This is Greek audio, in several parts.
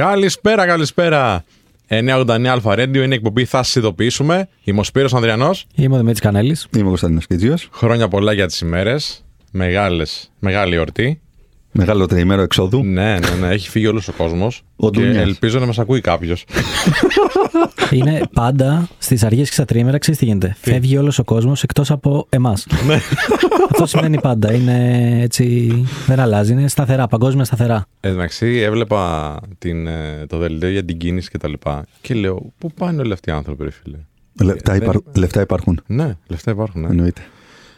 Καλησπέρα, καλησπέρα. 989 Αλφα Radio είναι η εκπομπή Θα σας ειδοποιήσουμε. Είμαι ο Σπύρος Ανδριανός. Είμαι ο Δημήτρης Κανέλης. Είμαι ο Κωνσταντίνο Κιτζίο. Χρόνια πολλά για τις ημέρες. Μεγάλες, μεγάλη εορτή. Μεγάλο τριήμερο εξόδου. Ναι, ναι, ναι. Έχει φύγει όλος ο κόσμος. Ο και Ντούνιας. ελπίζω να μας ακούει κάποιος. Είναι πάντα στις αργίες και στα τριήμερα, ξέρεις τι γίνεται. Φεύγει όλος ο κόσμος εκτός από εμάς. Ναι. Αυτό σημαίνει πάντα. Είναι έτσι. Δεν αλλάζει. Είναι σταθερά, παγκόσμια σταθερά. Εντάξει, έβλεπα την, ε, το δελτίο για την κίνηση και τα λοιπά. Και λέω, πού πάνε όλοι αυτοί οι άνθρωποι, ρε φίλε; Λεφτά, δεν- υπαρ- λεφτά υπάρχουν. Ναι, λεφτά υπάρχουν. Ναι. Εννοείται.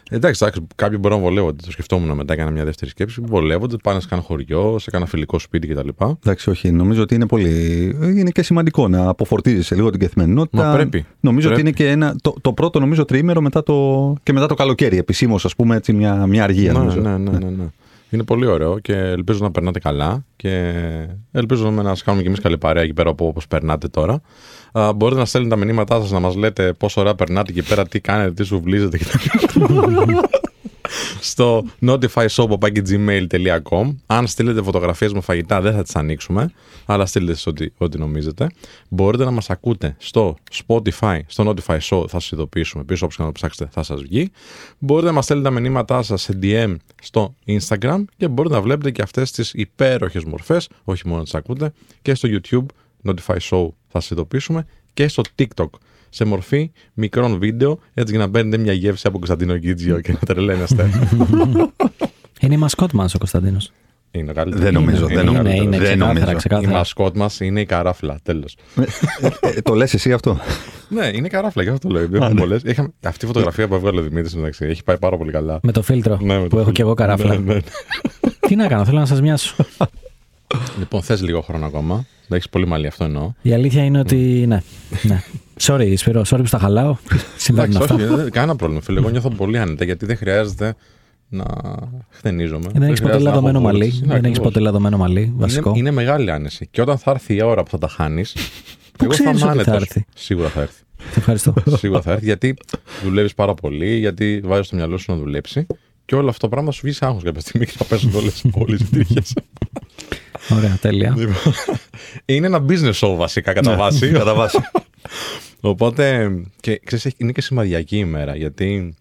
Εντάξει, εντάξει, κάποιοι μπορούν να βολεύονται. Το σκεφτόμουν μετά, έκανα μια δεύτερη σκέψη. Βολεύονται, πάνε σε κανένα χωριό, σε κανένα φιλικό σπίτι κτλ. Εντάξει, όχι. Νομίζω ότι είναι πολύ. Είναι και σημαντικό να αποφορτίζεσαι λίγο την καθημερινότητα. Μα πρέπει. Νομίζω Πρέπει. ότι είναι και ένα. Το, το πρώτο, νομίζω, τριήμερο μετά το, και μετά το καλοκαίρι. Επισήμως, ας πούμε, έτσι μια, μια αργία. Ναι, νομίζω. ναι, ναι, ναι, ναι. Είναι πολύ ωραίο και ελπίζω να περνάτε καλά και ελπίζω να σας κάνουμε κι εμείς καλή παρέα εκεί πέρα από όπως περνάτε τώρα. Α, μπορείτε να στέλνετε τα μηνύματά σας να μας λέτε πόσο ωραία περνάτε εκεί πέρα, τι κάνετε, τι σου βλίζετε κτλ. στο notifyshop.gmail.com Αν στείλετε φωτογραφίες με φαγητά δεν θα τις ανοίξουμε αλλά στείλτε σε ό,τι, ό,τι νομίζετε. Μπορείτε να μας ακούτε στο Spotify στο Notify Show θα σας ειδοποιήσουμε πίσω όπως και να το ψάξετε θα σας βγει. Μπορείτε να μας στέλνετε τα μηνύματά σας σε DM στο Instagram και μπορείτε να βλέπετε και αυτές τις υπέροχες μορφές όχι μόνο να τις ακούτε και στο YouTube Notify Show θα σας ειδοποιήσουμε και στο TikTok σε μορφή μικρών βίντεο έτσι για να παίρνετε μια γεύση από Κωνσταντίνο Γκίτζιο και να τρελαίνεστε. Είναι η μασκότ μας ο Κωνσταντίνος. είναι καλύτερο. Δεν νομίζω, Είναι δεν νομίζω. καλύτερο. Είναι, είναι Δεν ξεκάθαρα, νομίζω. Η ξεκάθαρα. μασκότ μας είναι η καράφλα. Τέλος. Ε, ε, το λες εσύ αυτό; ναι, είναι καράφλα, γι' αυτό το λέω. Υπάρχουν πολλές. Είχαμε- Αυτή η φωτογραφία που έβγαλε ο Δημήτρης μεταξύ έχει πάει πάρα πολύ καλά. Με το φίλτρο Ναι, με το που έχω φίλτρο. και εγώ καράφλα. Ναι, ναι. Τι να κάνω, θέλω να σας μοιάσω. Λοιπόν, θες λίγο χρόνο ακόμα. Δεν έχεις πολύ μαλλί, αυτό εννοώ. Η αλήθεια είναι ότι. Ναι. ναι. Sorry, Σπύρο, sorry που στα χαλάω. Συμβαίνουν Εντάξει, αυτά. όχι, δεν- κανένα πρόβλημα. Φίλε, εγώ νιώθω πολύ άνετα γιατί δεν χρειάζεται να χτενίζομαι. Δεν έχεις ποτέ χρειάζεται να έχω λαδωμένο μαλλί. βούληση. Ναι, Δεν έχεις ακριβώς. ποτέ λαδωμένο μαλλί. Βασικό. Είναι, είναι μεγάλη άνεση. Και όταν θα έρθει η ώρα που θα τα χάνεις. Πού ξέρεις ότι θα έρθει; Σίγουρα θα έρθει. Σε ευχαριστώ. Σίγουρα θα έρθει γιατί δουλεύεις πάρα πολύ, γιατί βάζεις στο μυαλό σου να δουλέψει. Και όλο αυτό το πράγμα σου βγει άγχος κάποια στιγμή και θα πέσουν όλες οι τρίχε. Ωραία, τέλεια. είναι ένα business show βασικά κατά βάση. Κατά βάση. Οπότε και, ξέρεις, έχει- είναι και σημαδιακή ημέρα γιατί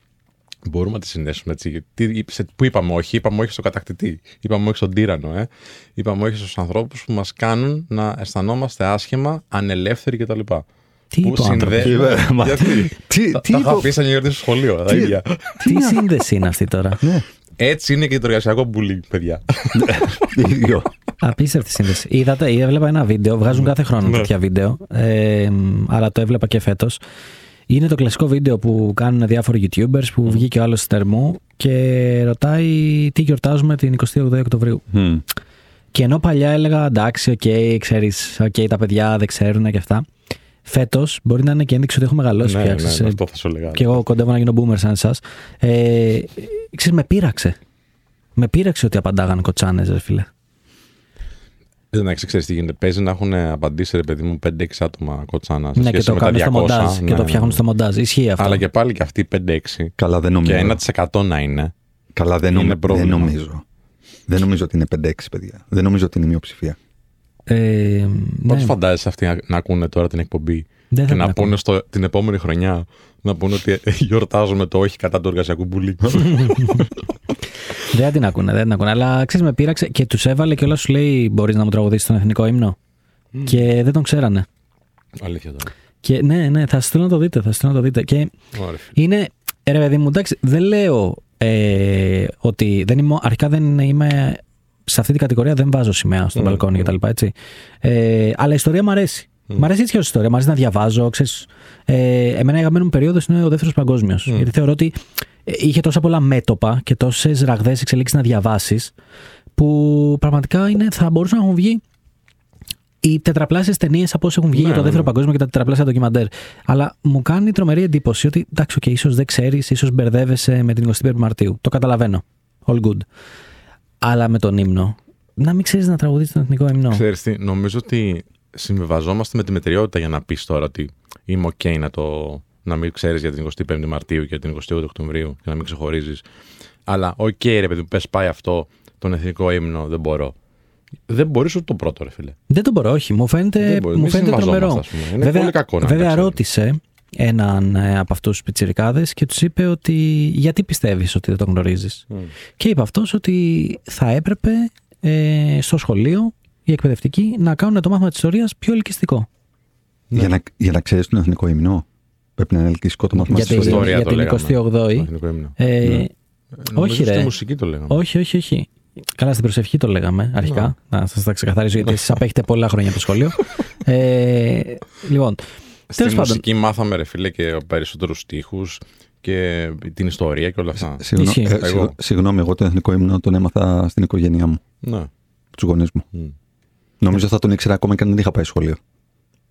μπορούμε να τη συνδέσουμε έτσι. Γιατί, σε, που είπαμε όχι, είπαμε όχι στο κατακτητή, είπαμε όχι στον τύρανο, ε. είπαμε όχι στους ανθρώπους που μας κάνουν να αισθανόμαστε άσχημα, ανελεύθεροι κτλ. Τι Που είπε ο άνθρωπος; συνδέ- Τι είπε, μα- Γιατί; Τι- Τα- τι Τα είπε είχα ο- πει σαν γιορτή στο σχολείο, τα ίδια. Τι σύνδεση είναι αυτή τώρα; Ναι. Έτσι είναι και το εργασιακό bullying, παιδιά. Ίδιο. Απίστευτη σύνδεση. Είδατε, έβλεπα ένα βίντεο, βγάζουν κάθε χρόνο Ναι. τέτοια βίντεο, ε, αλλά το έβλεπα και φέτος. Είναι το κλασικό βίντεο που κάνουν διάφοροι YouTubers που βγήκε ο άλλος θερμού και ρωτάει τι γιορτάζουμε την 28 Οκτωβρίου. Μμ. Και ενώ παλιά έλεγα εντάξει, οκ, ξέρεις, οκ, τα παιδιά δεν ξέρουν και αυτά. Φέτος μπορεί να είναι και ένδειξη ότι έχω μεγαλώσει ναι, πια. ναι, ξέρεις, ναι, ε, αυτό θα σου έλεγα. και εγώ κοντεύω να γίνω boomer σαν εσάς. Ε, ξέρεις, με πείραξε. Με πείραξε ότι απαντάγανε κοτσάνες, ρε φίλε. Δεν να ξέρεις τι γίνεται. Παίζει να έχουν απαντήσει ρε παιδί μου 5-6 άτομα κοτσάνα. Σε Ναι, και σχέση το με τα κάνουν στο 200, μοντάζ. ναι, και το ναι, φτιάχνουν ναι. στο μοντάζ. Ισχύει αυτό. Αλλά και πάλι και αυτοί 5-6 Καλά, δεν νομίζω. και 1% να είναι. Καλά, δεν, νομ- Είναι δεν πρόβλημα. νομίζω. Δεν νομίζω ότι είναι 5-6 παιδιά. Δεν νομίζω ότι είναι μειοψηφία. Ε, Πώς ναι, φαντάζεσαι αυτοί να, να ακούνε τώρα την εκπομπή δεν και θα να την πούνε στο, την επόμενη χρονιά να πούνε ότι γιορτάζουμε το όχι κατά του εργασιακού bullying. Δεν την ακούνε, δεν την ακούνε. Αλλά ξέρεις, με πείραξε και τους έβαλε και όλα σου λέει: Μπορείς να μου τραγουδήσεις τον εθνικό ύμνο. Και δεν τον ξέρανε. Αλήθεια τώρα. Και ναι, ναι, θα σας στείλω να το δείτε. Θα σας στείλω να το δείτε. Και Ωραία. είναι. ε, Ρε παιδί μου, εντάξει, δεν λέω ε, ότι. Δεν είμαι, αρχικά δεν είμαι. Σε αυτή την κατηγορία δεν βάζω σημαία στο Mm, μπαλκόνι mm. κτλ. Έτσι. Ε, αλλά η ιστορία μου αρέσει. Μ' αρέσει έτσι και ως ιστορία. Μ' αρέσει να διαβάζω. Ξέρεις, ε, εμένα η αγαπημένη μου περίοδος είναι ο δεύτερος παγκόσμιος. Γιατί θεωρώ ότι ε, είχε τόσα πολλά μέτωπα και τόσες ραγδαίες εξελίξεις να διαβάσεις που πραγματικά είναι, θα μπορούσαν να έχουν βγει οι τετραπλάσιες ταινίες από όσε έχουν βγει Ναι, για το ναι, δεύτερο ναι. παγκόσμιο και τα τετραπλάσια ντοκιμαντέρ. Αλλά μου κάνει τρομερή εντύπωση ότι εντάξει, okay, ίσως δεν ξέρεις, ίσως μπερδεύεσαι με την 25η Μαρτίου. Το καταλαβαίνω. All good. Αλλά με τον ύμνο, να μην ξέρεις να τραγουδίσει τον εθνικό ύμνο. Ξέρεις τι, νομίζω ότι συμβιβαζόμαστε με τη μετριότητα για να πεις τώρα ότι είμαι OK να, το, να μην ξέρεις για την 25η Μαρτίου και την 28η Οκτωβρίου και να μην ξεχωρίζεις. Αλλά OK, ρε παιδί μου, πες πάει αυτό τον εθνικό ύμνο, δεν μπορώ. Δεν μπορείς ούτε το πρώτο, ρε φίλε. Δεν το μπορώ, όχι. Μου φαίνεται, Δεν μπορείς, μου μη φαίνεται συμβαζόμαστε, τρομερό. ας πούμε. Είναι πολύ κακό να βέβαια τα ξέρει. ρώτησε έναν ε, από αυτούς τους πιτσιρικάδες και τους είπε ότι γιατί πιστεύεις ότι δεν τον γνωρίζεις; Και είπε αυτός ότι θα έπρεπε ε, στο σχολείο οι εκπαιδευτικοί να κάνουν το μάθημα της ιστορίας πιο ελκυστικό. Για, να, για να ξέρεις τον εθνικό υμνό, πρέπει να είναι ελκυστικό το μάθημα Για της την- ιστορίας. Ιστορία για το την λέγαμε. 28η. Το εθνικό ύμνο. Ε, Ναι. Νομίζω όχι, ρε. Στη μουσική το λέγαμε. Όχι, όχι, όχι. Καλά, στην προσευχή το λέγαμε αρχικά. Να σας τα ξεκαθαρίσω, γιατί εσείς απέχετε πολλά χρόνια από το σχολείο. Ε, λοιπόν, Στη τέλος πάντων. μουσική μάθαμε, ρε φίλε, και περισσότερους στίχους και την ιστορία και όλα αυτά. Συγγνώ- Ισχύει. ε, Εγώ. συγγνώ- Συγγνώμη, εγώ τον εθνικό ύμνο τον έμαθα στην οικογένειά μου, Ναι. τους γονείς μου. Μμ. Νομίζω θα τον ήξερα ακόμα και αν δεν είχα πάει σχολείο.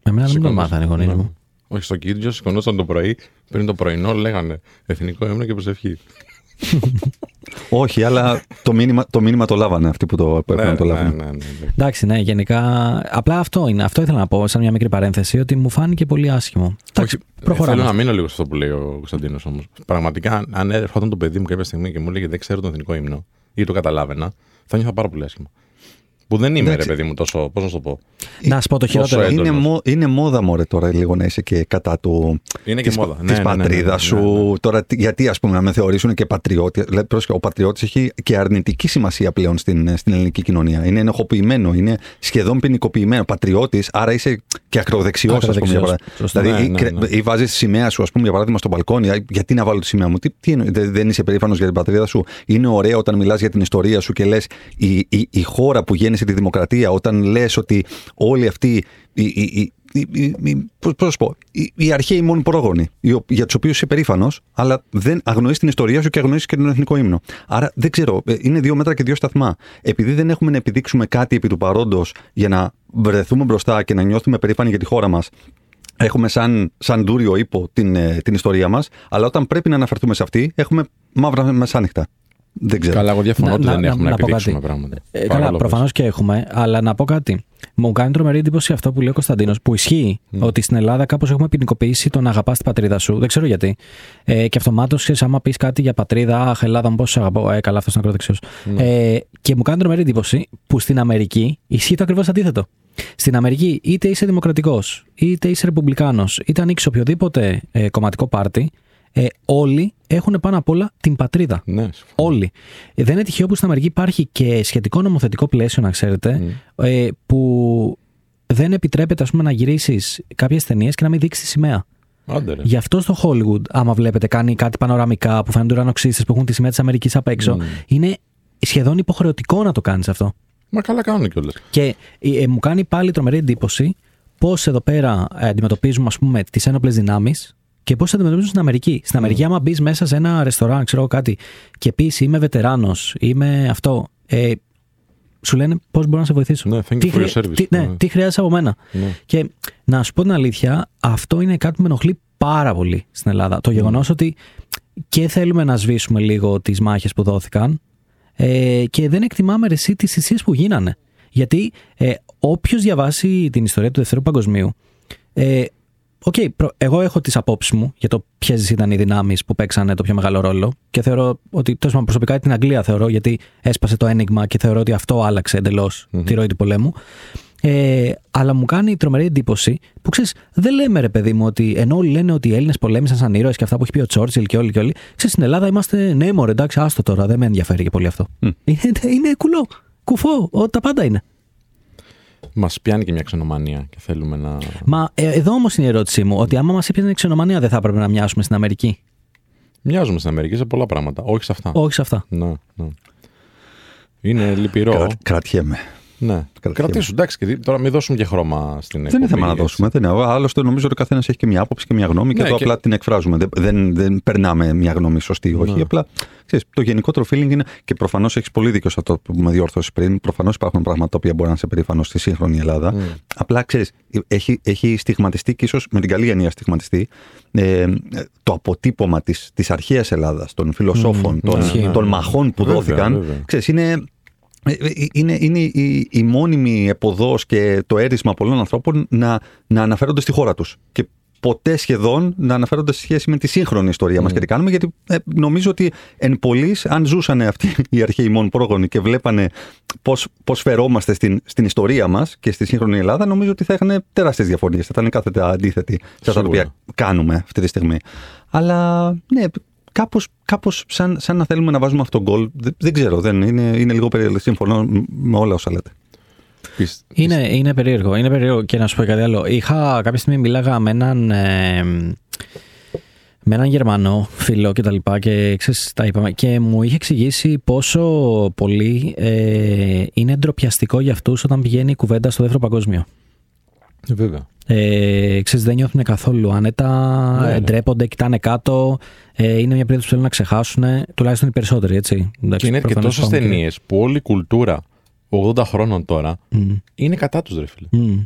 εμένα δεν με Σηκωνόταν. μάθανε οι γονείς Ναι. μου. Όχι, στο κίτρινο σηκωνόταν το πρωί, πριν το πρωινό λέγανε Εθνικό ύμνο και προσευχή. Όχι, αλλά το μήνυμα, το μήνυμα το λάβανε αυτοί που το που έπρεπε να το ναι, λάβουν. ναι, ναι, ναι. Εντάξει, ναι, γενικά. Απλά αυτό είναι. Αυτό ήθελα να πω, σαν μια μικρή παρένθεση, ότι μου φάνηκε πολύ άσχημο. Εντάξει, Όχι, προχωράμε. Θέλω να μείνω λίγο σε αυτό που λέει ο Κωνσταντίνος όμως. Πραγματικά, αν- αν έρχονταν το παιδί μου κάποια στιγμή και μου έλεγε Δεν ξέρω τον εθνικό ύμνο ή το καταλάβαινα, θα νιώθα πάρα πολύ άσχημα. Που δεν είμαι, Εντάξει. ρε παιδί μου, τόσο. Πώς να σου το πω. Να σου πω το Τόσο χειρότερο. έντονος. Είναι, μο- είναι μόδα μωρέ τώρα λίγο να είσαι και κατά του, Είναι και της, μόδα. της Ναι, ναι, ναι, ναι, ναι, πατρίδας ναι, σου. ναι. Τώρα, τι- γιατί ας πούμε να με θεωρήσουν και πατριώτη. Δηλαδή, πρόσεχε, ο πατριώτης έχει και αρνητική σημασία πλέον στην, στην ελληνική κοινωνία. Είναι ενοχοποιημένο, είναι σχεδόν ποινικοποιημένο. Πατριώτης, άρα είσαι και ακροδεξιός, ας πούμε. Για Ακροδεξιός. παράδειγμα. Σωστά. δηλαδή, Ναι, ή, ναι, κρε- ναι. ή βάζεις τη σημαία σου, ας πούμε, για παράδειγμα, στο μπαλκόνι. «Α, Γιατί να βάλω τη σημαία μου; Τι, τι εννοεί, δεν, δεν είσαι περήφανος για την πατρίδα σου; Είναι ωραίο όταν μιλάς για την ιστορία σου και λες η, η, η χώρα που γέννησες τη δημοκρατία, όταν λες ότι όλοι αυτοί οι, οι, οι, οι, οι, οι- πώς, πώς να σου πω, οι, οι αρχαίοι μόνοι πρόγονοι, οι ο- για τους οποίους είσαι περήφανος, αλλά δεν αγνοείς την ιστορία σου και αγνοείς και τον εθνικό ύμνο. Άρα δεν ξέρω, ε, είναι δύο μέτρα και δύο σταθμά. Επειδή δεν έχουμε να επιδείξουμε κάτι επί του παρόντος για να βρεθούμε μπροστά και να νιώθουμε περήφανοι για τη χώρα μας, Έχουμε σαν, σαν δούριο ύπο την, ε, την ιστορία μας, αλλά όταν πρέπει να αναφερθούμε σε αυτή, έχουμε μαύρα μεσάνυχτα. Δεν ξέρω. Καλά, εγώ διαφωνώ Να- ότι να- δεν να- έχουμε να να πω επιδείξουμε κάτι. πράγματα. Ε, καλά, Παρακαλώ, προφανώς και έχουμε, αλλά να πω κάτι. Μου κάνει τρομερή εντύπωση αυτό που λέει ο Κωνσταντίνος, που ισχύει ότι στην Ελλάδα κάπως έχουμε ποινικοποιήσει το να αγαπάς την πατρίδα σου. Δεν ξέρω γιατί. Ε, και αυτομάτως, ξέρεις, άμα πεις κάτι για πατρίδα, Αχ, Ελλάδα μου, πώς σε αγαπώ. Ε, καλά, αυτός είναι ακροδεξιός. Ε, και μου κάνει τρομερή εντύπωση που στην Αμερική ισχύει το ακριβώς αντίθετο. Στην Αμερική, είτε είσαι δημοκρατικός, είτε είσαι ρεπουμπλικάνος, είτε ανοίξεις οποιοδήποτε ε, κομματικό πάρτι, ε, όλοι έχουν πάνω απ' όλα την πατρίδα. Ναι, Όλοι. Ε, Δεν είναι τυχαίο που στην Αμερική υπάρχει και σχετικό νομοθετικό πλαίσιο, να ξέρετε, ε, που δεν επιτρέπεται ας πούμε, να γυρίσεις κάποιες ταινίες και να μην δείξεις τη σημαία. Άντε, ρε. Γι' αυτό στο Hollywood, άμα βλέπετε, κάνει κάτι πανοραμικά που φαίνονται ουρανοξύστες που έχουν τη σημαία της Αμερικής απ' έξω, είναι σχεδόν υποχρεωτικό να το κάνεις αυτό. Μα καλά κάνουν κιόλας. Και ε, ε, μου κάνει πάλι τρομερή εντύπωση πώς εδώ πέρα ε, αντιμετωπίζουμε ας πούμε, τις ένοπλες δυνάμεις και πώς αντιμετωπίζουν στην Αμερική. Στην Αμερική, άμα μπεις μέσα σε ένα ρεστοράν, ξέρω εγώ κάτι, και πεις Είμαι βετεράνος, είμαι αυτό, ε, σου λένε πώς μπορώ να σε βοηθήσω; Ναι, thank you τι, for your χρει- service. τι, ναι, Ναι. τι χρειάζεσαι από μένα. Ναι. Και να σου πω την αλήθεια, αυτό είναι κάτι που με ενοχλεί πάρα πολύ στην Ελλάδα. Το γεγονός ότι και θέλουμε να σβήσουμε λίγο τις μάχες που δόθηκαν ε, και δεν εκτιμάμε ρε, εσύ τις θυσίες που γίνανε. Γιατί ε, όποιος διαβάσει την ιστορία του Δευτέρου Παγκοσμίου, ε, Οκ, προ- εγώ έχω τις απόψεις μου για το ποιες ήταν οι δυνάμεις που παίξανε το πιο μεγάλο ρόλο και θεωρώ ότι τέλος πάντων προσωπικά την Αγγλία θεωρώ γιατί έσπασε το Enigma και θεωρώ ότι αυτό άλλαξε εντελώς τη ροή του πολέμου. Ε, αλλά μου κάνει τρομερή εντύπωση που ξέρεις, δεν λέμε ρε παιδί μου ότι ενώ όλοι λένε ότι οι Έλληνες πολέμησαν σαν ήρωες και αυτά που έχει πει ο Τσώρτσιλ και όλοι και όλοι. Ξέρεις, στην Ελλάδα είμαστε ναι, μωρέ, εντάξει, άστο τώρα, δεν με ενδιαφέρει και πολύ αυτό. Είναι, είναι κουλό, κουφό, ό, τα πάντα είναι. Μας πιάνει και μια ξενομανία και θέλουμε να. Μα ε, εδώ όμως είναι η ερώτησή μου, ότι άμα μας έπαιρνε η ξενομανία, δεν θα έπρεπε να μοιάσουμε στην Αμερική; Μοιάζουμε στην Αμερική σε πολλά πράγματα. Όχι σε αυτά. Όχι σε αυτά. Ναι, ναι. Είναι λυπηρό. Κρα- κρατιέμαι. Ναι. Κρατιέμαι. Κρατήσου, εντάξει. Και δι- τώρα μην δώσουμε και χρώμα στην Δεν είναι θέμα να δώσουμε. Δεν είναι. Άλλωστε, νομίζω ότι ο καθένας έχει και μια άποψη και μια γνώμη και Ναι, εδώ και- απλά την εκφράζουμε. Δεν, δεν, δεν περνάμε μια γνώμη σωστή ή όχι. Ναι. Απλά ξέρεις, το γενικότερο feeling είναι και προφανώς έχεις πολύ δίκιο σε αυτό που με διόρθωσε πριν. Προφανώς υπάρχουν πράγματα τα οποία μπορεί να σε περήφανος στη σύγχρονη Ελλάδα. Απλά ξέρεις, έχει, έχει στιγματιστεί και ίσως με την καλή έννοια στιγματιστεί ε, το αποτύπωμα της της αρχαίας Ελλάδας, των φιλοσόφων, των, ναι, ναι. των μαχών που Βέβαια, δόθηκαν. βέβαια. Ξέρεις, είναι, ε, ε, είναι, είναι η, η μόνιμη εποδός και το έρισμα πολλών ανθρώπων να, να αναφέρονται στη χώρα τους. Και ποτέ σχεδόν να αναφέρονται σε σχέση με τη σύγχρονη ιστορία Mm. μας και τι κάνουμε, γιατί ε, νομίζω ότι εν πολλής, αν ζούσαν αυτοί οι αρχαίοι μόνο πρόγονοι και βλέπανε πώς, πώς φερόμαστε στην, στην ιστορία μας και στη σύγχρονη Ελλάδα, νομίζω ότι θα είχαν τεράστιες διαφωνίες, θα ήταν κάθετα αντίθετοι σε αυτά τα Σίγουρα. οποία κάνουμε αυτή τη στιγμή. Αλλά ναι, κάπως, κάπως σαν, σαν να θέλουμε να βάζουμε αυτό το γκολ, δεν, δεν ξέρω, δεν, είναι, είναι λίγο περίεργο, συμφωνώ με όλα όσα λέτε. Πισ- Είναι, είναι περίεργο. Είναι περίεργο και να σου πω κάτι άλλο. Είχα κάποια στιγμή μιλάγα με έναν, ε, με έναν Γερμανό φίλο και τα λοιπά και, ξέρεις, τα είπαμε, και μου είχε εξηγήσει πόσο πολύ ε, είναι ντροπιαστικό για αυτούς όταν πηγαίνει η κουβέντα στο δεύτερο παγκόσμιο. Ε, βέβαια. Ε, ξέρεις, δεν νιώθουν καθόλου άνετα, Ναι, ναι. ε, ντρέπονται, κοιτάνε κάτω. Ε, είναι μια περίοδος που θέλουν να ξεχάσουν, τουλάχιστον οι περισσότεροι, έτσι. Και είναι και τόσες ταινίες που όλη η κουλτούρα 80 χρόνων τώρα είναι κατά τους, ρε φίλε. Μμμ.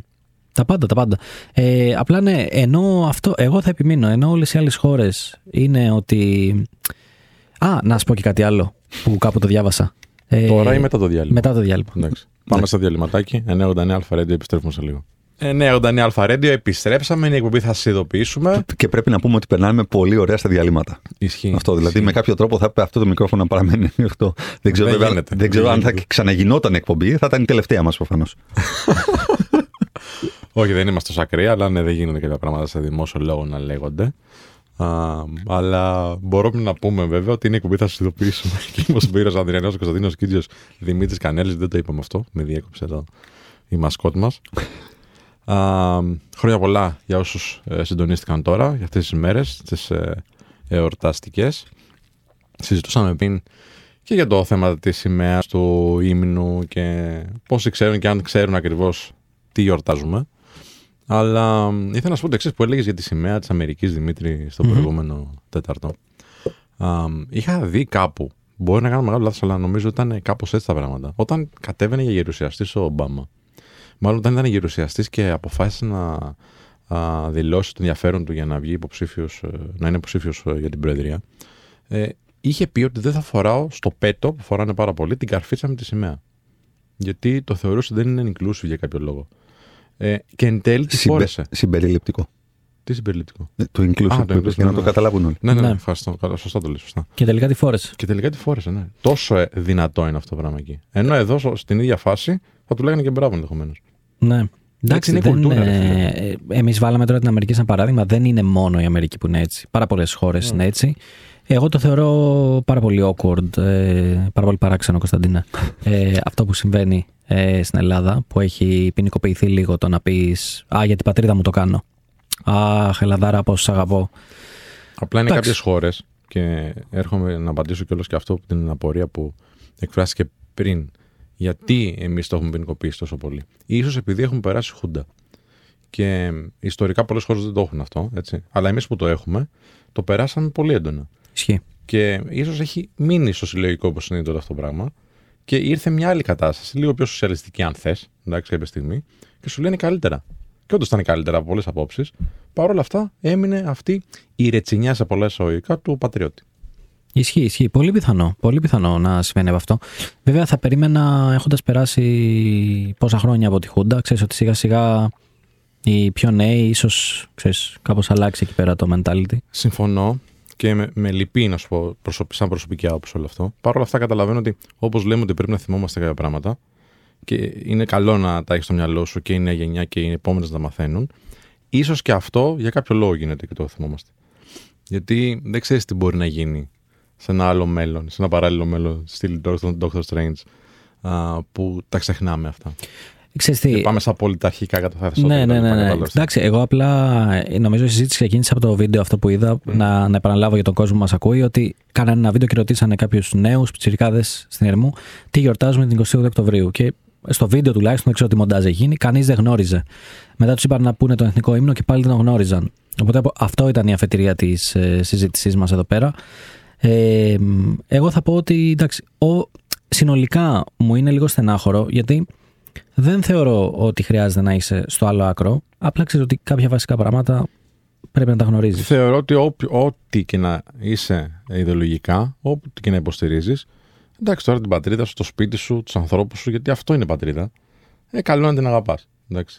Τα πάντα, τα πάντα. Ε, απλά ναι, ενώ αυτό, εγώ θα επιμείνω, ενώ όλες οι άλλες χώρες είναι ότι... Α, να σου πω και κάτι άλλο που κάπου το διάβασα. Ε, Τώρα ή μετά το διάλειμμα; Μετά το διάλειμμα. Εντάξει. Πάμε στο διαλυματάκι. 989 Αλφα Radio, επιστρέφουμε σε λίγο. 989 Αλφα Radio, επιστρέψαμε. Είναι η εκπομπή, θα σας ειδοποιήσουμε. Και πρέπει να πούμε ότι περνάμε πολύ ωραία στα διαλύματα. Ισχύει. Αυτό δηλαδή Ισχύει. με κάποιο τρόπο θα έπρεπε αυτό το μικρόφωνο να παραμένει ανοιχτό. Δεν ξέρω, Δεν βέβαια, γίνεται. δεν ξέρω Δεν αν θα γίνεται. ξαναγινόταν η εκπομπή, θα ήταν η τελευταία μας προφανώς. Όχι, δεν είμαστε τόσο ακραία, αλλά ναι, δεν γίνονται κάποια πράγματα σε δημόσιο λόγο να λέγονται. Α, αλλά μπορούμε να πούμε βέβαια ότι είναι η εκπομπή, θα σας ειδοποιήσουμε. Και είμαστε ο Μπύρος Ανδριανός, ο Κωνσταντίνος Κίτζιος, Δημήτρης Κανέλης. Δεν το είπαμε αυτό. Με διέκοψε εδώ η μασκότ μας. Χρόνια πολλά για όσους συντονίστηκαν τώρα, για αυτές τις μέρε, τις ε, εορταστικές. Συζητούσαμε πριν και για το θέμα της σημαίας του ύμνου και πόσοι ξέρουν και αν ξέρουν ακριβώς τι γιορτάζουμε. Αλλά μ, ήθελα να σου πω το εξής που έλεγες για τη σημαία της Αμερικής Δημήτρη στο Μμμ. προηγούμενο Τέταρτο. Α, μ, είχα δει κάπου, μπορεί να κάνω μεγάλο λάθος, αλλά νομίζω ότι ήταν κάπως έτσι τα πράγματα. Όταν κατέβαινε για γερουσιαστής ο Ομπάμα, μάλλον όταν ήταν γερουσιαστής και αποφάσισε να α, δηλώσει το ενδιαφέρον του για να βγει υποψήφιος, ε, να είναι υποψήφιος για την Προεδρία, ε, είχε πει ότι δεν θα φοράω στο πέτο που φοράνε πάρα πολύ την καρφίτσα με τη σημαία. Γιατί το θεωρούσε ότι δεν είναι inclusive για κάποιο λόγο. Ε, και εν τέλει τη φόρεσε. Συμπεριληπτικό. Τι συμπεριληπτικό; Ε, Το inclusive Α, το που είπες, inclusive, για να ναι. το καταλάβουν όλοι. Ναι, ναι, ναι, Ναι. ευχαριστώ. Καλά, σωστά το λέει, σωστά. Και τελικά τη φόρεσε. Και τελικά τη φόρεσε, ναι. Τόσο ε, δυνατό είναι αυτό το πράγμα εκεί. Ενώ εδώ στο- στην ίδια φάση θα του λέγανε και μπράβο ενδεχομένως. Ναι. Εντάξει, είναι δεν, κουλτούρα, ρε ε, εμείς βάλαμε τώρα την Αμερική σαν παράδειγμα. Δεν είναι μόνο η Αμερική που είναι έτσι. Πάρα πολλές χώρες είναι έτσι. Εγώ το θεωρώ πάρα πολύ awkward, ε, πάρα πολύ παράξενο, Κωνσταντίνα. ε, αυτό που συμβαίνει ε, στην Ελλάδα, που έχει ποινικοποιηθεί λίγο το να πεις «Α, για την πατρίδα μου το κάνω». «Αχ, Ελλαδάρα, πώς σ' αγαπώ». Απλά είναι Εντάξει. κάποιες χώρες και έρχομαι να απαντήσω κιόλας και αυτό την απορία που εκφράστηκε πριν. Γιατί εμείς το έχουμε ποινικοποιήσει τόσο πολύ. Ίσως επειδή έχουμε περάσει χούντα. Και ιστορικά πολλές χώρες δεν το έχουν αυτό, έτσι. Αλλά εμείς που το έχουμε, το περάσαμε πολύ έντονα. Ισχύει. Και ίσως έχει μείνει στο συλλογικό όπως είναι τώρα αυτό το πράγμα. Και ήρθε μια άλλη κατάσταση, λίγο πιο σοσιαλιστική, αν θες, εντάξει, κάποια στιγμή, και σου λένε καλύτερα. Και όντως ήταν καλύτερα από πολλές απόψεις. Παρ' όλα αυτά, έμεινε αυτή η ρετσινιά σε πολλά εισαγωγικά του πατριώτη. Ισχύει, ισχύει. Πολύ πιθανό. Πολύ πιθανό να συμβαίνει από αυτό. Βέβαια, θα περίμενα έχοντας περάσει πόσα χρόνια από τη Χούντα. Ξέρεις ότι σιγά σιγά οι πιο νέοι ίσως κάπως αλλάξει εκεί πέρα το mentality. Συμφωνώ και με, με λυπεί να σου πω προσωπ, σαν προσωπική άποψη όλο αυτό. Παρ' όλα αυτά, καταλαβαίνω ότι όπως λέμε ότι πρέπει να θυμόμαστε κάποια πράγματα και είναι καλό να τα έχεις στο μυαλό σου και η νέα γενιά και οι επόμενες να μαθαίνουν. σω και αυτό για κάποιο λόγο γίνεται και το θυμόμαστε. Γιατί δεν ξέρεις τι μπορεί να γίνει σε ένα άλλο μέλλον, σε ένα παράλληλο μέλλον, στυλ τώρα στον Doctor Strange, α, που τα ξεχνάμε αυτά. Ξέρεις τι, Και πάμε στα πολιταρχικά καταθέσματα. ναι, και τα ναι, λοιπά, ναι, ναι. κατάλαβες. Εντάξει, εγώ απλά ε, νομίζω η συζήτηση ξεκίνησε από το βίντεο αυτό που είδα. Να, να επαναλάβω για τον κόσμο που μας ακούει ότι κάνανε ένα βίντεο και ρωτήσανε κάποιους νέους πιτσιρικάδε στην Ερμού τι γιορτάζουμε την 28 Οκτωβρίου. Και στο βίντεο τουλάχιστον, δεν ξέρω τι μοντάζ έχει γίνει, κανείς δεν γνώριζε. Μετά τους είπαν να πούνε τον εθνικό ύμνο και πάλι δεν τον γνώριζαν. Οπότε απο- αυτό ήταν η αφετηρία της ε, συζήτησής μας εδώ πέρα. Ε, μ, εγώ θα πω ότι εντάξει, ο, συνολικά μου είναι λίγο στενάχωρο γιατί δεν θεωρώ ότι χρειάζεται να είσαι στο άλλο άκρο. Απλά ξέρω ότι κάποια βασικά πράγματα πρέπει να τα γνωρίζεις. Θεωρώ ότι όποιο- ό,τι και να είσαι ιδεολογικά, ό,τι και να υποστηρίζεις, εντάξει τώρα την πατρίδα σου, το σπίτι σου, τους ανθρώπους σου, γιατί αυτό είναι πατρίδα. Ε, καλό είναι να την αγαπάς.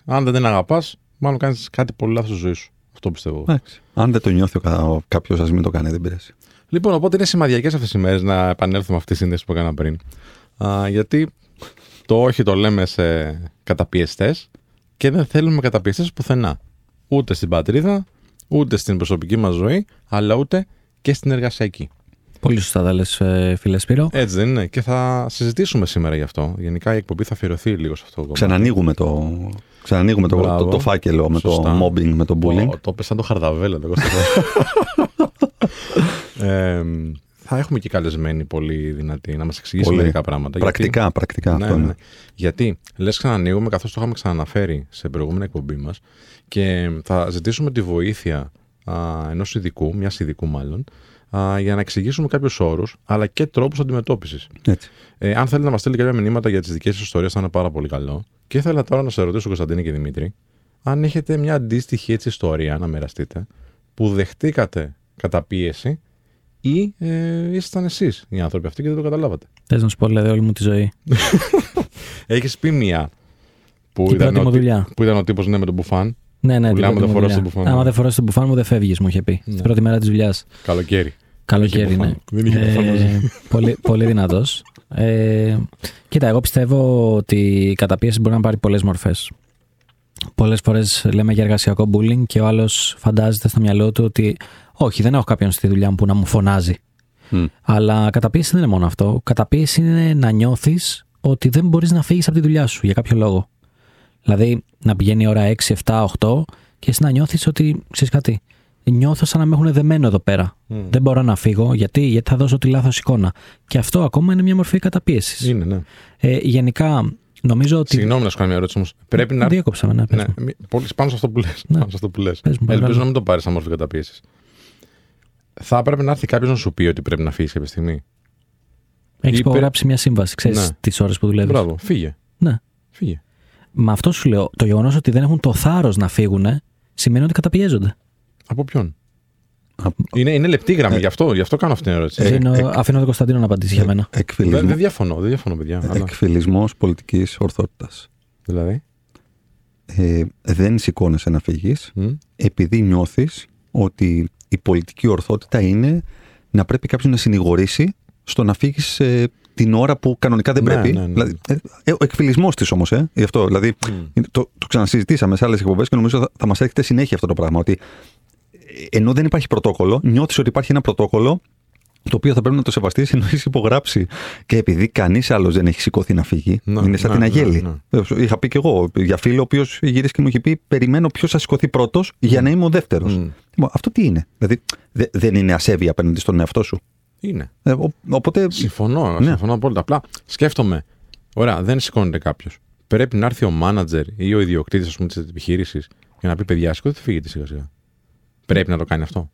Αν δεν την αγαπάς, μάλλον κάνεις κάτι πολύ λάθος στη ζωή σου. Αυτό πιστεύω. Εντάξει. Αν δεν το νιώθει κάποιος, ας μην το κάνει, δεν πειράζει. Λοιπόν, οπότε είναι σημαδιακές αυτές οι μέρες να επανέλθουμε αυτή τη σύνδεση που έκανα πριν. Α, γιατί το όχι το λέμε σε καταπιεστές και δεν θέλουμε καταπιεστές πουθενά. Ούτε στην πατρίδα, ούτε στην προσωπική μας ζωή, αλλά ούτε και στην εργασιακή. Πολύ σωστά τα λες, ε, φίλε Σπύρο. Έτσι δεν είναι. Και θα συζητήσουμε σήμερα γι' αυτό. Γενικά η εκπομπή θα αφιερωθεί λίγο σε αυτό. Ξανανοίγουμε το, ξανανοίγουμε το, το, το, φάκελο με το mobbing, με το bullying. Το, το πες σαν το χαρδαβέλο. Το ε, θα έχουμε και καλεσμένοι πολύ δυνατοί να μας εξηγήσει μερικά πράγματα. Πρακτικά, γιατί, πρακτικά. Ναι, αυτό είναι. Ναι. Γιατί λες ξανανοίγουμε καθώς το είχαμε ξαναναφέρει σε προηγούμενη εκπομπή μας και θα ζητήσουμε τη βοήθεια ενός ειδικού, μιας ειδικού μάλλον, α, για να εξηγήσουμε κάποιους όρους αλλά και τρόπους αντιμετώπισης. Ε, αν θέλετε να μας στείλετε κάποια μηνύματα για τις δικές σας ιστορίες, θα είναι πάρα πολύ καλό. Και ήθελα τώρα να σε ρωτήσω, Κωνσταντίνη και Δημήτρη, αν έχετε μια αντίστοιχη έτσι ιστορία να μοιραστείτε που δεχτήκατε κατά πίεση ή ε, ήσασταν εσείς οι άνθρωποι αυτοί και δεν το καταλάβατε. Θες να σου πω, δηλαδή, όλη μου τη ζωή. Έχεις πει μία που, ήταν ο, που ήταν ο τύπος ναι, με τον μπουφάν. Ναι, ναι, που λέμε δεν φοράς τον μπουφάν. Άμα δεν φοράς τον μπουφάν μου, δεν φεύγεις, μου είχε πει. Ναι. Την πρώτη μέρα της δουλειάς. Καλοκαίρι. Καλοκαίρι, ναι. Δεν είχε ε, πολύ, πολύ δυνατός. Ε, κοίτα, εγώ πιστεύω ότι η καταπίεση μπορεί να πάρει πολλές μορφές. Πολλές φορές λέμε για εργασιακό bullying και ο άλλος φαντάζεται στο μυαλό του ότι όχι, δεν έχω κάποιον στη δουλειά μου που να μου φωνάζει. Mm. Αλλά καταπίεση δεν είναι μόνο αυτό. Καταπίεση είναι να νιώθεις ότι δεν μπορείς να φύγεις από τη δουλειά σου για κάποιο λόγο. Δηλαδή να πηγαίνει η ώρα 6, 7, 8 και εσύ να νιώθεις ότι ξέρεις κάτι. Νιώθω σαν να με έχουν δεμένο εδώ πέρα. Mm. Δεν μπορώ να φύγω γιατί, γιατί θα δώσω τη λάθος εικόνα. Και αυτό ακόμα είναι μια μορφή καταπίεσης. Είναι, ναι. Ε, γενικά, νομίζω ότι. Συγγνώμη να σου κάνω μια ερώτηση όμως. Πρέπει να. Διέκοψαμε, ναι, ναι. Πάνω σε αυτό που λες. Ναι. Ελπίζω να μην το πάρεις σαν μορφή καταπίεσης θα έπρεπε να έρθει κάποιος να σου πει ότι πρέπει να φύγεις κάποια στιγμή. Έχεις υπογράψει μια σύμβαση, ξέρεις ναι. τις ώρες που δουλεύεις. Μπράβο, φύγε. Ναι. Φύγε. Με αυτό σου λέω, το γεγονός ότι δεν έχουν το θάρρος να φύγουν σημαίνει ότι καταπιέζονται. Από ποιον; Είναι, είναι λεπτή γραμμή, ε, γι, αυτό, γι' αυτό κάνω αυτή την ερώτηση. Ε, ε, αφήνω τον Κωνσταντίνο να απαντήσει για μένα. Δεν, δεν διαφωνώ, δεν διαφωνώ, παιδιά. Ε, Εκφυλισμός πολιτικής ορθότητας. Δηλαδή; Ε, δεν σηκώνεσαι να φύγεις mm. επειδή νιώθεις ότι η πολιτική ορθότητα είναι να πρέπει κάποιο να συνηγορήσει στο να φύγεις ε, την ώρα που κανονικά δεν ναι, πρέπει. Ναι, ναι. Δηλαδή, ε, ε, ο εκφυλισμός της όμως, ε, γι' αυτό. Δηλαδή, mm. το, το ξανασυζητήσαμε σε άλλες εκπομπές και νομίζω θα, θα μας έρχεται συνέχεια αυτό το πράγμα. Ότι ε, ενώ δεν υπάρχει πρωτόκολλο, νιώθεις ότι υπάρχει ένα πρωτόκολλο το οποίο θα πρέπει να το σεβαστείς ενώ έχεις υπογράψει. Και επειδή κανείς άλλος δεν έχει σηκωθεί να φύγει, ναι, είναι σαν ναι, την Αγέλη. ναι, Είχα πει και εγώ για φίλο, ο οποίος γύρισε και μου είχε πει: Περιμένω ποιος θα σηκωθεί πρώτος για να είμαι ο δεύτερος. Mm. Αυτό τι είναι; Δηλαδή, δε, δεν είναι ασέβεια απέναντι στον εαυτό σου; Είναι. Ε, ο, οπότε... Συμφωνώ, ναι. συμφωνώ απόλυτα. Απλά σκέφτομαι, ωραία, δεν σηκώνεται κάποιος. Πρέπει να έρθει ο μάνατζερ ή ο ιδιοκτήτης της επιχείρησης για να πει: Παιδιά, σηκώθείτε, φύγετε σιγά σιγά. Πρέπει να το κάνει αυτό.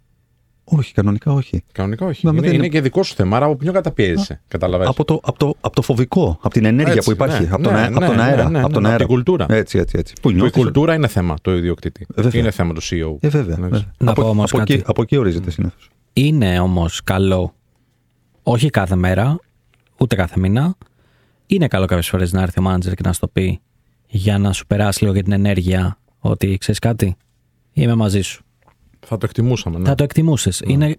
Όχι, κανονικά όχι. Κανονικά όχι. είναι, είναι... είναι και δικό σου θέμα, άρα από ποιον καταπιέζεσαι. Καταλαβαίνεις. Από το, από, το, από το φοβικό, από την ενέργεια έτσι, που υπάρχει, ναι, από, τον, ναι, από τον ναι, αέρα. Ναι, από, τον αέρα. από την κουλτούρα. Έτσι, έτσι, έτσι. Που, που η κουλτούρα είναι θέμα του ιδιοκτήτη. Βέβαια. Είναι θέμα του CEO. Ε, βέβαια. Να από, πω όμως από, κάτι. εκεί, από εκεί ορίζεται συνήθως. Είναι όμως καλό, όχι κάθε μέρα, ούτε κάθε μήνα. Είναι καλό κάποιες φορές να έρθει ο μάνατζερ και να σου το πει για να σου περάσει λίγο για την ενέργεια ότι ξέρεις κάτι, είμαι μαζί σου. Θα το εκτιμούσαμε. Ναι. Θα το εκτιμούσες. Είναι...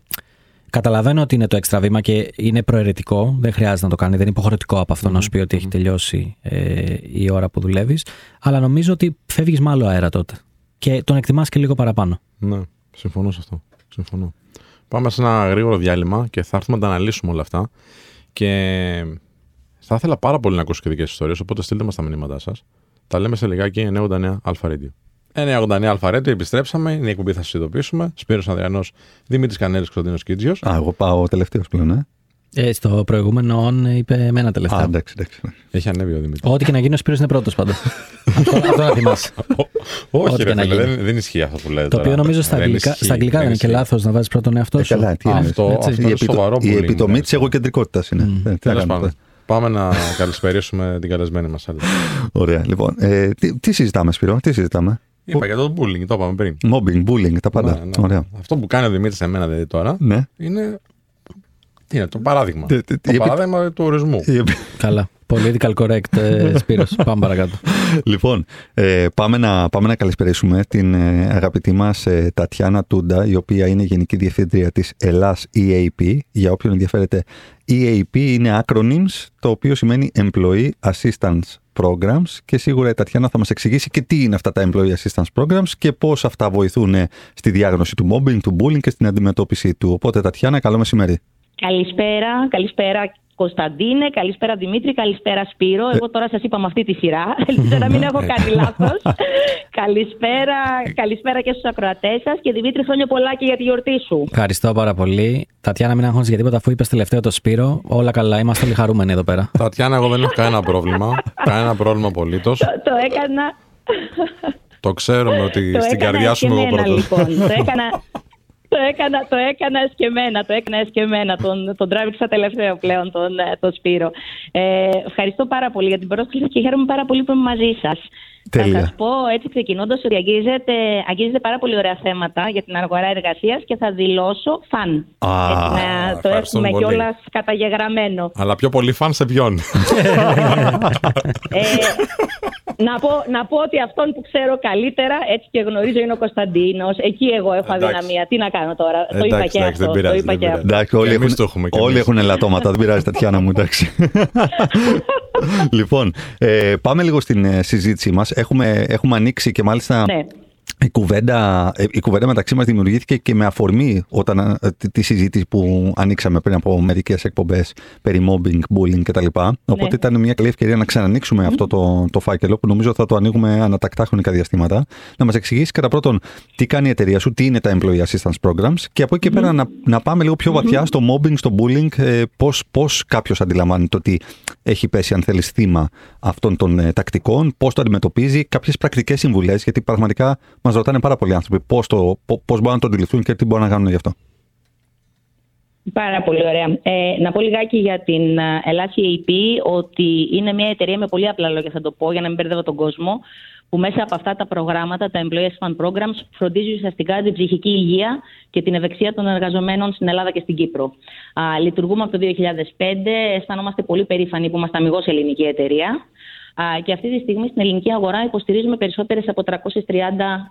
Καταλαβαίνω ότι είναι το έξτρα βήμα και είναι προαιρετικό. Δεν χρειάζεται να το κάνει. Δεν είναι υποχρεωτικό από αυτό να σου πει ότι έχει τελειώσει ε, η ώρα που δουλεύεις. Αλλά νομίζω ότι φεύγεις με άλλο αέρα τότε. Και τον εκτιμάς και λίγο παραπάνω. Ναι, συμφωνώ σε αυτό. Συμφωνώ. Πάμε σε ένα γρήγορο διάλειμμα και θα έρθουμε να τα αναλύσουμε όλα αυτά. Και θα ήθελα πάρα πολύ να ακούσω και δικές ιστορίες. Οπότε στείλτε μας τα μηνύματά σας. Τα λέμε σε λιγάκι 99 Alpha Radio. 989 Alpha Radio, επιστρέψαμε. Είναι η εκπομπή θα σας ειδοποιήσουμε. Σπύρος Ανδριανός, Δημήτρης Κανέλης, Κωνσταντίνος Κίτζιος. Α, εγώ πάω τελευταίος πλέον, ε. Ε, στο προηγούμενο on είπε εμένα τελευταία. Α, εντάξει, εντάξει. Έχει ανέβει ο Δημήτρης. Ό,τι και να γίνει, ο Σπύρος είναι πρώτος πάντα. αυτό, αυτό να θυμάσαι. Όχι, Ό,τι ρε, και να φίλε, γίνει. δεν, δεν ισχύει αυτό που λέτε. Το οποίο νομίζω στα αγγλικά, στα αγγλικά δεν είναι και λάθος να βάζεις πρώτον εαυτό Ε, σου. καλά, τι είναι. Αυτό, Έτσι. αυτό Η, είναι επιτο- σοβαρό η bullying, επιτομή ναι. της εγωκεντρικότητας είναι. Ε, τι να Τέλος κάνουμε. πάντων. Πάμε να καλησπερίσουμε την καλεσμένη μας. Ωραία, λοιπόν. Ε, τι, τι συζητάμε, Σπύρο, τι συζητάμε; Είπα για το bullying, το είπαμε πριν. Mobbing, bullying, τα πάντα. Ναι, ναι. Ωραία. Αυτό που κάνει ο Δημήτρης σε μένα δηλαδή τώρα Ναι. είναι. Τι είναι, το παράδειγμα. Τι- τι- το η επι- παράδειγμα του ορισμού. Η επι- Καλά. Political correct, ε, Σπύρος. Πάμε παρακάτω. Λοιπόν, ε, πάμε, να, πάμε να καλησπερίσουμε την ε, αγαπητή μας ε, Τατιάνα Τούντα, η οποία είναι Γενική Διευθύντρια της Ελλάς EAP. Για όποιον ενδιαφέρεται, EAP είναι acronyms, το οποίο σημαίνει Employee Assistance Programs και σίγουρα η Τατιάνα θα μας εξηγήσει και τι είναι αυτά τα Employee Assistance Programs και πώς αυτά βοηθούν στη διάγνωση του mobbing, του bullying και στην αντιμετώπιση του. Οπότε Τατιάνα, καλό μεσημέρι. Καλησπέρα, καλησπέρα Κωνσταντίνε, καλησπέρα Δημήτρη, καλησπέρα Σπύρο. Εγώ τώρα σας είπα με αυτή τη σειρά. Ελπίζω να μην έχω κάνει λάθος. καλησπέρα, καλησπέρα και στους ακροατές σας και Δημήτρη, χρόνια πολλά και για τη γιορτή σου. Ευχαριστώ πάρα πολύ. Τατιάνα, μην αγχώνει για τίποτα, αφού είπες τελευταίο το Σπύρο. Όλα καλά, είμαστε όλοι χαρούμενοι εδώ πέρα. Τατιάνα, εγώ δεν έχω κανένα πρόβλημα. κανένα πρόβλημα απολύτως. Το, το έκανα. Το ξέρουμε ότι στην καρδιά σου είμαι εγώ πρώτος. Λοιπόν. το έκανα το έκανα, το έκανα εσκεμένα, το έκανα εσκεμένα. Τον, τον τράβηξα τελευταίο πλέον τον, ε, τον Σπύρο. Ε, ευχαριστώ πάρα πολύ για την πρόσκληση και χαίρομαι πάρα πολύ που είμαι μαζί σας. Τέλεια. Θα σας πω έτσι ξεκινώντας ότι αγγίζετε, αγγίζετε πάρα πολύ ωραία θέματα για την αγορά εργασίας και θα δηλώσω φαν. Α, να το έχουμε κιόλας καταγεγραμμένο. Αλλά πιο πολύ φαν σε ποιον; ε, να, πω, να πω ότι αυτόν που ξέρω καλύτερα, έτσι και γνωρίζω, είναι ο Κωνσταντίνος. Εκεί εγώ έχω αδυναμία. Τι να κάνω τώρα; το είπα και αυτό. το είπα και αυτό. Εντάξει, όλοι, έχουν, όλοι έχουν ελαττώματα. δεν πειράζει, Τατιάνα μου, εντάξει. λοιπόν, ε, πάμε λίγο στην ε, συζήτησή μας. Έχουμε, έχουμε ανοίξει και μάλιστα ναι. Η κουβέντα, η κουβέντα μεταξύ μας δημιουργήθηκε και με αφορμή όταν, ε, τη, συζήτηση που ανοίξαμε πριν από μερικές εκπομπές περί mobbing, bullying κτλ. Ναι. Οπότε ήταν μια καλή ευκαιρία να ξανανοίξουμε αυτό το, το φάκελο που νομίζω θα το ανοίγουμε ανατακτά χρονικά διαστήματα. Να μας εξηγήσεις κατά πρώτον τι κάνει η εταιρεία σου, τι είναι τα Employee Assistance Programs και από εκεί και πέρα να, να πάμε λίγο πιο βαθιά στο mobbing, στο bullying, ε, πώς, πώς κάποιος αντιλαμβάνεται ότι έχει πέσει αν θέλεις θύμα αυτών των ε, τακτικών, πώς το αντιμετωπίζει, κάποιες πρακτικές συμβουλές γιατί πραγματικά Μας ρωτάνε πάρα πολλοί άνθρωποι πώς πώς μπορούν να το αντιληφθούν και τι μπορούν να κάνουν γι' αυτό. Πάρα πολύ ωραία. Ε, να πω λιγάκι για την ε, Ελλάδα AP ότι είναι μια εταιρεία με πολύ απλά λόγια θα το πω για να μην μπερδεύω τον κόσμο που μέσα από αυτά τα προγράμματα, τα Employees Fund Programs, φροντίζει ουσιαστικά την ψυχική υγεία και την ευεξία των εργαζομένων στην Ελλάδα και στην Κύπρο. Α, λειτουργούμε από το 2005, αισθανόμαστε πολύ περήφανοι που είμαστε αμυγός ελληνική εταιρεία. Και αυτή τη στιγμή στην ελληνική αγορά υποστηρίζουμε περισσότερες από 330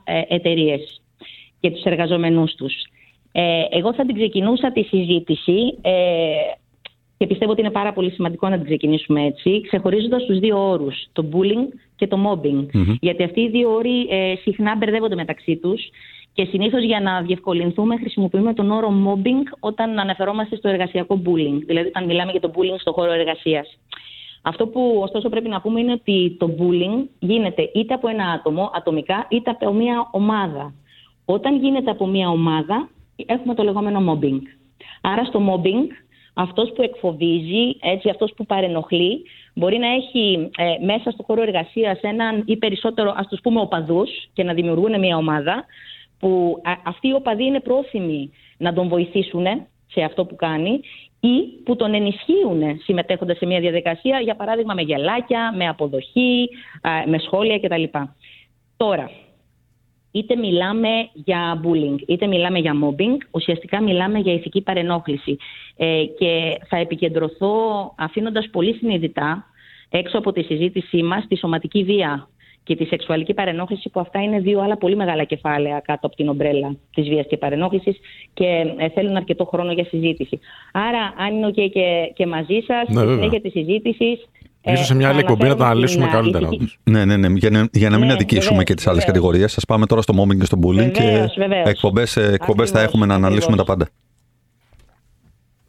ε, εταιρείες και τους εργαζομένους τους. Ε, εγώ θα την ξεκινούσα τη συζήτηση ε, και πιστεύω ότι είναι πάρα πολύ σημαντικό να την ξεκινήσουμε έτσι, ξεχωρίζοντας τους δύο όρους, το bullying και το mobbing. Γιατί αυτοί οι δύο όροι συχνά μπερδεύονται μεταξύ τους και συνήθως για να διευκολυνθούμε χρησιμοποιούμε τον όρο mobbing όταν αναφερόμαστε στο εργασιακό bullying, δηλαδή όταν μιλάμε για το bullying στον χώρο εργασίας. Αυτό που ωστόσο πρέπει να πούμε είναι ότι το bullying γίνεται είτε από ένα άτομο, ατομικά, είτε από μια ομάδα. Όταν γίνεται από μια ομάδα, έχουμε το λεγόμενο mobbing. Άρα στο mobbing, αυτός που εκφοβίζει, έτσι, αυτός που παρενοχλεί, μπορεί να έχει ε, μέσα στο χώρο εργασίας έναν ή περισσότερο, ας τους πούμε, οπαδούς και να δημιουργούν μια ομάδα, που αυτοί οι οπαδοί είναι πρόθυμοι να τον βοηθήσουν σε αυτό που κάνει ή που τον ενισχύουν συμμετέχοντας σε μια διαδικασία, για παράδειγμα με γελάκια, με αποδοχή, με σχόλια κτλ. Τώρα, είτε μιλάμε για bullying, είτε μιλάμε για mobbing, ουσιαστικά μιλάμε για ηθική παρενόχληση. Ε, και θα επικεντρωθώ αφήνοντας πολύ συνειδητά έξω από τη συζήτησή μας τη σωματική βία και τη σεξουαλική παρενόχληση, που αυτά είναι δύο άλλα πολύ μεγάλα κεφάλαια κάτω από την ομπρέλα της βίας και παρενόχλησης και ε, θέλουν αρκετό χρόνο για συζήτηση. Άρα, αν είναι OK και, και μαζί σας, ναι, συνέχεια τη συζήτηση. Ίσως σε μια άλλη εκπομπή να τα αναλύσουμε καλύτερα. Ναι, ναι, ναι. Για να, για να μην ναι, αδικήσουμε και τις άλλες κατηγορίες. Σας πάμε τώρα στο mobbing και στο bullying και εκπομπές θα έχουμε να αναλύσουμε τα πάντα.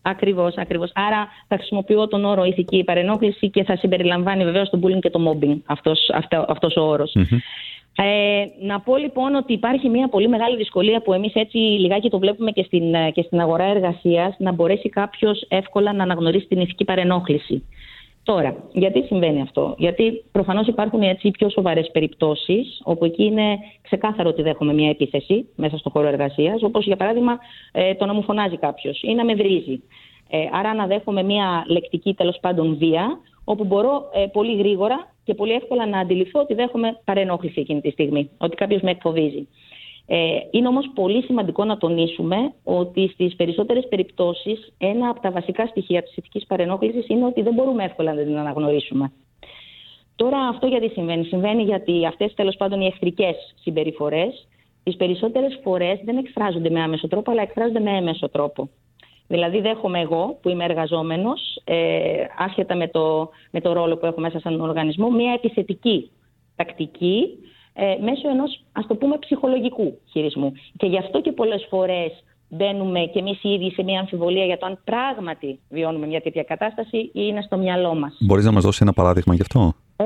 Ακριβώς, ακριβώς. Άρα θα χρησιμοποιώ τον όρο ηθική παρενόχληση και θα συμπεριλαμβάνει βεβαίως το bullying και το mobbing αυτός, αυτό, αυτός ο όρος. Ε, να πω λοιπόν ότι υπάρχει μια πολύ μεγάλη δυσκολία που εμείς έτσι λιγάκι το βλέπουμε και στην, και στην αγορά εργασίας να μπορέσει κάποιος εύκολα να αναγνωρίσει την ηθική παρενόχληση. Τώρα, γιατί συμβαίνει αυτό; Γιατί προφανώς υπάρχουν έτσι πιο σοβαρές περιπτώσεις, όπου εκεί είναι ξεκάθαρο ότι δέχομαι μια επίθεση μέσα στον χώρο εργασίας, όπως για παράδειγμα ε, το να μου φωνάζει κάποιος ή να με βρίζει. Ε, άρα να δέχομαι μια λεκτική τέλος πάντων βία, όπου μπορώ ε, πολύ γρήγορα και πολύ εύκολα να αντιληφθώ ότι δέχομαι παρενόχληση εκείνη τη στιγμή, ότι κάποιος με εκφοβίζει. Ε, είναι όμως πολύ σημαντικό να τονίσουμε ότι στις περισσότερες περιπτώσεις ένα από τα βασικά στοιχεία της ηθικής παρενόχλησης είναι ότι δεν μπορούμε εύκολα να την αναγνωρίσουμε. Τώρα αυτό γιατί συμβαίνει; Συμβαίνει γιατί αυτές τέλος πάντων οι εχθρικές συμπεριφορές τις περισσότερες φορές δεν εκφράζονται με άμεσο τρόπο αλλά εκφράζονται με έμεσο τρόπο. Δηλαδή δέχομαι εγώ που είμαι εργαζόμενος, ε, άσχετα με το, με το ρόλο που έχω μέσα σε έναν οργανισμό, μια επιθετική τακτική ε, μέσω ενός, ας το πούμε, ψυχολογικού χειρισμού. Και γι' αυτό και πολλές φορές μπαίνουμε κι εμείς οι ίδιοι σε μια αμφιβολία για το αν πράγματι βιώνουμε μια τέτοια κατάσταση ή είναι στο μυαλό μας. Μπορείς να μας δώσεις ένα παράδειγμα γι' αυτό; Ε,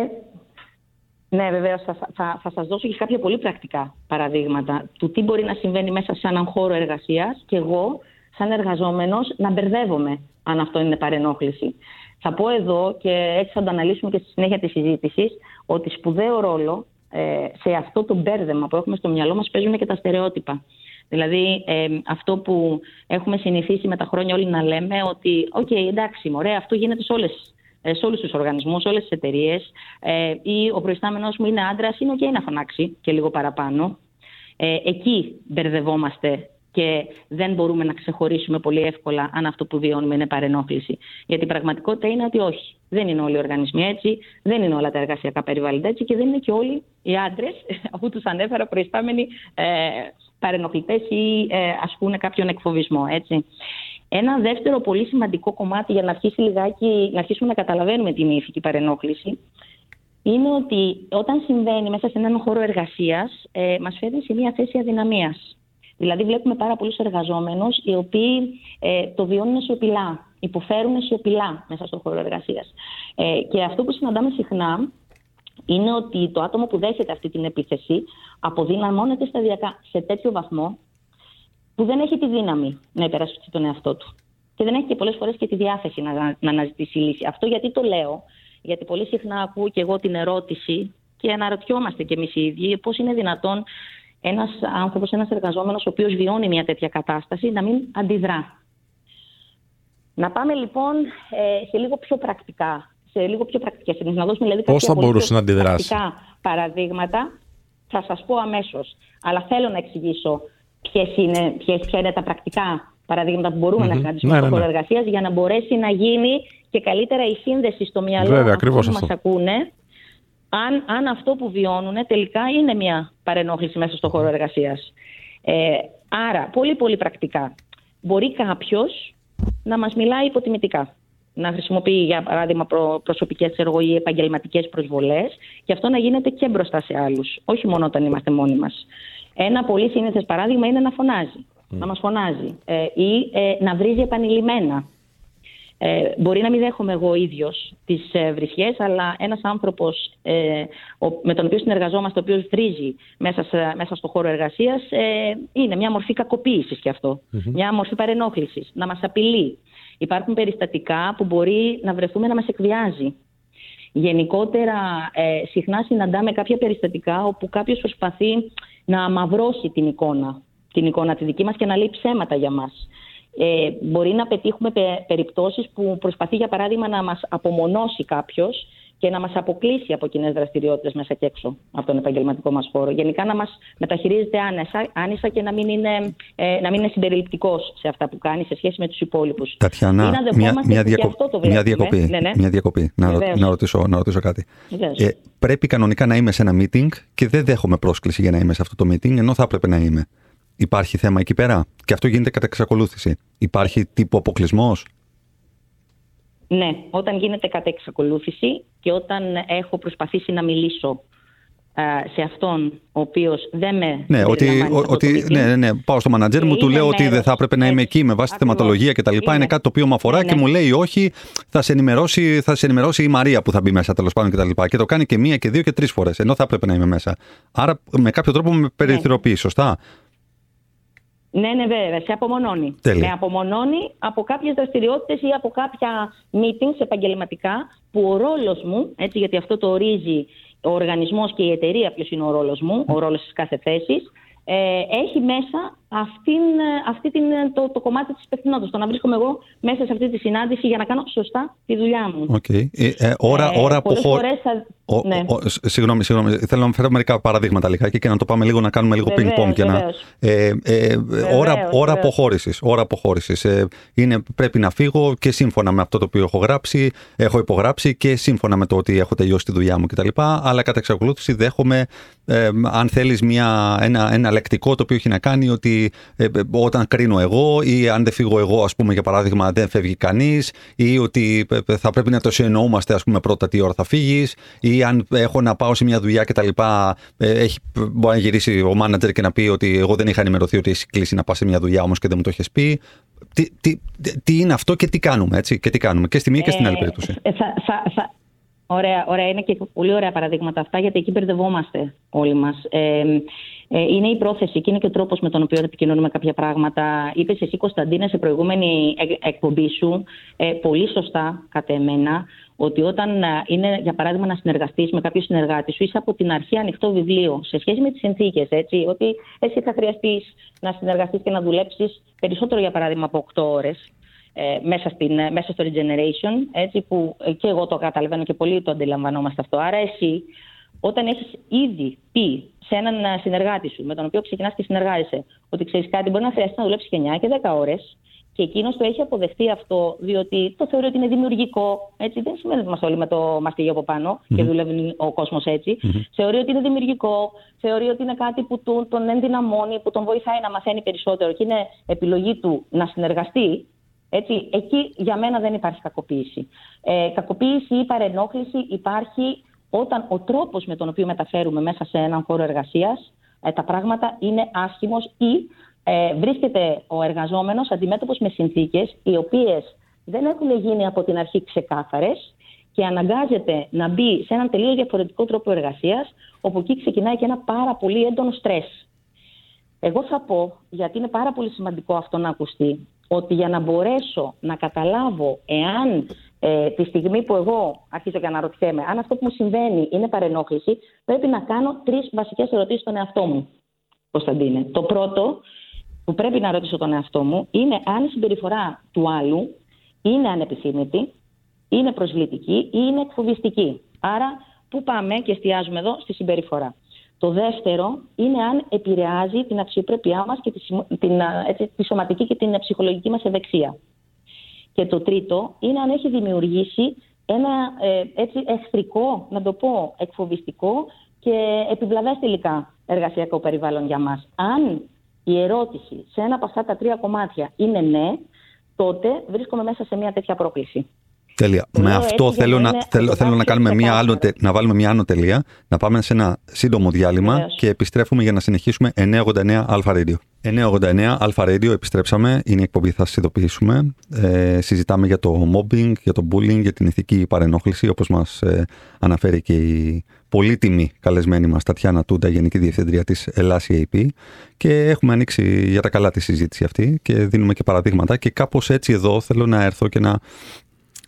ναι, βεβαίως. Θα, θα, θα σας δώσω και κάποια πολύ πρακτικά παραδείγματα του τι μπορεί να συμβαίνει μέσα σε έναν χώρο εργασίας και εγώ, σαν εργαζόμενος, να μπερδεύομαι αν αυτό είναι παρενόχληση. Θα πω εδώ και έτσι θα το αναλύσουμε και στη συνέχεια της συζήτησης ότι σπουδαίο ρόλο ε, σε αυτό το μπέρδεμα που έχουμε στο μυαλό μας παίζουν και τα στερεότυπα. Δηλαδή ε, αυτό που έχουμε συνηθίσει με τα χρόνια όλοι να λέμε ότι «ΟΚ, εντάξει, μωρέ, αυτό γίνεται σε, όλες, ε, σε όλους τους οργανισμούς, σε όλες τις εταιρείες. Ε, ή ο προϊστάμενος μου είναι άντρας, είναι οκ να φωνάξει και λίγο παραπάνω». Ε, εκεί μπερδευόμαστε και δεν μπορούμε να ξεχωρίσουμε πολύ εύκολα αν αυτό που βιώνουμε είναι παρενόχληση. Γιατί η πραγματικότητα είναι ότι όχι. Δεν είναι όλοι οι οργανισμοί έτσι, δεν είναι όλα τα εργασιακά περιβάλλοντα έτσι και δεν είναι και όλοι οι άντρες, αφού τους ανέφερα, προϊστάμενοι ε, παρενοχλητές ή ε, ας πούμε κάποιον εκφοβισμό. Έτσι. Ένα δεύτερο πολύ σημαντικό κομμάτι για να, αρχίσει λιγάκι, να αρχίσουμε να καταλαβαίνουμε την ηθική παρενόχληση είναι ότι όταν συμβαίνει μέσα σε έναν χώρο εργασίας, ε, μας φέρνει σε μια θέση αδυναμίας. Δηλαδή, βλέπουμε πάρα πολλούς εργαζόμενους οι οποίοι ε, το βιώνουν σιωπηλά, υποφέρουν σιωπηλά μέσα στον χώρο εργασίας. Ε, και αυτό που συναντάμε συχνά είναι ότι το άτομο που δέχεται αυτή την επίθεση αποδυναμώνεται σταδιακά σε τέτοιο βαθμό που δεν έχει τη δύναμη να υπερασπιστεί τον εαυτό του. Και δεν έχει και πολλές φορές και τη διάθεση να, να αναζητήσει λύση. Αυτό γιατί το λέω, γιατί πολύ συχνά ακούω και εγώ την ερώτηση και αναρωτιόμαστε κι εμείς οι ίδιοι πώς είναι δυνατόν ένας άνθρωπος, ένας εργαζόμενος, ο οποίος βιώνει μια τέτοια κατάσταση, να μην αντιδρά. Να πάμε λοιπόν ε, σε λίγο πιο πρακτικά, σε λίγο πιο πρακτικές Να δώσουμε δηλαδή Πώς θα μπορούσε να αντιδράσει; Πρακτικά παραδείγματα. Θα σας πω αμέσως. Αλλά θέλω να εξηγήσω ποιες είναι, ποιες, ποια είναι τα πρακτικά παραδείγματα που μπορούμε mm-hmm. να συναντήσουμε ναι, στο χώρο ναι, ναι. εργασίας για να μπορέσει να γίνει και καλύτερα η σύνδεση στο μυαλό Βέβαια, που μας ακούνε αν, αν αυτό που βιώνουν τελικά είναι μια παρενόχληση μέσα στο χώρο εργασίας. Ε, άρα, πολύ πολύ πρακτικά. Μπορεί κάποιος να μας μιλάει υποτιμητικά. Να χρησιμοποιεί, για παράδειγμα, προ, προσωπικές έργο ή επαγγελματικές προσβολές και αυτό να γίνεται και μπροστά σε άλλους, όχι μόνο όταν είμαστε μόνοι μας. Ένα πολύ σύνηθες παράδειγμα είναι να φωνάζει. Να μας φωνάζει. Ε, ή ε, να βρίζει επανειλημμένα. Ε, μπορεί να μην δέχομαι εγώ ίδιος τις ε, βρισιέ, αλλά ένας άνθρωπος ε, με τον οποίο συνεργαζόμαστε, ο οποίος βρίζει μέσα, σε, μέσα στο χώρο εργασίας, ε, είναι μια μορφή κακοποίησης κι αυτο Μια μορφή παρενόχλησης. Να μας απειλεί. Υπάρχουν περιστατικά που μπορεί να βρεθούμε να μας εκβιάζει. Γενικότερα, ε, συχνά συναντάμε κάποια περιστατικά όπου κάποιος προσπαθεί να αμαυρώσει την εικόνα, την εικόνα τη δική μας και να λέει ψέματα για μας. Ε, μπορεί να πετύχουμε πε, περιπτώσεις που προσπαθεί για παράδειγμα να μας απομονώσει κάποιος και να μας αποκλείσει από κοινές δραστηριότητες μέσα και έξω από τον επαγγελματικό μας χώρο. Γενικά να μας μεταχειρίζεται άνεσα, άνεσα και να μην, είναι, ε, να μην είναι συμπεριληπτικός σε αυτά που κάνει σε σχέση με τους υπόλοιπους. Τατιανά, μια, μια, διακο... μια διακοπή. Ναι, ναι. Μια διακοπή. Να, να, ρωτήσω, να ρωτήσω κάτι. Ε, πρέπει κανονικά να είμαι σε ένα meeting και δεν δέχομαι πρόσκληση για να είμαι σε αυτό το meeting, ενώ θα έπρεπε να είμαι. Υπάρχει θέμα εκεί πέρα; Και αυτό γίνεται κατά εξακολούθηση. Υπάρχει τύπου αποκλεισμός; Ναι, όταν γίνεται κατά εξακολούθηση και όταν έχω προσπαθήσει να μιλήσω σε αυτόν ο οποίος δεν με. Ναι, ότι, ότι, ναι, ναι, ναι, πάω στο μανατζέρ μου, του λέω ότι δεν θα έπρεπε να είμαι εκεί με βάση τη θεματολογία κτλ. Είναι, είναι κάτι το οποίο με αφορά και ναι. μου λέει όχι, θα σε, ενημερώσει, θα σε ενημερώσει η Μαρία που θα μπει μέσα τέλος πάντων κτλ. Και, και το κάνει και μία και δύο και τρεις φορές, ενώ θα έπρεπε να είμαι μέσα. Άρα με κάποιο τρόπο με περιθωριοποιεί, σωστά; Ναι, ναι, βέβαια, σε απομονώνει. Τέλει. Με απομονώνει από κάποιες δραστηριότητες ή από κάποια meetings επαγγελματικά που ο ρόλος μου, έτσι, γιατί αυτό το ορίζει ο οργανισμός και η εταιρεία, ποιος είναι ο ρόλος μου, ο ρόλος της κάθε θέσης, ε, έχει μέσα αυτήν, ε, αυτή την, ε, το, το κομμάτι της υπευθυνότητας. Το να βρίσκομαι εγώ μέσα σε αυτή τη συνάντηση για να κάνω σωστά τη δουλειά μου. Okay. Ε, ε, ώρα, ε, ώρα αποχώ... θα... Ο, ναι. ο, συγγνώμη, συγγνώμη, θέλω να φέρω μερικά παραδείγματα λιγάκι και να το πάμε λίγο να κάνουμε λίγο ping-pong. Να... Ε, ε, ώρα ώρα αποχώρησης. Ώρα αποχώρησης. Ε, είναι, πρέπει να φύγω και σύμφωνα με αυτό το οποίο έχω γράψει, έχω υπογράψει και σύμφωνα με το ότι έχω τελειώσει τη δουλειά μου κτλ. Αλλά κατά εξακολούθηση δέχομαι, ε, αν θέλεις, ένα, ένα λεκτικό το οποίο έχει να κάνει ότι ε, όταν κρίνω εγώ ή αν δεν φύγω εγώ, ας πούμε, για παράδειγμα, δεν φεύγει κανείς ή ότι θα πρέπει να το συνεννοούμαστε, ας πούμε, πρώτα τι ώρα θα φύγεις ή αν έχω να πάω σε μια δουλειά κτλ. Έχει, μπορεί να γυρίσει ο μάνατζερ και να πει ότι εγώ δεν είχα ενημερωθεί ότι έχεις κλείσει να πας σε μια δουλειά όμως και δεν μου το έχεις πει. Τι, τι, τι, είναι αυτό και τι κάνουμε, έτσι, και τι κάνουμε και στη μία και στην άλλη ε, περίπτωση. θα, θα, θα, Ωραία, ωραία, είναι και πολύ ωραία παραδείγματα αυτά, γιατί εκεί μπερδευόμαστε όλοι μας. Ε, ε, είναι η πρόθεση και είναι και ο τρόπος με τον οποίο επικοινωνούμε κάποια πράγματα. Είπες εσύ, Κωνσταντίνα, σε προηγούμενη εκπομπή σου, ε, πολύ σωστά, κατά εμένα, ότι όταν ε, είναι, για παράδειγμα, να συνεργαστείς με κάποιο συνεργάτη σου, είσαι από την αρχή ανοιχτό βιβλίο σε σχέση με τις συνθήκες. Ότι εσύ θα χρειαστείς να συνεργαστείς και να δουλέψεις περισσότερο, για παράδειγμα, από 8 ώρες ε, μέσα, στην, ε, μέσα στο regeneration, έτσι που ε, και εγώ το καταλαβαίνω και πολύ το αντιλαμβανόμαστε αυτό. Άρα εσύ όταν έχεις ήδη πει σε έναν συνεργάτη σου με τον οποίο ξεκινάς και συνεργάζεσαι ότι ξέρεις κάτι μπορεί να χρειαστεί να δουλέψεις και 9 και 10 ώρες και εκείνος το έχει αποδεχτεί αυτό, διότι το θεωρεί ότι είναι δημιουργικό. Έτσι, δεν σημαίνει ότι είμαστε όλοι με το μαστιγιο από πάνω και δουλεύει ο κόσμος έτσι. Mm-hmm. Θεωρεί ότι είναι δημιουργικό, θεωρεί ότι είναι κάτι που τον ενδυναμώνει, που τον βοηθάει να μαθαίνει περισσότερο και είναι επιλογή του να συνεργαστεί έτσι, εκεί για μένα δεν υπάρχει κακοποίηση. Ε, κακοποίηση ή παρενόχληση υπάρχει όταν ο τρόπος με τον οποίο μεταφέρουμε μέσα σε έναν χώρο εργασίας ε, τα πράγματα είναι άσχημος ή ε, βρίσκεται ο εργαζόμενος αντιμέτωπος με συνθήκες οι οποίες δεν έχουν γίνει από την αρχή ξεκάθαρες και αναγκάζεται να μπει σε έναν τελείως διαφορετικό τρόπο εργασίας όπου εκεί ξεκινάει και ένα πάρα πολύ έντονο στρες. Εγώ θα πω, γιατί είναι πάρα πολύ σημαντικό αυτό να ακουστεί, ότι για να μπορέσω να καταλάβω εάν ε, τη στιγμή που εγώ αρχίζω και αναρωτιέμαι αν αυτό που μου συμβαίνει είναι παρενόχληση, πρέπει να κάνω τρεις βασικές ερωτήσεις στον εαυτό μου. Κωνσταντίνε. Το πρώτο που πρέπει να ρωτήσω τον εαυτό μου είναι αν η συμπεριφορά του άλλου είναι ανεπιθύμητη, είναι προσβλητική ή είναι εκφοβιστική. Άρα, πού πάμε και εστιάζουμε εδώ στη συμπεριφορά. Το δεύτερο είναι αν επηρεάζει την αξιοπρέπειά μας και τη, την, έτσι, τη σωματική και την ψυχολογική μας ευεξία. Και το τρίτο είναι αν έχει δημιουργήσει ένα ε, έτσι εχθρικό, να το πω, εκφοβιστικό και επιβλαβές τελικά εργασιακό περιβάλλον για μας. Αν η ερώτηση σε ένα από αυτά τα τρία κομμάτια είναι ναι, τότε βρίσκομαι μέσα σε μια τέτοια πρόκληση. Τέλεια. Με αυτό θέλω, να, θέλω, θέλω να, κάνουμε μια άλλο, να βάλουμε μια άνω τελεία, να πάμε σε ένα σύντομο διάλειμμα και επιστρέφουμε για να συνεχίσουμε 989 Αλφα Radio. 989 Αλφα Radio, επιστρέψαμε. Είναι η εκπομπή, θα σας ειδοποιήσουμε. Ε, συζητάμε για το mobbing, για το bullying, για την ηθική παρενόχληση, όπως μας ε, αναφέρει και η πολύτιμη καλεσμένη μας Τατιάνα Τούντα, Γενική Διευθύντρια της Ελλάση AP. Και έχουμε ανοίξει για τα καλά τη συζήτηση αυτή και δίνουμε και παραδείγματα. Και κάπως έτσι εδώ θέλω να έρθω και να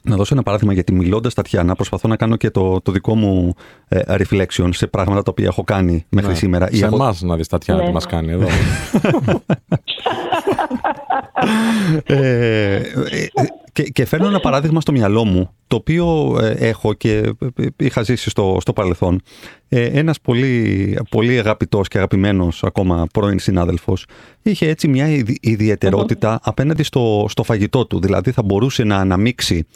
να δώσω ένα παράδειγμα γιατί μιλώντας Τατιάνα, προσπαθώ να κάνω και το, το δικό μου ε, reflection σε πράγματα τα οποία έχω κάνει μέχρι ναι. σήμερα. Σε εμάς να δεις Τατιάνα τι ναι. μας κάνει εδώ. ε, ε, και, και φέρνω ένα παράδειγμα στο μυαλό μου, το οποίο ε, έχω και είχα ζήσει στο, στο παρελθόν. Ε, ένας πολύ, πολύ αγαπητός και αγαπημένος ακόμα πρώην συνάδελφος είχε έτσι μια ιδιαιτερότητα απέναντι στο, στο φαγητό του. Δηλαδή θα μπορούσε να αναμίξει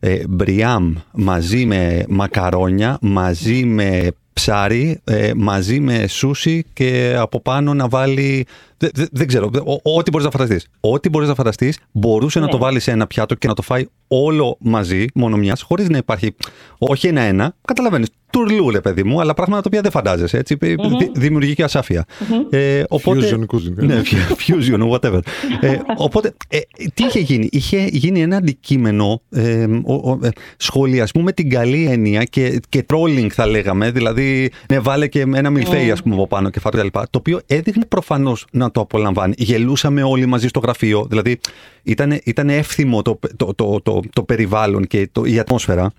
ε, μπριάμ μαζί με μακαρόνια, μαζί με ψάρι, ε, μαζί με σούσι και από πάνω να βάλει δεν, δεν ξέρω. Ό,τι μπορείς να φανταστείς. Ό,τι μπορείς να φανταστείς, μπορούσε να το ναι. βάλεις σε ένα πιάτο και να το φάει όλο μαζί, μόνο μιας, χωρίς να υπάρχει. Όχι ένα-ένα. Καταλαβαίνεις. Τουρλού, ρε παιδί μου, αλλά πράγματα τα οποία δεν φαντάζεσαι. Έτσι, mm-hmm. Δημιουργική ασάφεια. Mm-hmm. Ε, οπότε, fusion cuisine. Ναι, fusion, whatever. ε, οπότε, ε, τι είχε γίνει; Είχε γίνει ένα αντικείμενο ε, ο, ε, σχολιασμού με την καλή έννοια και, και trolling θα λέγαμε. Δηλαδή, ναι, βάλε και ένα μιλφέι, ας πούμε, από πάνω και φάτο Το οποίο έδειχνε προφανώς να το απολαμβάνει. Γελούσαμε όλοι μαζί στο γραφείο. Δηλαδή ήταν, ήταν εύθυμο το, το, το, το, το περιβάλλον και το, η ατμόσφαιρα.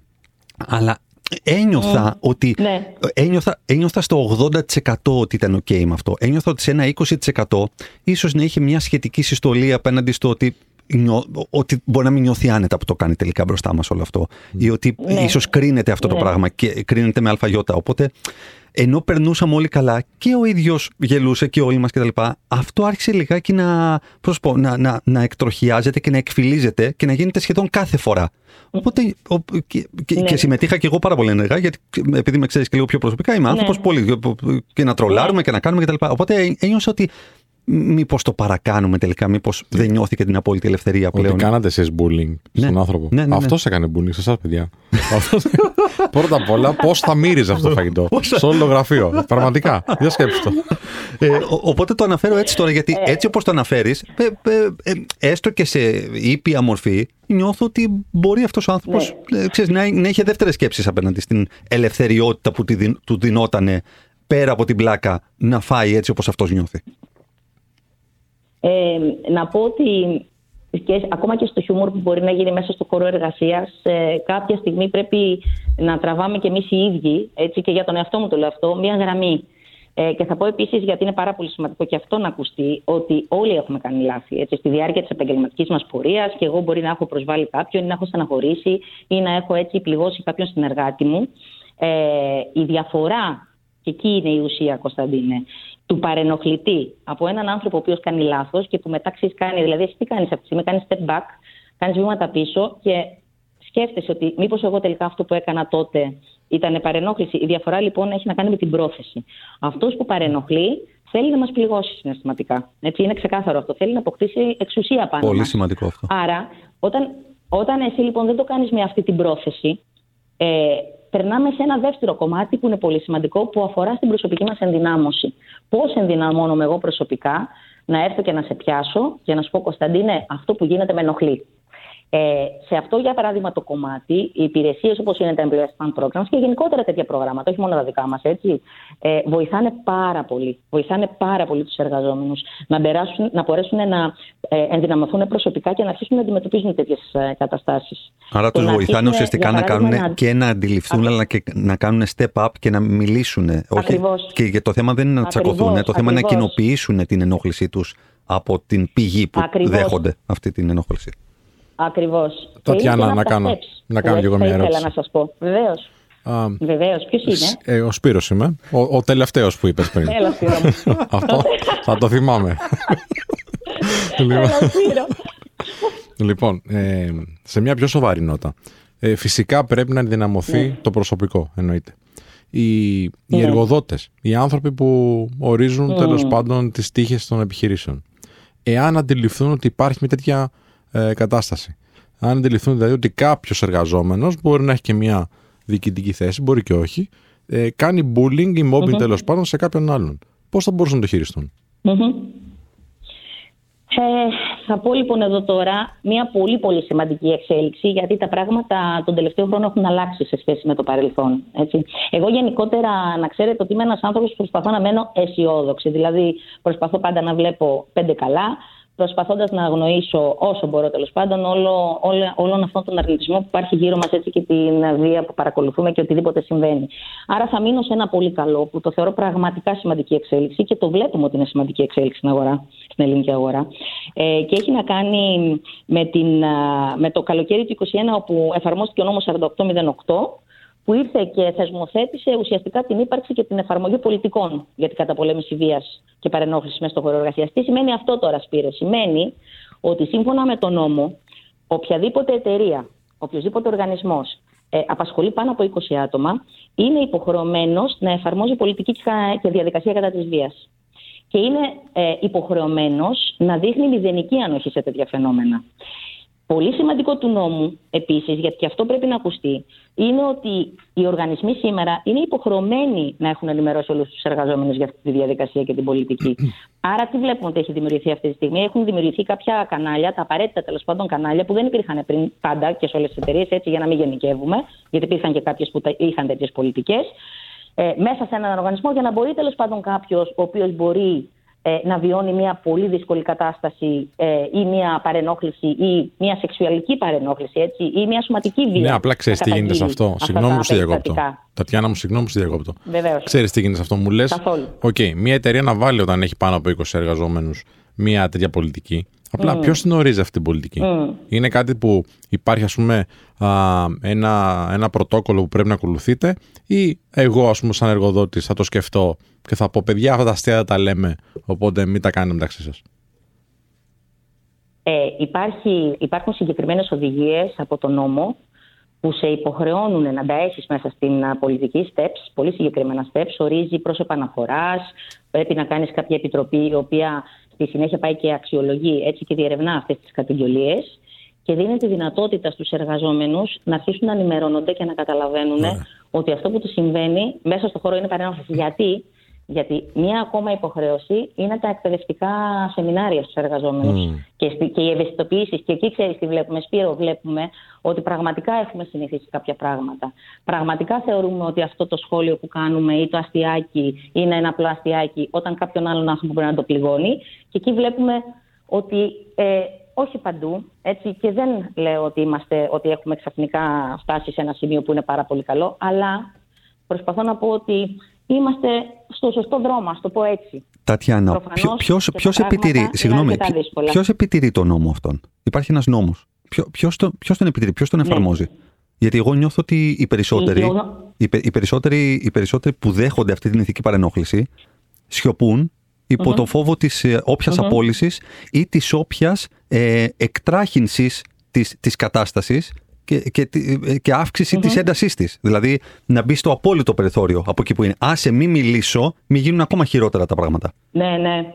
Αλλά ένιωθα ότι. Ναι. Ένιωθα, ένιωθα στο 80% ότι ήταν OK με αυτό. Ένιωθα ότι σε ένα 20% ίσως να είχε μια σχετική συστολή απέναντι στο ότι νιώ- ότι μπορεί να μην νιώθει άνετα που το κάνει τελικά μπροστά μας όλο αυτό. Ή ότι Ναι. ίσως κρίνεται αυτό το Ναι. πράγμα και κρίνεται με αλφαγιώτα. Οπότε, ενώ περνούσαμε όλοι καλά και ο ίδιος γελούσε και όλοι μας κτλ., αυτό άρχισε λιγάκι να, πώς πω, να, να, να εκτροχιάζεται και να εκφυλίζεται και να γίνεται σχεδόν κάθε φορά. Οπότε, ο, και, και, Ναι. και συμμετείχα και εγώ πάρα πολύ ενεργά, γιατί επειδή με ξέρεις και λίγο πιο προσωπικά, είμαι άνθρωπος Ναι. πολύ. και να τρολάρουμε και να κάνουμε κτλ. Οπότε ένιωσα ότι μήπως το παρακάνουμε τελικά, μήπως δεν νιώθηκε την απόλυτη ελευθερία Ότι πλέον. κάνατε εσείς bullying Ναι. στον άνθρωπο; Ναι, ναι, ναι. Αυτό έκανε bullying σε εσάς, παιδιά. Αυτός- Πρώτα απ' όλα, πώς θα μύριζε αυτό το φαγητό; σε όλο το γραφείο. Πραγματικά. Για σκέψτε το. Ε, ο- οπότε το αναφέρω έτσι τώρα, γιατί έτσι όπως το αναφέρεις, ε, ε, ε, έστω και σε ήπια μορφή, νιώθω ότι μπορεί αυτός ο άνθρωπος ε, ξέρεις, να, να είχε δεύτερες σκέψεις απέναντι στην ελευθεριότητα που τη δι- του δινότανε πέρα από την πλάκα να φάει έτσι όπως αυτός νιώθει. Ε, να πω ότι και, ακόμα και στο χιούμορ που μπορεί να γίνει μέσα στο χώρο εργασίας, ε, κάποια στιγμή πρέπει να τραβάμε κι εμείς οι ίδιοι, έτσι και για τον εαυτό μου το λέω αυτό, μία γραμμή. Ε, και θα πω επίσης, γιατί είναι πάρα πολύ σημαντικό και αυτό να ακουστεί, ότι όλοι έχουμε κάνει λάθη. Έτσι, στη διάρκεια της επαγγελματικής μας πορείας, και εγώ μπορεί να έχω προσβάλει κάποιον, ή να έχω στεναχωρήσει, ή να έχω έτσι πληγώσει κάποιον συνεργάτη μου. Ε, η διαφορά, και εκεί είναι η ουσία, Κωνσταντίνε, του παρενοχλητή από έναν άνθρωπο ο οποίος κάνει λάθος και που μετά ξέρεις κάνει. Δηλαδή, εσύ τι κάνεις αυτή τη στιγμή, κάνεις step back, κάνεις βήματα πίσω και σκέφτεσαι ότι μήπως εγώ τελικά αυτό που έκανα τότε ήταν παρενόχληση. Η διαφορά λοιπόν έχει να κάνει με την πρόθεση. Αυτός που παρενοχλεί θέλει να μας πληγώσει συναισθηματικά. Έτσι, είναι ξεκάθαρο αυτό. Θέλει να αποκτήσει εξουσία πάνω Πολύ μας. σημαντικό αυτό. Άρα, όταν, όταν εσύ λοιπόν δεν το κάνεις με αυτή την πρόθεση, ε, περνάμε σε ένα δεύτερο κομμάτι που είναι πολύ σημαντικό, που αφορά στην προσωπική μας ενδυνάμωση. Πώς ενδυναμώνομαι εγώ προσωπικά να έρθω και να σε πιάσω και να σου πω, Κωνσταντίνε, αυτό που γίνεται με ενοχλεί. Ε, σε αυτό, για παράδειγμα, το κομμάτι, οι υπηρεσίες όπως είναι τα Employee Fund Programs και γενικότερα τέτοια προγράμματα, όχι μόνο τα δικά μας, έτσι, ε, βοηθάνε πάρα πολύ. Βοηθάνε πάρα πολύ τους εργαζόμενους να, περάσουν, να μπορέσουν να ε, ενδυναμωθούν προσωπικά και να αρχίσουν να αντιμετωπίζουν τέτοιες καταστάσεις. Άρα τους βοηθάνε ουσιαστικά να κάνουν και να αντιληφθούν, αλλά και να κάνουν step up και να μιλήσουν. Όχι, Ακριβώς. και για το θέμα δεν είναι να Ακριβώς, τσακωθούν, το θέμα είναι να ακριβώς. κοινοποιήσουν την ενόχλησή τους από την πηγή που Ακριβώς. δέχονται αυτή την ενόχληση. Ακριβώς. Τατιάνα, να κάνω- να κάνω κι εγώ μια Θα ερώτηση. ήθελα να σας πω. Βεβαίως. Α, Βεβαίως. Ποιος είναι; ε, ο Σπύρος είμαι. Ο, ο τελευταίος που είπες πριν. Έλα, Σπύρο μου. Αυτό θα το θυμάμαι. λοιπόν, Έλα, Σπύρο. λοιπόν ε, σε μια πιο σοβαρή νότα. Ε, φυσικά πρέπει να ενδυναμωθεί το προσωπικό, εννοείται. Οι, οι Ναι. εργοδότες, οι άνθρωποι που ορίζουν τέλος πάντων τις τύχες των επιχειρήσεων. Εάν αντιληφθούν ότι υπάρχει μια τέτοια ε, κατάσταση. Αν αντιληφθούν δηλαδή ότι κάποιος εργαζόμενος μπορεί να έχει και μια διοικητική θέση, μπορεί και όχι, ε, κάνει bullying ή mobbing τέλος πάντων σε κάποιον άλλον. Πώς θα μπορούσαν να το χειριστούν; Μμμ. Ε, θα πω λοιπόν εδώ τώρα μια πολύ πολύ σημαντική εξέλιξη γιατί τα πράγματα τον τελευταίο χρόνο έχουν αλλάξει σε σχέση με το παρελθόν. Έτσι. Εγώ γενικότερα να ξέρετε ότι είμαι ένας άνθρωπος που προσπαθώ να μένω αισιόδοξη. Δηλαδή προσπαθώ πάντα να βλέπω πέντε καλά προσπαθώντας να αγνοήσω όσο μπορώ τέλος πάντων όλο, όλο, όλον αυτόν τον αρνητισμό που υπάρχει γύρω μας και την βία που παρακολουθούμε και οτιδήποτε συμβαίνει. Άρα θα μείνω σε ένα πολύ καλό που το θεωρώ πραγματικά σημαντική εξέλιξη και το βλέπουμε ότι είναι σημαντική εξέλιξη στην αγορά, στην ελληνική αγορά. Ε, και έχει να κάνει με, την, α, με το καλοκαίρι του 2021 όπου εφαρμόστηκε ο νόμος 4808 που ήρθε και θεσμοθέτησε ουσιαστικά την ύπαρξη και την εφαρμογή πολιτικών για την καταπολέμηση βίας και παρενόχλησης μέσα στο χώρο εργασίας. Τι σημαίνει αυτό τώρα, Σπύρο, Σημαίνει ότι σύμφωνα με τον νόμο, οποιαδήποτε εταιρεία, οποιοδήποτε οργανισμός ε, απασχολεί πάνω από 20 άτομα, είναι υποχρεωμένος να εφαρμόζει πολιτική και διαδικασία κατά της βίας. Και είναι ε, υποχρεωμένος να δείχνει μηδενική ανοχή σε τέτοια φαινόμενα. Πολύ σημαντικό του νόμου, επίσης, γιατί και αυτό πρέπει να ακουστεί, είναι ότι οι οργανισμοί σήμερα είναι υποχρεωμένοι να έχουν ενημερώσει όλους τους εργαζόμενους για αυτή τη διαδικασία και την πολιτική. Άρα, τι βλέπουμε ότι έχει δημιουργηθεί αυτή τη στιγμή; Έχουν δημιουργηθεί κάποια κανάλια, τα απαραίτητα τέλος πάντων κανάλια που δεν υπήρχαν πριν πάντα και σε όλες τις εταιρείες, έτσι για να μην γενικεύουμε, γιατί υπήρχαν και κάποιες που είχαν τέτοιες πολιτικές. Ε, μέσα σε έναν οργανισμό για να μπορεί τέλος πάντων κάποιος ο οποίος μπορεί ε, να βιώνει μια πολύ δύσκολη κατάσταση ε, ή μια παρενόχληση ή μια σεξουαλική παρενόχληση έτσι, ή μια σωματική βία. Ναι, απλά ξέρεις τι γίνεται σε αυτό. Συγγνώμη που σε διακόπτω. Τατιάνα μου, συγγνώμη που σε διακόπτω. Ξέρεις τι γίνεται σε αυτό. Μου λες; Ok, okay, μια εταιρεία να βάλει όταν έχει πάνω από 20 εργαζόμενους μια τέτοια πολιτική. Απλά mm. ποιος την ορίζει αυτή την πολιτική; Mm. Είναι κάτι που υπάρχει, ας πούμε, α, ένα, ένα πρωτόκολλο που πρέπει να ακολουθείτε, ή εγώ, ας πούμε, σαν εργοδότης, θα το σκεφτώ και θα πω: Παιδιά, αυτά τα αστεία τα λέμε, οπότε μην τα κάνετε μεταξύ σας. Ε, υπάρχει, υπάρχουν συγκεκριμένες οδηγίες από τον νόμο που σε υποχρεώνουν να τα έχεις μέσα στην πολιτική steps, πολύ συγκεκριμένα steps, ορίζει πρόσωπα αναφορά, πρέπει να κάνεις κάποια επιτροπή η οποία στη συνέχεια πάει και αξιολογεί έτσι και διερευνά αυτές τις κατηγγελίε και δίνει τη δυνατότητα στους εργαζόμενους να αρχίσουν να ενημερώνονται και να καταλαβαίνουν ναι. ότι αυτό που τους συμβαίνει μέσα στο χώρο είναι παρένοχληση. Γιατί; Γιατί μία ακόμα υποχρέωση είναι τα εκπαιδευτικά σεμινάρια στους εργαζόμενους mm. και, και οι ευαισθητοποιήσεις. Και εκεί ξέρεις τι βλέπουμε, Σπύρο, βλέπουμε ότι πραγματικά έχουμε συνηθίσει κάποια πράγματα. Πραγματικά θεωρούμε ότι αυτό το σχόλιο που κάνουμε ή το αστιάκι είναι ένα απλό αστιάκι, όταν κάποιον άλλον άνθρωπο μπορεί να το πληγώνει. Και εκεί βλέπουμε ότι ε, όχι παντού, έτσι, και δεν λέω ότι, είμαστε, ότι έχουμε ξαφνικά φτάσει σε ένα σημείο που είναι πάρα πολύ καλό, αλλά προσπαθώ να πω ότι είμαστε στο σωστό δρόμο, ας το πω έτσι. Τατιάνα, ποιο επιτηρεί, συγγνώμη, ποιος επιτηρεί τον νόμο αυτόν; Υπάρχει ένας νόμος. Ποιο τον, τον επιτηρεί, ποιος τον ναι. εφαρμόζει; Γιατί εγώ νιώθω ότι οι περισσότεροι, οι, οι, περισσότεροι, οι περισσότεροι που δέχονται αυτή την ηθική παρενόχληση σιωπούν υπό το φόβο της ε, όποιας mm-hmm. απόλυσης ή της όποιας ε, εκτράχυνσης της, της κατάστασης και, και, και αύξηση mm-hmm. τη έντασής της. Δηλαδή να μπει στο απόλυτο περιθώριο από εκεί που είναι. Άσε, μη μιλήσω, μη γίνουν ακόμα χειρότερα τα πράγματα. Ναι, ναι.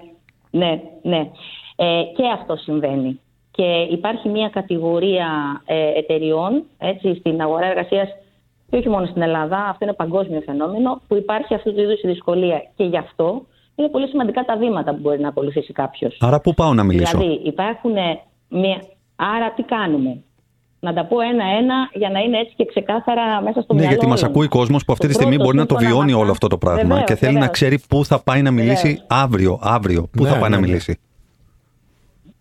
Ναι, ναι. Ε, και αυτό συμβαίνει. Και υπάρχει μια κατηγορία ε, εταιριών έτσι, στην αγορά εργασίας και όχι μόνο στην Ελλάδα, αυτό είναι παγκόσμιο φαινόμενο, που υπάρχει αυτού του είδους η δυσκολία. Και γι' αυτό είναι πολύ σημαντικά τα βήματα που μπορεί να ακολουθήσει κάποιος. Άρα, πού πάω να μιλήσω; Δηλαδή, υπάρχουν μια. Άρα, τι κάνουμε; Να τα πω ένα-ένα για να είναι έτσι και ξεκάθαρα μέσα στο ναι, μυαλό. Ναι, γιατί μας ακούει κόσμος που αυτή τη στιγμή μπορεί να το βιώνει όλο αυτό το πράγμα και θέλει να ξέρει πού θα πάει να μιλήσει αύριο. Αύριο, πού θα ναι, πάει να ναι, μιλήσει.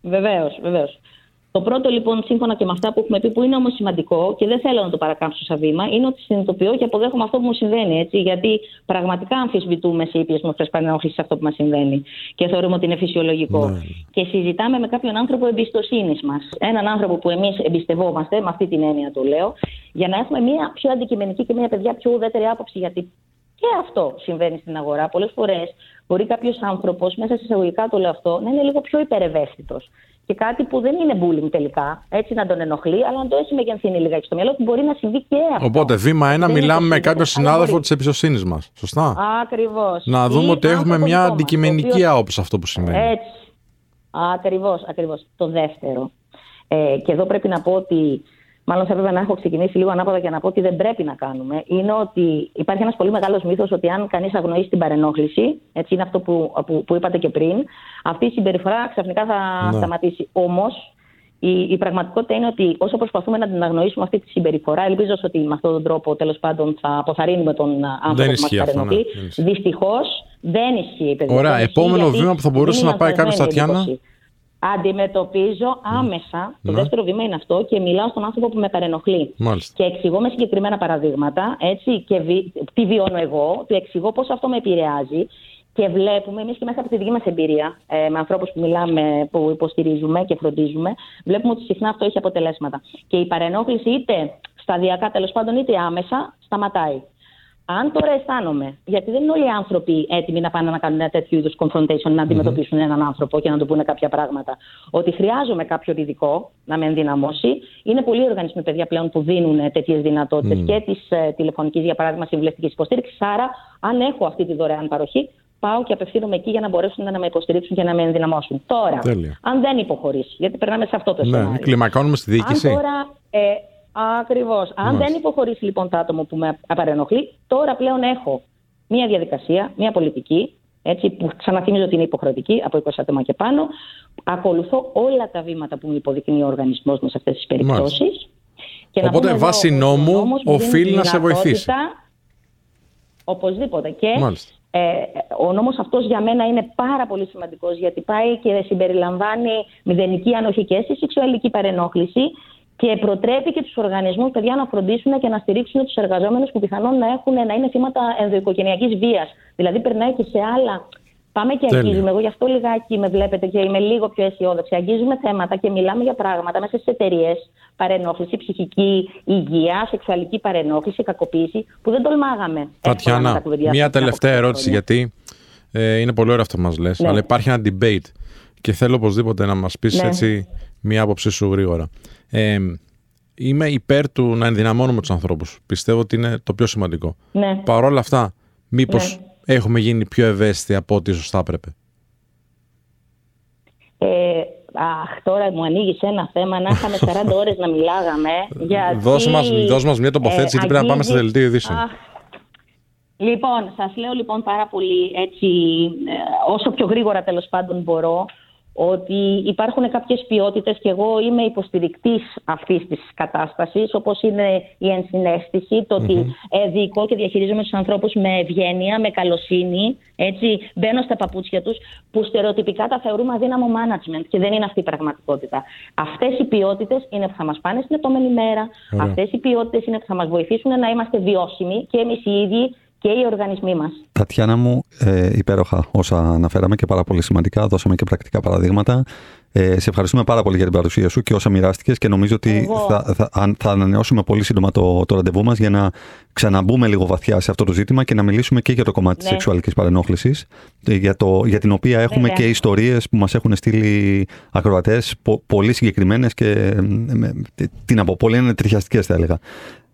Βεβαίως, βεβαίως. Το πρώτο λοιπόν, σύμφωνα και με αυτά που έχουμε πει, που είναι όμως σημαντικό και δεν θέλω να το παρακάμψω σαν βήμα, είναι ότι συνειδητοποιώ και αποδέχομαι αυτό που μου συμβαίνει. Έτσι, γιατί πραγματικά αμφισβητούμε σε ήπιες μορφές παρενόχλησης αυτό που μας συμβαίνει. Και θεωρούμε ότι είναι φυσιολογικό. Ναι. Και συζητάμε με κάποιον άνθρωπο εμπιστοσύνης μας. Έναν άνθρωπο που εμείς εμπιστευόμαστε, με αυτή την έννοια το λέω, για να έχουμε μια πιο αντικειμενική και μια παιδιά πιο ουδέτερη άποψη. Γιατί και αυτό συμβαίνει στην αγορά. Πολλές φορές μπορεί κάποιος άνθρωπος, μέσα σε εισαγωγικά το λέω αυτό, να είναι λίγο πιο υπερευαίσθητος και κάτι που δεν είναι bullying τελικά, έτσι να τον ενοχλεί, αλλά να το έχει μεγενθύνει λιγάκι στο μυαλό του, μπορεί να συμβεί και αυτό. Οπότε, βήμα ένα, μιλάμε με κάποιο συνάδελφο της εμπιστοσύνης μας. Σωστά; Ακριβώς. Να δούμε ότι έχουμε μια αντικειμενική άποψη αυτό που σημαίνει. Έτσι. Ακριβώς, ακριβώς. Το δεύτερο. Ε, και εδώ πρέπει να πω ότι μάλλον θα έπρεπε να έχω ξεκινήσει λίγο ανάποδα και να πω ότι δεν πρέπει να κάνουμε, είναι ότι υπάρχει ένας πολύ μεγάλος μύθος ότι αν κανείς αγνοήσει την παρενόχληση, έτσι είναι αυτό που, που, που είπατε και πριν, αυτή η συμπεριφορά ξαφνικά θα ναι. σταματήσει. Όμως, η, η πραγματικότητα είναι ότι όσο προσπαθούμε να την αγνοήσουμε αυτή τη συμπεριφορά, ελπίζω ότι με αυτόν τον τρόπο τέλος πάντων θα αποθαρρύνουμε τον άνθρωπο που μας παρενοχλεί. Ναι. Δυστυχώς δεν ισχύει. Παιδιά. Ωραία. Επόμενο βήμα που θα μπορούσε να πάει κάποιος, Τατιάνα; Αντιμετωπίζω άμεσα. Το ναι. δεύτερο βήμα είναι αυτό και μιλάω στον άνθρωπο που με παρενοχλεί. Μάλιστα. Και εξηγώ με συγκεκριμένα παραδείγματα έτσι, και βι... τι βιώνω εγώ, του εξηγώ πώς αυτό με επηρεάζει. Και βλέπουμε εμείς και μέσα από τη δική μας εμπειρία, ε, με ανθρώπους που μιλάμε, που υποστηρίζουμε και φροντίζουμε, βλέπουμε ότι συχνά αυτό έχει αποτελέσματα. Και η παρενόχληση είτε σταδιακά τέλος πάντων είτε άμεσα σταματάει. Αν τώρα αισθάνομαι, γιατί δεν είναι όλοι οι άνθρωποι έτοιμοι να πάνε να κάνουν ένα τέτοιο είδους confrontation, να αντιμετωπίσουν έναν άνθρωπο και να του πούνε κάποια πράγματα, ότι χρειάζομαι κάποιο ειδικό να με ενδυναμώσει. Είναι πολλοί οργανισμοί, παιδιά, πλέον που δίνουν τέτοιες δυνατότητες και της ε, τηλεφωνικής, για παράδειγμα, συμβουλευτικής υποστήριξης. Άρα, αν έχω αυτή τη δωρεάν παροχή, πάω και απευθύνομαι εκεί για να μπορέσουν να με υποστηρίξουν και να με ενδυναμώσουν. Τώρα, αν δεν υποχωρήσει, γιατί περνάμε σε αυτό το ναι, σενάριο. Κλιμακώνουμε στη διοίκηση. Αν τώρα, ε, Ακριβώς. Αν δεν υποχωρήσει λοιπόν το άτομο που με απαρενοχλεί, τώρα πλέον έχω μία διαδικασία, μία πολιτική, έτσι, που ξαναθυμίζω ότι είναι υποχρεωτική από 20 άτομα και πάνω. Ακολουθώ όλα τα βήματα που μου υποδεικνύει ο οργανισμός μου σε αυτές τις περιπτώσεις. Οπότε, βάσει νόμου, οφείλει να σε βοηθήσει. Οπωσδήποτε. Και Ε, ο νόμος αυτός για μένα είναι πάρα πολύ σημαντικός γιατί πάει και συμπεριλαμβάνει μηδενική ανοχή και στη σεξουαλική παρενόχληση και προτρέπει και τους οργανισμούς, παιδιά, να φροντίσουν και να στηρίξουν τους εργαζόμενους που πιθανόν να, έχουν, να είναι θύματα ενδοοικογενειακής βίας. Δηλαδή, περνάει και σε άλλα. Πάμε και Τέλεια. αγγίζουμε. Εγώ γι' αυτό λιγάκι με βλέπετε και είμαι λίγο πιο αισιόδοξη. Αγγίζουμε θέματα και μιλάμε για πράγματα μέσα στις εταιρείες. Παρενόχληση, ψυχική υγεία, σεξουαλική παρενόχληση, κακοποίηση, που δεν τολμάγαμε. εύκολα να Τατιάνα, τα κουβεντιάσουμε μία πριν από τελευταία κάποια ερώτηση, χρόνια. γιατί ε, είναι πολύ ωραίο αυτό που μας λες, Ναι. αλλά υπάρχει ένα debate και θέλω οπωσδήποτε να μας πεις Ναι. έτσι μία άποψή σου γρήγορα. Ε, είμαι υπέρ του να ενδυναμώνουμε τους ανθρώπους. Πιστεύω ότι είναι το πιο σημαντικό. Ναι. Παρ' όλα αυτά, μήπως Ναι. έχουμε γίνει πιο ευαίσθητοι από ό,τι σωστά έπρεπε; Ε, αχ, τώρα μου ανοίγεις ένα θέμα να είχαμε 40 ώρες να μιλάγαμε. Γιατί, Δώσε μας- δώσε μας μια τοποθέτηση, γιατί πρέπει να πάμε στο αγγίζει- δελτίο ειδήσεων. Αχ. Λοιπόν, σας λέω λοιπόν πάρα πολύ έτσι, ε, όσο πιο γρήγορα τέλος πάντων μπορώ, ότι υπάρχουν κάποιες ποιότητες και εγώ είμαι υποστηρικτής αυτής της κατάστασης, όπως είναι η ενσυναίσθηση, το ότι ε, διοικώ και διαχειρίζομαι τους ανθρώπους με ευγένεια, με καλοσύνη, έτσι, μπαίνω στα παπούτσια τους, που στερεοτυπικά τα θεωρούμε αδύναμο management και δεν είναι αυτή η πραγματικότητα. Αυτές οι ποιότητες είναι που θα μας πάνε στην επόμενη μέρα, Ωραία. αυτές οι ποιότητες είναι που θα μας βοηθήσουν να είμαστε βιώσιμοι και εμείς οι ίδιοι και οι οργανισμοί μας. Τατιάνα μου, ε, υπέροχα όσα αναφέραμε και πάρα πολύ σημαντικά. Δώσαμε και πρακτικά παραδείγματα. Ε, σε ευχαριστούμε πάρα πολύ για την παρουσία σου και όσα μοιράστηκες και νομίζω ότι Εγώ. θα, θα, αν- θα ανανεώσουμε πολύ σύντομα το, το ραντεβού μας για να ξαναμπούμε λίγο βαθιά σε αυτό το ζήτημα και να μιλήσουμε και για το κομμάτι της Ναι. σεξουαλικής παρενόχλησης, για, το, για την οποία έχουμε Βέβαια. και ιστορίες που μας έχουν στείλει ακροατές πολύ συγκεκριμένες και ε, με- τι- τι να πω, πολύ τριχιαστικέ θα έλεγα.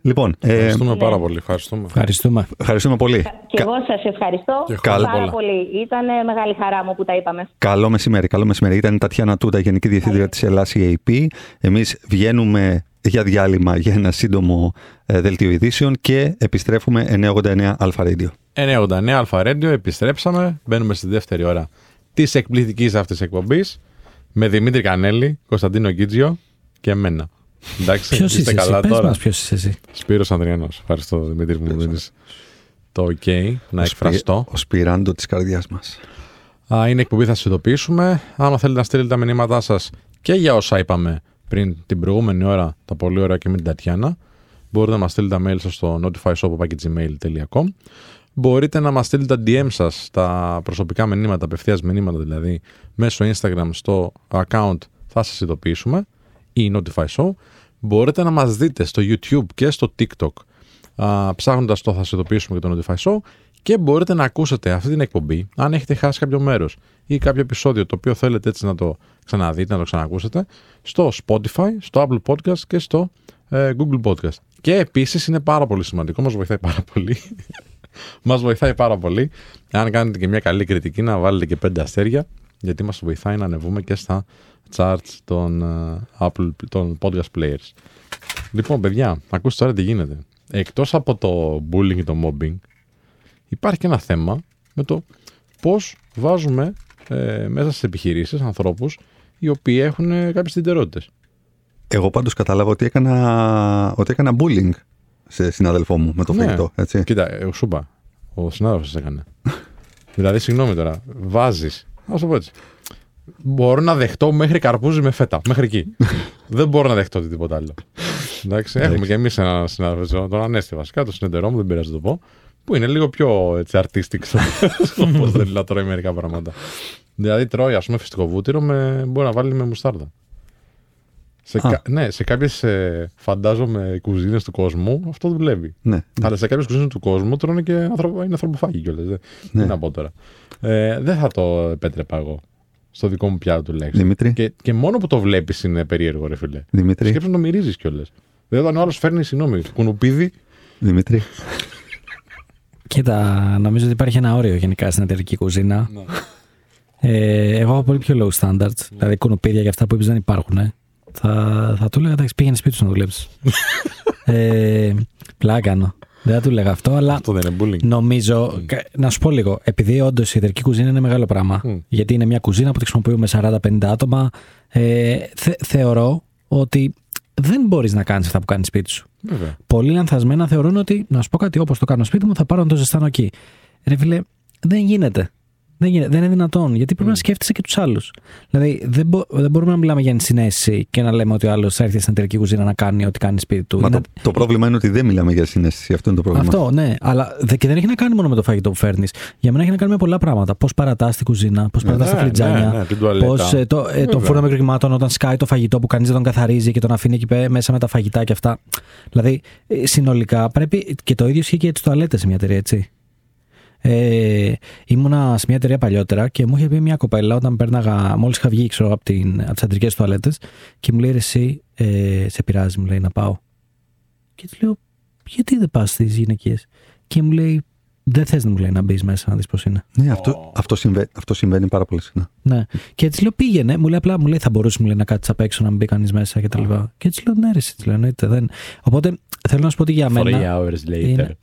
Λοιπόν, ε, Ευχαριστούμε ναι. πάρα πολύ. Ευχαριστούμε. Ευχαριστούμε. ευχαριστούμε πολύ. Και εγώ σας ευχαριστώ Και καλά πάρα πολλά. πολύ. Ήταν μεγάλη χαρά μου που τα είπαμε. Καλό μεσημέρι, καλό μεσημέρι. Ήταν η Τατιάνα Τούτα, Γενική Διευθύντρια της Ελλάς EAP. Εμείς βγαίνουμε για διάλειμμα για ένα σύντομο ε, δελτίο ειδήσεων και επιστρέφουμε 989 Αλφα Radio. 989 Αλφα Radio, επιστρέψαμε. Μπαίνουμε στη δεύτερη ώρα της εκπληκτικής αυτής εκπομπής με Δημήτρη Κανέλη, Κωνσταντίνο Γκίτζιο και εμένα. Εντάξει, Ποιος είστε είσαι εσύ, καλά πες τώρα. μας ποιος είσαι εσύ. Σπύρος Ανδριανός. Ευχαριστώ Δημήτρη που μου δίνεις το OK να εκφραστώ. Ο σπυράντο της καρδιάς μας. Α, είναι εκπομπή, θα σας ειδοποιήσουμε. Άμα θέλετε να στείλετε τα μηνύματά σας και για όσα είπαμε πριν την προηγούμενη ώρα, τα πολύ ωραία και με την Τατιάνα, μπορείτε να μας στείλετε τα mail σας στο notifyshop.gmail.com. Μπορείτε να μας στείλετε τα DM σας, τα προσωπικά μηνύματα, απευθείας μηνύματα δηλαδή, μέσω Instagram στο account θα σας ειδοποιήσουμε ή Notify Show. Μπορείτε να μας δείτε στο YouTube και στο TikTok ψάχνοντας το θα σα ειδοποιήσουμε για το Notify Show και μπορείτε να ακούσετε αυτή την εκπομπή αν έχετε χάσει κάποιο μέρος ή κάποιο επεισόδιο το οποίο θέλετε έτσι να το ξαναδείτε, να το ξανακούσετε στο Spotify, στο Apple Podcast και στο ε, Google Podcast. Και επίσης είναι πάρα πολύ σημαντικό, μας βοηθάει πάρα πολύ. μας βοηθάει πάρα πολύ. Αν κάνετε και μια καλή κριτική, να βάλετε και πέντε αστέρια, γιατί μας βοηθάει να ανεβούμε και στα charts των, ε, Apple, των podcast players. Λοιπόν, παιδιά, ακούστε τώρα τι γίνεται. Εκτός από το bullying και το mobbing, υπάρχει και ένα θέμα με το πώς βάζουμε ε, μέσα στις επιχειρήσεις ανθρώπους οι οποίοι έχουν ε, κάποιες ιδιαιτερότητες. Εγώ πάντως κατάλαβα ότι έκανα, ότι έκανα bullying σε συνάδελφό μου με το Ναι. φαγητό. Έτσι. Κοίτα, ε, σου είπα, ο συνάδελφος σας έκανε. δηλαδή, συγγνώμη τώρα, βάζεις, να σου πω έτσι, μπορώ να δεχτώ μέχρι καρπούζι με φέτα, μέχρι εκεί. Δεν μπορώ να δεχτώ τίποτα άλλο. Εντάξει, έχουμε και εμείς ένα συνάδελφο, τον Ανέστη βασικά, το συνεταιρό μου, δεν πειράζει να το πω, που είναι λίγο πιο έτσι, artistic στο στο πώς θέλει να τρώει μερικά πράγματα. Δηλαδή τρώει ας πούμε φυστικό βούτυρο με, μπορεί να βάλει με μουστάρδα. Σε, Α. κα- ναι, σε κάποιες ε, φαντάζομαι κουζίνες του κόσμου αυτό δουλεύει. Ναι. Αλλά σε κάποιες κουζίνες του κόσμου τρώνε και ανθρωπο, είναι ανθρωποφάγοι κιόλας. Ναι. Τι να πω τώρα. Ε, δεν θα το επέτρεπα εγώ. Στο δικό μου πιάτο τουλάχιστον. Δημήτρη. Και, και μόνο που το βλέπεις είναι περίεργο, ρε φιλέ. Δημήτρη. Σκέψου να το μυρίζεις κιόλας. Δηλαδή, όταν ο άλλος φέρνει, συγγνώμη, κουνουπίδι. Δημήτρη. Κοίτα, νομίζω ότι υπάρχει ένα όριο γενικά στην εταιρική κουζίνα. Ναι. Ε, εγώ έχω πολύ πιο low standards. Δηλαδή, κουνουπίδια για αυτά που είπες δεν υπάρχουν. Ε. Θα, θα του έλεγα, εντάξει, πήγαινε σπίτι σου να δουλέψεις. ε, πλάκα κάνω. Δεν θα του έλεγα αυτό, αλλά Αυτό δεν είναι bullying. νομίζω. κα- Να σου πω λίγο, επειδή όντως η εταιρική κουζίνα είναι μεγάλο πράγμα. Μμ. Γιατί είναι μια κουζίνα που τη χρησιμοποιούμε 40-50 άτομα. Ε, θε- θεωρώ ότι δεν μπορείς να κάνεις αυτά που κάνεις σπίτι σου. Βέβαια. Πολλοί λανθασμένα θεωρούν ότι, να σου πω κάτι, όπως το κάνω σπίτι μου, θα πάρω να το ζεστάνω εκεί. Ρε φίλε, δεν γίνεται. Δεν, γίνεται. δεν είναι δυνατόν. Γιατί πρέπει να σκέφτεσαι και τους άλλους. Δηλαδή, δεν, μπο- δεν μπορούμε να μιλάμε για ενσυναίσθηση και να λέμε ότι ο άλλος θα έρθει στην εταιρική κουζίνα να κάνει ό,τι κάνει σπίτι του. Μα Είναι- το, το πρόβλημα είναι ότι δεν μιλάμε για συνέστηση. Αυτό είναι το πρόβλημα. Αυτό, ναι. Αλλά δε- και δεν έχει να κάνει μόνο με το φαγητό που φέρνεις. Για μένα έχει να κάνει με πολλά πράγματα. Πώς παρατάς την κουζίνα, πώς παρατάς τα ναι, φλιτζάνια. ναι, ναι, την τουαλέτα. Πώς, ε, το, ε, Βέβαια. τον φούρνο μικροκυμάτων όταν σκάει το φαγητό που κανείς δεν τον καθαρίζει και τον αφήνει εκεί πέ- μέσα με τα φαγητά και αυτά. Δηλαδή, ε, συνολικά πρέπει. Και το ίδιο ισχύει και για τις τουαλέτες σε μια εταιρεία, έτσι. Ε, ήμουνα σε μια εταιρεία παλιότερα και μου είχε πει μια κοπέλα όταν πέρναγα, μόλις είχα βγει ξέρω, από, την, από τις αντρικές τουαλέτες και μου λέει «Ρε εσύ, ε, σε πειράζει, μου λέει να πάω. Και της λέω, γιατί δεν πας στις γυναικείες; Και μου λέει, δεν θες να μου λέει να μπεις μέσα να δεις πώς είναι. Ναι, αυτό, αυτό, συμβαίνει, αυτό συμβαίνει πάρα πολύ συχνά. Ναι. Και έτσι λέω πήγαινε, μου λέει απλά, μου λέει θα μπορούσε μου λέει, να κάτσεις απ' έξω να μην μπει κανείς μέσα και τα λοιπά. Και έτσι λέω ναι, ρε, εσύ, της λέω, εννοείται, δεν. Οπότε θέλω να σου πω ότι για Three μένα. hours later. είναι-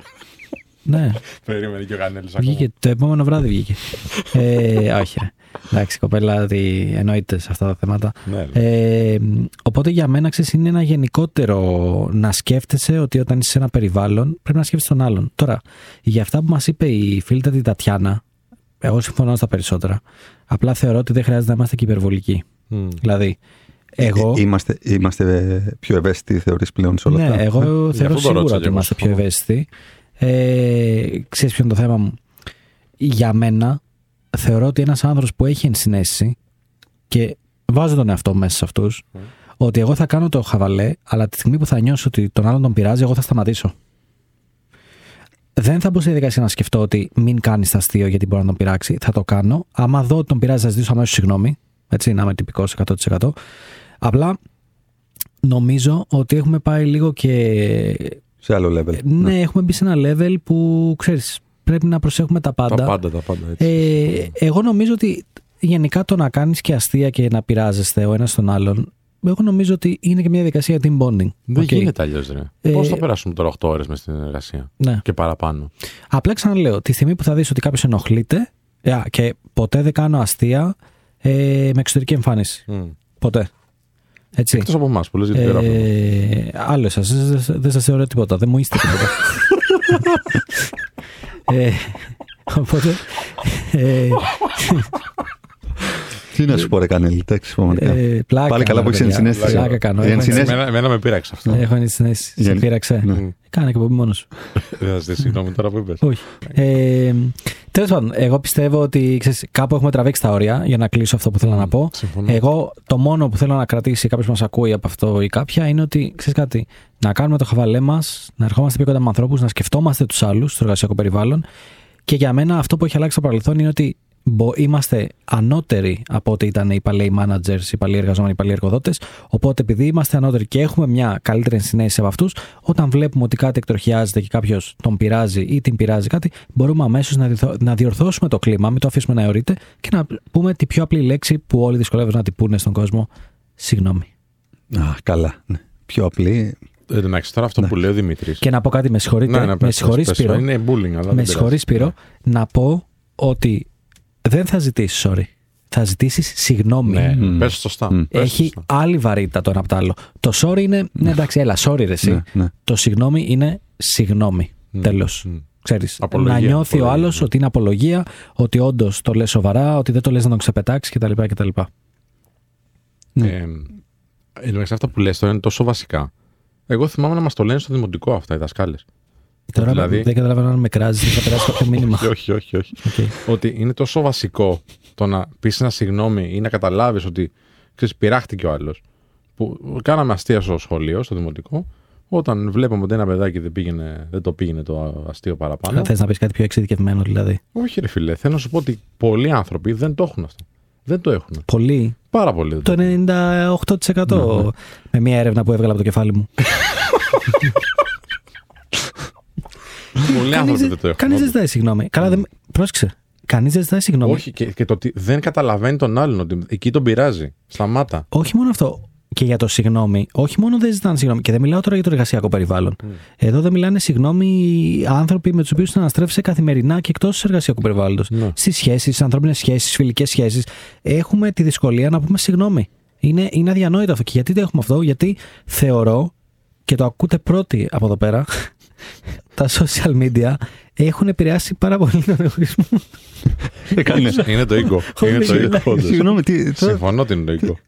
Ναι, Περίμενε και ο Κανέλης ακόμα. βγήκε το επόμενο βράδυ βγήκε. ε, όχι, ρε. Εντάξει, κοπέλα, ότι εννοείται σε αυτά τα θέματα. Ναι, ναι. Ε, οπότε για μένα ξέρεις, είναι ένα γενικότερο να σκέφτεσαι ότι όταν είσαι σε ένα περιβάλλον πρέπει να σκέφτεσαι τον άλλον. Τώρα, για αυτά που μας είπε η φίλη της Τατιάνα, εγώ συμφωνώ στα περισσότερα. Απλά θεωρώ ότι δεν χρειάζεται να είμαστε και υπερβολικοί. Μμ. Δηλαδή, εγώ. Ε, είμαστε, είμαστε πιο ευαίσθητοι, θεωρείς πλέον σε όλα ναι, αυτά; εγώ αυτό το θεωρώ ρώτησα σίγουρα και ότι εγώ, είμαστε πιο συμφωνώ. ευαίσθητοι. Ε, ξέρεις ποιο είναι το θέμα μου; Για μένα, θεωρώ ότι ένας άνθρωπος που έχει ενσυναίσθηση και βάζω τον εαυτό μου μέσα σε αυτούς, ότι εγώ θα κάνω το χαβαλέ, αλλά τη στιγμή που θα νιώσω ότι τον άλλον τον πειράζει, εγώ θα σταματήσω. Δεν θα μπω στη διαδικασία να σκεφτώ ότι μην κάνεις τα αστείο γιατί μπορεί να τον πειράξει. Θα το κάνω. Άμα δω ότι τον πειράζει, θα ζητήσω αμέσως συγγνώμη. Έτσι, να είμαι τυπικός 100%. Απλά νομίζω ότι έχουμε πάει λίγο και. Σε άλλο level. Ναι, έχουμε μπει σε ένα level που ξέρεις, πρέπει να προσέχουμε τα πάντα. Τα πάντα, τα πάντα. Έτσι. Ε, εγώ νομίζω ότι γενικά το να κάνεις και αστεία και να πειράζεστε ο ένας τον άλλον, εγώ νομίζω ότι είναι και μια διαδικασία team bonding. Δεν Οκ. γίνεται αλλιώς, ρε. Ε, Πώς θα περάσουμε τώρα 8 ώρες μες στην εργασία Ναι. και παραπάνω; Απλά ξαναλέω, τη στιγμή που θα δεις ότι κάποιος ενοχλείται ε, α, και ποτέ δεν κάνω αστεία ε, με εξωτερική εμφάνιση. Mm. Ποτέ. Έτσι. Εκτός από εμάς που λες γιατί γράφουμε. Ε, άλλο εσά. Δεν δεν σας θεωρώ τίποτα. Δεν μου είστε τίποτα. ε, οπότε. Ε, Τι να σου πω, ρε Κανέλη, εντάξει, πραγματικά. ε, πλάκα Πάλι καλά κάνω, που έχεις παιδιά. ενσυναίσθηση. Πλάκα κάνω. Η Έχω ενσυναίσθηση- Εμένα, εμένα με πείραξε αυτό. Έχω ενσυναίσθηση. Σε Γενι- πείραξε. Ναι. Κάνε και από μόνος σου. Δεν θα ζητήσει συγγνώμη τώρα που είπες. Όχι. Ε, Τέλος πάντων, εγώ πιστεύω ότι ξέρεις, κάπου έχουμε τραβήξει τα όρια για να κλείσω αυτό που θέλω να πω. Συμφωνώ. Εγώ το μόνο που θέλω να κρατήσει κάποιος που μας ακούει από αυτό ή κάποια είναι ότι ξέρεις κάτι. Να κάνουμε το χαβαλέ μας, να ερχόμαστε πιο κοντά με ανθρώπους, να σκεφτόμαστε τους άλλους στο εργασιακό περιβάλλον. Και για μένα αυτό που έχει αλλάξει στο παρελθόν είναι ότι μπο- είμαστε ανώτεροι από ό,τι ήταν οι παλαιοί managers, οι παλαιοί εργαζόμενοι, οι παλαιοί εργοδότες. Οπότε επειδή είμαστε ανώτεροι και έχουμε μια καλύτερη ενσυναίσθηση από αυτούς, όταν βλέπουμε ότι κάτι εκτροχιάζεται και κάποιος τον πειράζει ή την πειράζει κάτι, μπορούμε αμέσως να, διορθω- να διορθώσουμε το κλίμα, μην το αφήσουμε να αιωρείται και να πούμε τη πιο απλή λέξη που όλοι δυσκολεύονται να την πούνε στον κόσμο. Συγγνώμη. Α, καλά. Ναι. Πιο απλή. Ε, Εντάξει, τώρα αυτό που λέει ο Δημήτρης. Και να πω κάτι, με συγχωρείτε. Ναι, με συγχωρείς, Σπύρο. Είναι bullying, αλλά. Με δεν συγχωρείς, πειράζει. Σπύρο, να πω ότι δεν θα ζητήσεις sorry. Θα ζητήσεις συγγνώμη. Ναι, Μμ. πες σωστά. Μμ. πες Έχει σωστά. άλλη βαρύτητα το ένα από το άλλο. Το sorry είναι. Ναι, εντάξει, έλα, sorry, ρε, εσύ. Ναι, ναι. Το συγγνώμη είναι συγγνώμη. Μμ. Τέλο. Μμ. Ξέρεις, Απολογία, να νιώθει ο απολογία, άλλος ναι. ότι είναι απολογία, ότι όντως το λες σοβαρά, ότι δεν το λες να τον ξεπετάξεις κτλ. κτλ. Ναι. Ε, εν τω μεταξύ, αυτά που λες τώρα είναι τόσο βασικά. Εγώ θυμάμαι να μας το λένε στο δημοτικό αυτά οι δασκάλες. Τώρα δηλαδή- δεν καταλαβαίνω αν με κράζεις ή θα περάσει κάποιο μήνυμα. όχι, όχι, όχι. Οκ. Ότι είναι τόσο βασικό το να πεις ένα συγγνώμη ή να καταλάβεις ότι ξέρεις, πειράχτηκε ο άλλος. Που κάναμε αστεία στο σχολείο, στο δημοτικό, όταν βλέπαμε ότι ένα παιδάκι δεν, πήγαινε, δεν το πήγαινε το αστείο παραπάνω. Θες να πεις κάτι πιο εξειδικευμένο δηλαδή. Όχι, ρε φίλε. Θέλω να σου πω ότι πολλοί άνθρωποι δεν το έχουν αυτό. Δεν το έχουν. Πολύ. Πάρα πολύ. δεν το Το έχουν. 98% με μια έρευνα που έβγαλα από το κεφάλι μου. Πολλοί άνθρωποι δεν το έχουν. Κανείς δεν όντως. ζητάει συγγνώμη. Καλά, δεν. Πρόσεξε. Κανείς δεν ζητάει συγγνώμη. Όχι, και, και το ότι δεν καταλαβαίνει τον άλλον, ότι εκεί τον πειράζει. Σταμάτα. Όχι μόνο αυτό. Και για το συγγνώμη, όχι μόνο δεν ζητάνε συγγνώμη. Και δεν μιλάω τώρα για το εργασιακό περιβάλλον. Εδώ δεν μιλάνε συγγνώμη άνθρωποι με τους οποίους αναστρέφεσαι καθημερινά και εκτός εργασιακού περιβάλλοντος. Ναι. Στις σχέσεις, στις ανθρώπινες σχέσεις, φιλικές σχέσεις. Έχουμε τη δυσκολία να πούμε συγγνώμη. Είναι, είναι αδιανόητο αυτό. Και γιατί το έχουμε αυτό, Γιατί θεωρώ και το ακούτε πρώτοι από εδώ πέρα, τα social media έχουν επηρεάσει πάρα πολύ τον εγωισμό. Έκανε. Είναι το οίκο. Είναι το οίκο. όντως. Συγγνώμη, τι. τώρα- Συμφωνώ ότι είναι το οίκο.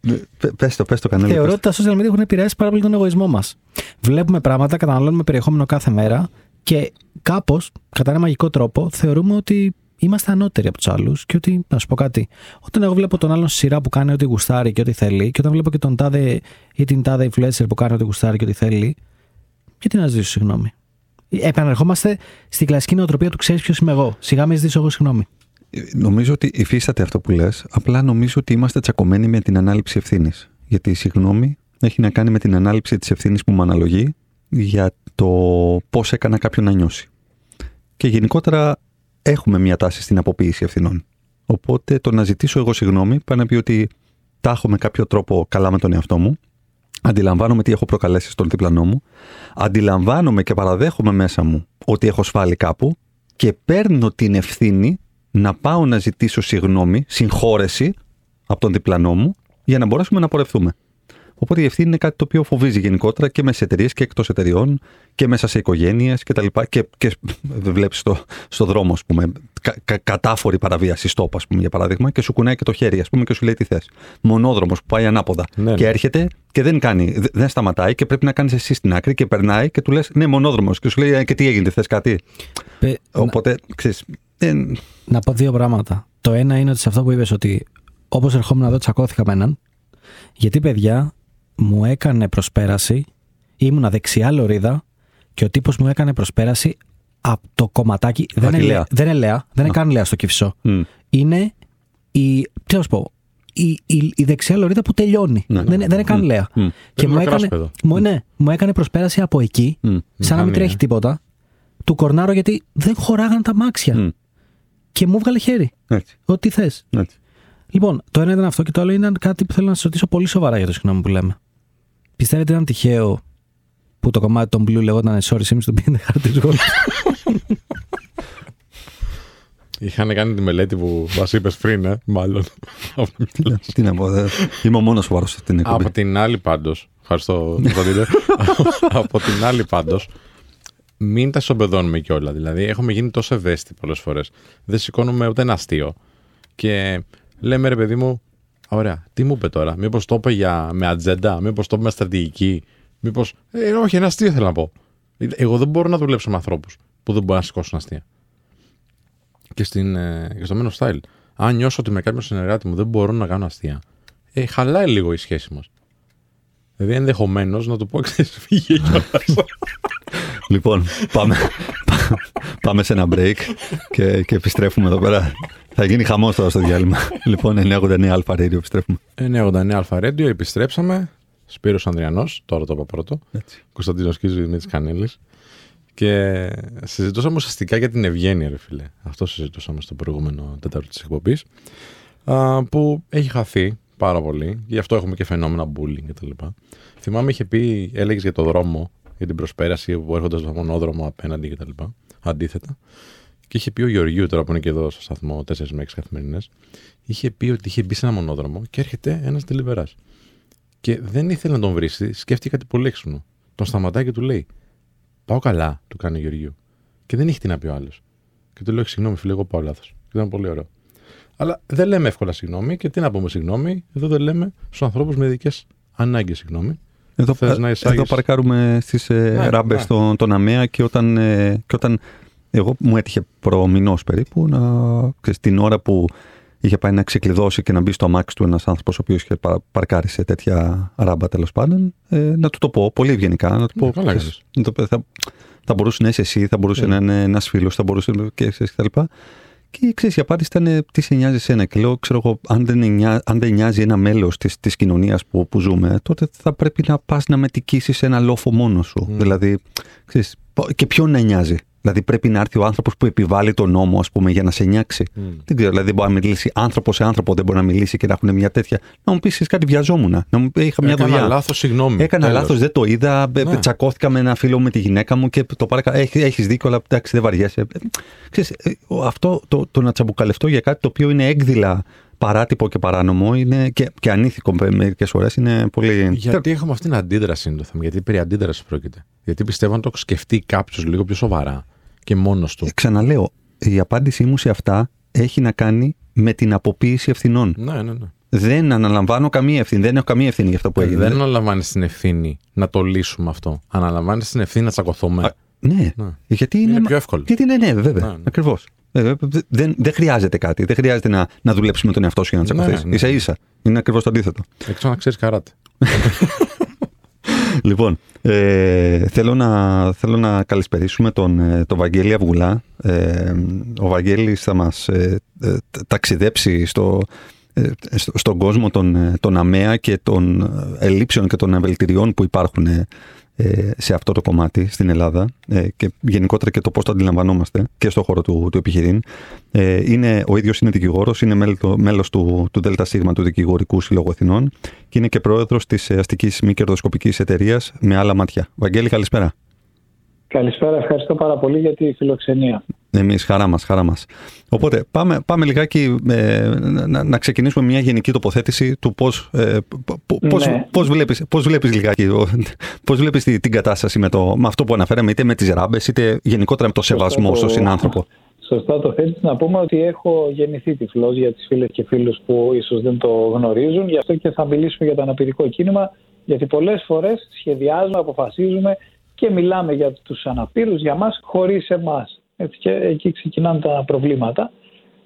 Πες το, πες το κανένα. Θεωρώ ότι τα social media έχουν επηρεάσει πάρα πολύ τον εγωισμό μας. Βλέπουμε πράγματα, καταναλώνουμε περιεχόμενο κάθε μέρα και κάπως, κατά ένα μαγικό τρόπο, θεωρούμε ότι είμαστε ανώτεροι από τους άλλους και ότι, να σου πω κάτι, όταν εγώ βλέπω τον άλλον στη σειρά που κάνει ό,τι γουστάρει και ό,τι θέλει, και όταν βλέπω και τον τάδε ή την τάδε influencer που κάνει ό,τι γουστάρει και ό,τι θέλει, γιατί να ζητήσω συγγνώμη. Επαναρχόμαστε στην κλασική νοοτροπία του ξέρεις ποιος είμαι εγώ. Σιγά με ζητήσω εγώ συγγνώμη. Νομίζω ότι υφίσταται αυτό που λες. Απλά νομίζω ότι είμαστε τσακωμένοι με την ανάληψη ευθύνης. Γιατί η συγγνώμη έχει να κάνει με την ανάληψη της ευθύνης που μου αναλογεί για το πώς έκανα κάποιον να νιώσει. Και γενικότερα έχουμε μια τάση στην αποποίηση ευθυνών. Οπότε το να ζητήσω εγώ συγγνώμη πάει να πει ότι τα έχω με κάποιο τρόπο καλά με τον εαυτό μου. Αντιλαμβάνομαι τι έχω προκαλέσει στον διπλανό μου. Αντιλαμβάνομαι και παραδέχομαι μέσα μου ότι έχω σφάλει κάπου και παίρνω την ευθύνη να πάω να ζητήσω συγγνώμη, συγχώρεση από τον διπλανό μου για να μπορέσουμε να πορευτούμε. Οπότε η ευθύνη είναι κάτι το οποίο φοβίζει γενικότερα και μέσα σε εταιρείες και εκτός εταιρεών και μέσα σε οικογένειες κτλ. Και, και βλέπεις στο, στο δρόμο, ας πούμε, κα, κα- κατάφορη παραβίαση, στόπ, ας πούμε, για παράδειγμα, και σου κουνάει και το χέρι, ας πούμε, και σου λέει τι θες. Μονόδρομος που πάει ανάποδα. Ναι, και ναι. έρχεται και δεν κάνει, δε- δεν σταματάει και πρέπει να κάνεις εσύ στην άκρη και περνάει και του λες ναι, μονόδρομος. Και σου λέει «Ε, και τι έγινε, θες κάτι; Πε- Οπότε, ξέρεις, δεν, να πω δύο πράγματα. Το ένα είναι ότι σε αυτό που είπες ότι όπως ερχόμουν εδώ τσακώθηκα με έναν. Γιατί παιδιά μου έκανε προσπέραση, ήμουνα δεξιά λωρίδα και ο τύπος μου έκανε προσπέραση από το κομματάκι. Δεν είναι, Αχιλλέα. λέα, δεν είναι λέα, δεν είναι καν λέα στο κυφισό. Μμ. Είναι η. Τι να σου πω. Η, η, η δεξιά λωρίδα που τελειώνει. Ναι, ναι. δεν, είναι- δεν είναι καν Μμ. λέα. Μμ. Και Παίρνει μου έκανε, μακράσπεδο. μου, ναι, μου έκανε προσπέραση από εκεί, Μμ. σαν να μην Μηχανή, τρέχει ε. τίποτα. Του κορνάρω γιατί δεν χωράγαν τα μάξια. Μμ. Και μου έβγαλε χέρι. Έτσι, Ό,τι θες. έτσι. Λοιπόν, το ένα ήταν αυτό και το άλλο ήταν κάτι που θέλω να σας ρωτήσω πολύ σοβαρά για το συγγνώμη που λέμε. Πιστεύετε ήταν τυχαίο που το κομμάτι των Blue λεγόταν Sorry Sims του πήγαινε χάρτη γόλ. Είχαν κάνει τη μελέτη που μας είπες πριν, ε, μάλλον. Τι να- Τι να πω, δε- είμαι ο μόνος σοβαρό σε αυτήν την εκπομπή. Από την άλλη πάντως. Ευχαριστώ, Βαλίδε. Από την άλλη πάντως, μην τα σομπεδώνουμε κιόλα. Δηλαδή, έχουμε γίνει τόσο ευαίσθητοι πολλές φορές. Δεν σηκώνουμε ούτε ένα αστείο. Και λέμε, ρε παιδί μου, ωραία, τι μου είπε τώρα. Μήπως το είπε για, με ατζέντα, μήπως το είπε με στρατηγική. Μήπως. Ε, όχι, ένα αστείο θέλω να πω. Εγώ δεν μπορώ να δουλέψω με ανθρώπους που δεν μπορούν να σηκώσουν αστεία. Και, στην, ε, και στο Men of Style. Αν νιώσω ότι με κάποιον συνεργάτη μου δεν μπορώ να κάνω αστεία, ε, χαλάει λίγο η σχέση μας. Δηλαδή ενδεχομένως να του πω ξέρεις, φύγε κιόλας. Λοιπόν, πάμε, πάμε σε ένα break και, και επιστρέφουμε εδώ πέρα. Θα γίνει χαμός τώρα στο διάλειμμα. λοιπόν, 989 Αλφα Radio, επιστρέφουμε. 989 Αλφα Radio, επιστρέψαμε. Σπύρος Ανδριανός, τώρα το είπα πρώτο. Έτσι. Κωνσταντίνος Κίζου, Δημήτρης Κανέλης. Και συζητούσαμε ουσιαστικά για την ευγένεια, ρε φίλε. Αυτό συζητούσαμε στο προηγούμενο τέταρτο της εκπομπής. α, Που έχει χαθεί πάρα πολύ. Γι' αυτό έχουμε και φαινόμενα bullying κτλ. Θυμάμαι είχε πει, έλεγες για το δρόμο, για την προσπέραση που έρχονται στο μονόδρομο απέναντι κτλ. Αντίθετα. Και είχε πει ο Γεωργίου, τώρα που είναι και εδώ στο σταθμό 4 με 6 καθημερινές, είχε πει ότι είχε μπει σε ένα μονόδρομο και έρχεται ένας τελειβερά. Και δεν ήθελε να τον βρει, σκέφτηκε κάτι πολύ έξυπνο. Τον σταματάει και του λέει: Πάω καλά, του κάνει ο Γεωργίου. Και δεν είχε τι να πει ο άλλος. Και του λέω: Συγγνώμη, φίλε, εγώ πάω λάθος. Ήταν πολύ ωραίο. Αλλά δεν λέμε εύκολα συγγνώμη και τι να πούμε συγγνώμη. Εδώ δεν λέμε στους ανθρώπους με ειδικές ανάγκες συγγνώμη. Εδώ, Θες να ε, εισάγεις- εδώ παρκάρουμε στις ε, Ναι, ράμπες ναι. στον τον ΑΜΕΑ και όταν, ε, και όταν εγώ μου έτυχε προμηνός περίπου να, ξέρεις, την ώρα που είχε πάει να ξεκλειδώσει και να μπει στο αμάξι του ένας άνθρωπος ο οποίος είχε πα- παρκάρει σε τέτοια ράμπα τέλος πάντων, ε, να του το πω πολύ ευγενικά. Να του Ναι, πω, καλά ξέρεις, να το πω, θα, θα μπορούσε να είσαι εσύ, θα μπορούσε Ναι. να είναι ένας φίλος, θα μπορούσε να και ξέρεις, κτλ. Και ξέρεις, η απάντηση ήταν ε, τι σε νοιάζει εσένα; Και λέω, ξέρω εγώ, αν δεν, νοιά- αν δεν νοιάζει ένα μέλος της της κοινωνίας που, που ζούμε, τότε θα πρέπει να πας να μετικήσει ένα λόφο μόνος σου. Mm. Δηλαδή, ξέρεις, πο- και ποιον να νοιάζει; Δηλαδή, πρέπει να έρθει ο άνθρωπος που επιβάλλει τον νόμο, ας πούμε, για να σε νιάξει. Mm. Δεν ξέρω, δηλαδή, μπορεί να μιλήσει άνθρωπο σε άνθρωπο, δεν μπορεί να μιλήσει και να έχουν μια τέτοια. Να μου πεις κάτι, βιαζόμουν. Να μου πει, είχα μια Έκανα δουλειά. λάθος, συγγνώμη. Έκανα Τέλος. λάθος, δεν το είδα. μπε- Ναι. Τσακώθηκα με ένα φίλο μου με τη γυναίκα μου και το πάρεκα. Έχει έχεις δίκιο, αλλά εντάξει, δεν βαριέσαι. Ε, Ξέρεις, ε, ο- αυτό το, το να τσαμπουκαλευτώ για κάτι το οποίο είναι έκδηλα παράτυπο και παράνομο είναι και, και ανήθικο μερικές φορές είναι πολύ. Γιατί έχουμε αυτήν την αντίδραση είναι το θέμα. Γιατί περί αντίδρασης πρόκειται. Γιατί πιστεύω αν το σκεφτεί κάποιος λίγο πιο σοβαρά και μόνος του. Ε, ξαναλέω, η απάντησή μου σε αυτά έχει να κάνει με την αποποίηση ευθυνών. Ναι, ναι, ναι. Δεν αναλαμβάνω καμία ευθύνη. Δεν έχω καμία ευθύνη για αυτό που έγινε. Δεν αναλαμβάνεις την ευθύνη να το λύσουμε αυτό. Αναλαμβάνεις την ευθύνη να τσακωθούμε. Α, ναι. Ναι. Γιατί είναι, Είναι πιο εύκολο. Γιατί είναι ναι, βέβαια. Ναι, ναι. Ακριβώς. Δεν, δεν χρειάζεται κάτι. Δεν χρειάζεται να, να δουλέψεις με τον εαυτό σου για να Ναι, τσακωθεί. ναι. σα ίσα. Είναι ακριβώς το αντίθετο. Εκτό να ξέρεις καράτε. Λοιπόν, ε, θέλω, να, θέλω να καλησπερίσουμε τον, ε, τον Βαγγέλη Αυγουλά. Ε, ο Βαγγέλης θα μας ε, ε, ταξιδέψει στο, ε, στο- στον κόσμο των, ε, των ΑΜΕΑ και των ε, ελλείψεων και των ευελτηριών που υπάρχουν ε, ε, σε αυτό το κομμάτι στην Ελλάδα ε, και γενικότερα και το πώς το αντιλαμβανόμαστε και στον χώρο του, του επιχειρήν. Ε, είναι, ο ίδιος είναι δικηγόρος, είναι μέλο- το- μέλος του, του ΔΣ του Δικηγορικού Συλλόγου Εθνών και είναι και πρόεδρος της ε, αστικής μη κερδοσκοπικής εταιρείας με άλλα μάτια. Βαγγέλη, καλησπέρα. Καλησπέρα, ευχαριστώ πάρα πολύ για τη φιλοξενία. Εμείς, χαρά μας, χαρά μας. Οπότε, πάμε, πάμε λιγάκι ε, να, να ξεκινήσουμε μια γενική τοποθέτηση του πώς, ε, π- πώς, Ναι. πώς, βλέπεις, πώς βλέπεις λιγάκι, ο- πώς βλέπεις τη- την κατάσταση με, το, με αυτό που αναφέραμε, είτε με τις ράμπες, είτε γενικότερα με το σεβασμό το- στον συνάνθρωπο. Σωστά το θέτεις να πούμε ότι έχω γεννηθεί τυφλός για τις φίλες και φίλους που ίσως δεν το γνωρίζουν. Γι' αυτό και θα μιλήσουμε για το αναπηρικό κίνημα, γιατί πολλές φορές σχεδιάζουμε, αποφασίζουμε και μιλάμε για τους αναπήρους, για μας, χωρίς εμάς. Έτσι και εκεί ξεκινάνε τα προβλήματα.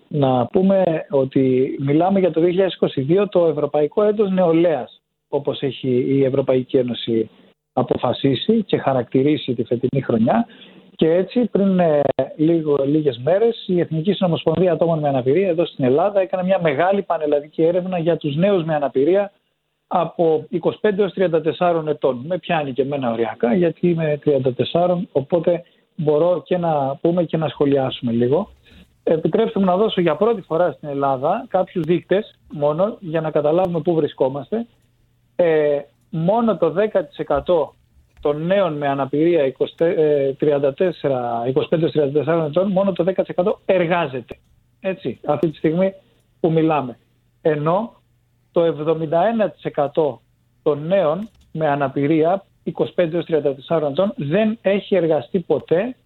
Να πούμε ότι μιλάμε για το 2022 το Ευρωπαϊκό Έτος Νεολαίας, όπως έχει η Ευρωπαϊκή Ένωση αποφασίσει και χαρακτηρίσει τη φετινή χρονιά. Και έτσι πριν ε, λίγο, λίγες μέρες η Εθνική Συνομοσπονδία Ατόμων με Αναπηρία εδώ στην Ελλάδα έκανε μια μεγάλη πανελλαδική έρευνα για τους νέους με αναπηρία από 25 έως 34 ετών. Με πιάνει και εμένα οριακά γιατί είμαι 34 οπότε μπορώ και να πούμε και να σχολιάσουμε λίγο. Επιτρέψτε μου να δώσω για πρώτη φορά στην Ελλάδα κάποιους δείκτες μόνο για να καταλάβουμε πού βρισκόμαστε. Ε, μόνο το 10% των νέων με αναπηρία 20, ε, 34, 25-34 ετών, μόνο το 10% εργάζεται. Έτσι, αυτή τη στιγμή που μιλάμε. Ενώ το 71% των νέων με αναπηρία 25-34 ετών δεν έχει εργαστεί ποτέ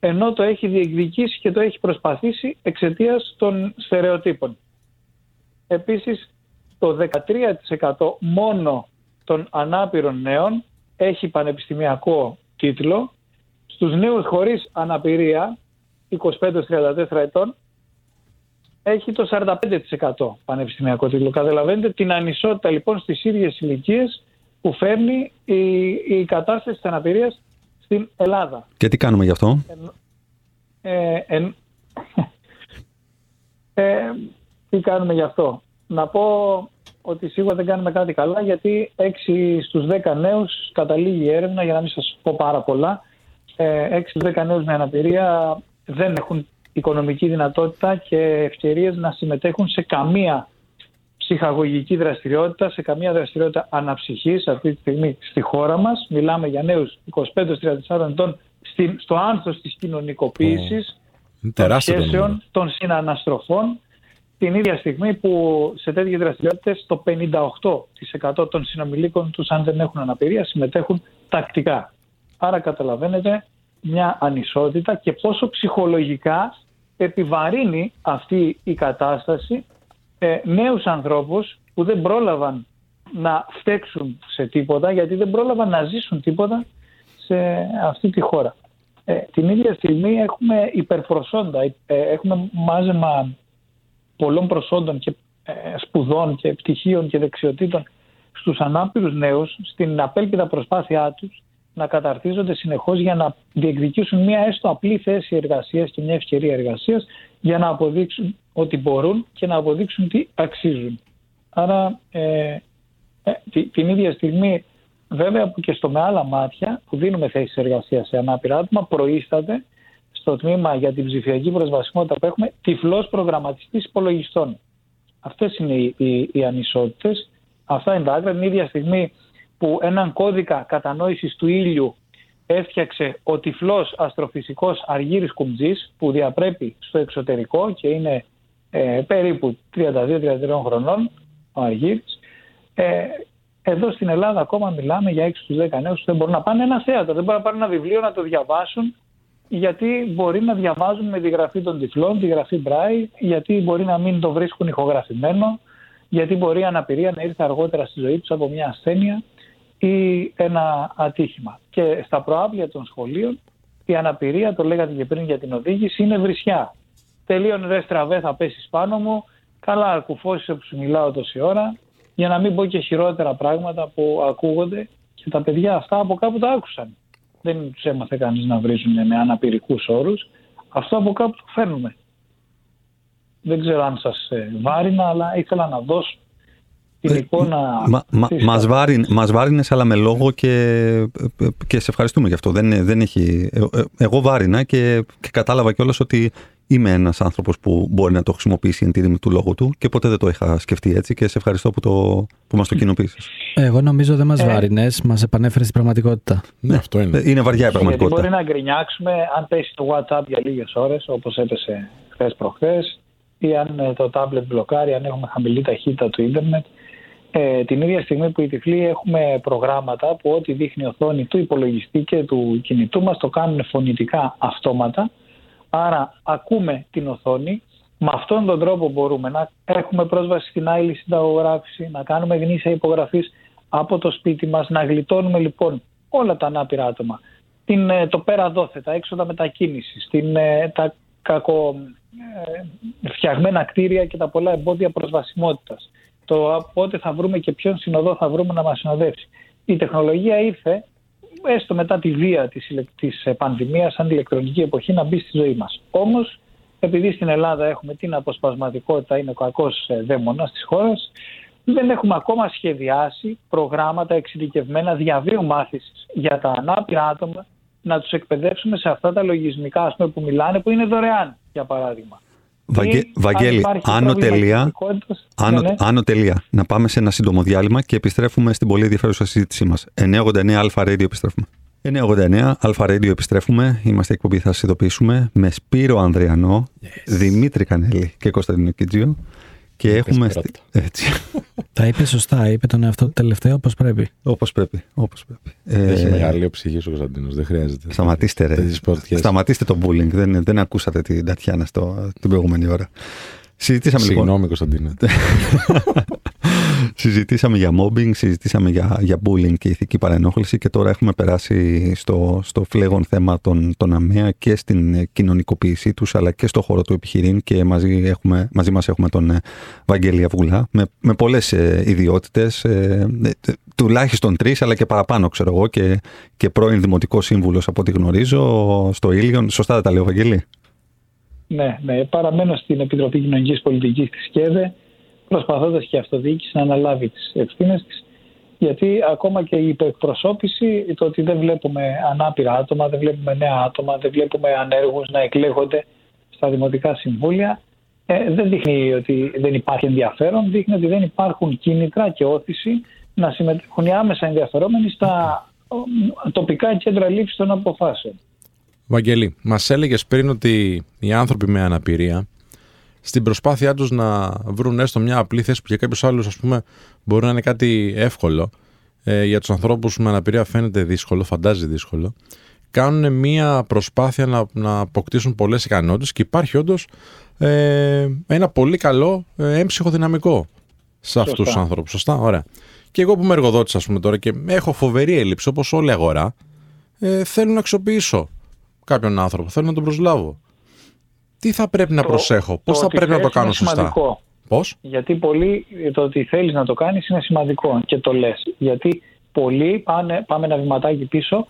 ενώ το έχει διεκδικήσει και το έχει προσπαθήσει εξαιτίας των στερεοτύπων. Επίσης, το 13% μόνο των ανάπηρων νέων έχει πανεπιστημιακό τίτλο. Στους νέους χωρίς αναπηρία, 25-34 ετών, έχει το 45% πανεπιστημιακό τίτλο. Καταλαβαίνετε την ανισότητα λοιπόν στις ίδιες ηλικίες που φέρνει η, η κατάσταση της αναπηρίας στην Ελλάδα. Και τι κάνουμε γι' αυτό; Ε, εν- ε, τι κάνουμε γι' αυτό; Να πω ότι σίγουρα δεν κάνουμε κάτι καλά γιατί 6 στους 10 νέους καταλήγει η έρευνα για να μην σας πω πάρα πολλά. Ε, 6 στους 10 νέους με αναπηρία δεν έχουν οικονομική δυνατότητα και ευκαιρίες να συμμετέχουν σε καμία ψυχαγωγική δραστηριότητα, σε καμία δραστηριότητα αναψυχής αυτή τη στιγμή στη χώρα μας. Μιλάμε για νέους 25-34 ετών στην- στο άνθος της κοινωνικοποίησης, Είναι των τεράστιο το σχέσεων, νούμερο. των συναναστροφών, την ίδια στιγμή που σε τέτοιες δραστηριότητες το 58% των συνομιλίκων τους αν δεν έχουν αναπηρία συμμετέχουν τακτικά. Άρα καταλαβαίνετε μια ανισότητα και πόσο ψυχολογικά επιβαρύνει αυτή η κατάσταση ε, νέους ανθρώπους που δεν πρόλαβαν να φταίξουν σε τίποτα γιατί δεν πρόλαβαν να ζήσουν τίποτα σε αυτή τη χώρα. Ε, την ίδια στιγμή έχουμε υπερπροσόντα, ε, έχουμε μάζεμα πολλών προσόντων και ε, σπουδών και πτυχίων και δεξιοτήτων στους ανάπηρους νέους στην απέλπιδα προσπάθειά τους να καταρτίζονται συνεχώς για να διεκδικήσουν μια έστω απλή θέση εργασίας και μια ευκαιρία εργασίας για να αποδείξουν ότι μπορούν και να αποδείξουν τι αξίζουν. Άρα ε, ε, τη- την ίδια στιγμή βέβαια που και στο με άλλα μάτια που δίνουμε θέσεις εργασίας σε ανάπηρα άτομα προείσταται στο τμήμα για την ψηφιακή προσβασιμότητα που έχουμε τυφλός προγραμματιστής υπολογιστών. Αυτές είναι οι, οι, οι ανισότητες. Αυτά είναι τα άκρα. Την ίδια στιγμή που έναν κώδικα κατανόησης του ήλιου έφτιαξε ο τυφλός αστροφυσικός Αργύρης Κουμτζής που διαπρέπει στο εξωτερικό και είναι ε, περίπου 32-33 χρονών ο Αργύρης. Ε, εδώ στην Ελλάδα ακόμα μιλάμε για 6 στους 10 νέους που δεν μπορούν να πάνε ένας θέατρος, δεν μπορούν να πάρουν ένα βιβλίο να το διαβάσουν γιατί μπορεί να διαβάζουν με τη γραφή των τυφλών, τη γραφή Μπράι, γιατί μπορεί να μην το βρίσκουν ηχογραφημένο, γιατί μπορεί η αναπηρία να ήρθε αργότερα στη ζωή τους από μια ασθένεια ή ένα ατύχημα. Και στα προάβλια των σχολείων η αναπηρία, το λέγατε και πριν για την οδήγηση, είναι βρισιά. Τελείωνε ρε στραβέ θα πέσεις πάνω μου, καλά κουφώσει που σου μιλάω τόση ώρα, για να μην πω και χειρότερα πράγματα που ακούγονται και τα παιδιά αυτά από κάπου τα άκουσαν. Δεν τους έμαθε κανείς να βρίζουν με αναπηρικούς όρους. Αυτό από κάπου το φέρνουμε. Δεν ξέρω αν σας ε, βάρινα, αλλά ήθελα να δώσω την ε, εικόνα. Μα, μα, μας, βάριν, μας βάρινες αλλά με λόγο και, και σε ευχαριστούμε γι' αυτό. Δεν, δεν έχει, ε, εγώ βάρινα και, και κατάλαβα κιόλας ότι είμαι ένας άνθρωπος που μπορεί να το χρησιμοποιήσει εν τη του λόγου του και ποτέ δεν το είχα σκεφτεί έτσι και σε ευχαριστώ που, το, που μας το κοινοποίησες. Εγώ νομίζω δεν μας ε. βάρινες, μας επανέφερες στην πραγματικότητα. Ναι, αυτό είναι. Είναι βαριά η πραγματικότητα. Γιατί μπορεί να γκρινιάξουμε αν πέσει το WhatsApp για λίγες ώρες, όπως έπεσε χθες προχθές, ή αν ε, το tablet μπλοκάρει, αν έχουμε χαμηλή ταχύτητα του ίντερνετ. Ε, την ίδια στιγμή που οι τυφλοί έχουμε προγράμματα που ό,τι δείχνει η οθόνη του υπολογιστή και του κινητού μας το κάνουν φωνητικά αυτόματα Άρα ακούμε την οθόνη, με αυτόν τον τρόπο μπορούμε να έχουμε πρόσβαση στην άλλη συνταγογράφηση, να κάνουμε γνήσια υπογραφής από το σπίτι μας, να γλιτώνουμε λοιπόν όλα τα ανάπηρα άτομα. Την, ε, το πέρα δόθε, τα έξοδα μετακίνησης, την, ε, τα κακο, ε, φτιαγμένα κτίρια και τα πολλά εμπόδια προσβασιμότητας. Το πότε θα βρούμε και ποιον συνοδό θα βρούμε να μας συνοδεύσει. Η τεχνολογία ήρθε έστω μετά τη βία της, της πανδημίας, σαν ηλεκτρονική εποχή, να μπει στη ζωή μας. Όμως, επειδή στην Ελλάδα έχουμε την αποσπασματικότητα, είναι ο κακός ε, δαίμονας της χώρας, δεν έχουμε ακόμα σχεδιάσει προγράμματα εξειδικευμένα διαβίου μάθησης για τα ανάπηρα άτομα να τους εκπαιδεύσουμε σε αυτά τα λογισμικά ας πούμε, που μιλάνε που είναι δωρεάν για παράδειγμα. Βαγγέ, Βαγγέλη, άνω τελεία, άνω, ναι, ναι. άνω τελεία. Να πάμε σε ένα σύντομο διάλειμμα και επιστρέφουμε στην πολύ ενδιαφέρουσα συζήτησή μας. 989 Αλφα Radio επιστρέφουμε. 989 Αλφα Radio επιστρέφουμε. Είμαστε εκπομπή, θα σας ειδοποιήσουμε με Σπύρο Ανδριανό, yes. Δημήτρη Κανέλη και Κωνσταντινό Κιτζίο. Και έχουμε. Έτσι. Τα είπε σωστά, είπε τον εαυτό του τελευταίο όπως πρέπει. Όπως πρέπει. Όπως πρέπει. Έχει ε... μεγάλη ψυχής ο Κωνσταντίνος, δεν χρειάζεται. Σταματήστε, ρε. Σταματήστε το bullying. Δεν, δεν ακούσατε την Τατιάνα στο, την προηγούμενη ώρα. Συζητήσαμε Συγγνώμη, λοιπόν. Κωνσταντίνο. συζητήσαμε για mobbing, συζητήσαμε για, για bullying και ηθική παρενόχληση και τώρα έχουμε περάσει στο, στο φλέγον θέμα των, των ΑΜΕΑ και στην κοινωνικοποίησή τους αλλά και στο χώρο του επιχειρήν και μαζί, έχουμε, μαζί μας έχουμε τον ε, Βαγγέλη Αυγουλά με, με πολλές ε, ιδιότητες, ε, ε, τουλάχιστον τρεις αλλά και παραπάνω ξέρω εγώ και, και πρώην δημοτικός σύμβουλος από ό,τι γνωρίζω στο Ήλιον. Σωστά δεν τα λέω Βαγγέλη; Ναι, ναι, παραμένω στην Επιτροπή Κοινωνικής Πολιτικής της ΚΕΔΕ προσπαθώντας και η αυτοδιοίκηση να αναλάβει τις ευθύνες της γιατί ακόμα και η υπεκπροσώπηση, το ότι δεν βλέπουμε ανάπηρα άτομα, δεν βλέπουμε νέα άτομα, δεν βλέπουμε ανέργους να εκλέγονται στα δημοτικά συμβούλια, ε, δεν δείχνει ότι δεν υπάρχει ενδιαφέρον, δείχνει ότι δεν υπάρχουν κίνητρα και όθηση να συμμετέχουν οι άμεσα ενδιαφερόμενοι στα τοπικά κέντρα λήψης των αποφάσεων. Βαγγελή, μας έλεγες πριν ότι οι άνθρωποι με αναπηρία στην προσπάθειά τους να βρουν έστω μια απλή θέση που για κάποιους άλλους, ας πούμε, μπορεί να είναι κάτι εύκολο. Ε, για τους ανθρώπους με αναπηρία φαίνεται δύσκολο, φαντάζει δύσκολο. Κάνουν μια προσπάθεια να, να αποκτήσουν πολλές ικανότητες και υπάρχει όντως ε, ένα πολύ καλό ε, έμψυχο δυναμικό σε αυτούς τους ανθρώπους. Σωστά, ωραία. Και εγώ που είμαι εργοδότης, ας πούμε τώρα και έχω φοβερή έλλειψη, όπως όλη η αγορά, ε, θέλω να αξιοποιήσω κάποιον άνθρωπο, θέλω να τον προσλάβω τι θα πρέπει να προσέχω, πώς θα πρέπει να το κάνω σωστά; Πώς; Γιατί πολλοί το ότι θέλεις να το κάνεις είναι σημαντικό και το λες. Γιατί πολλοί πάνε, πάμε ένα βηματάκι πίσω,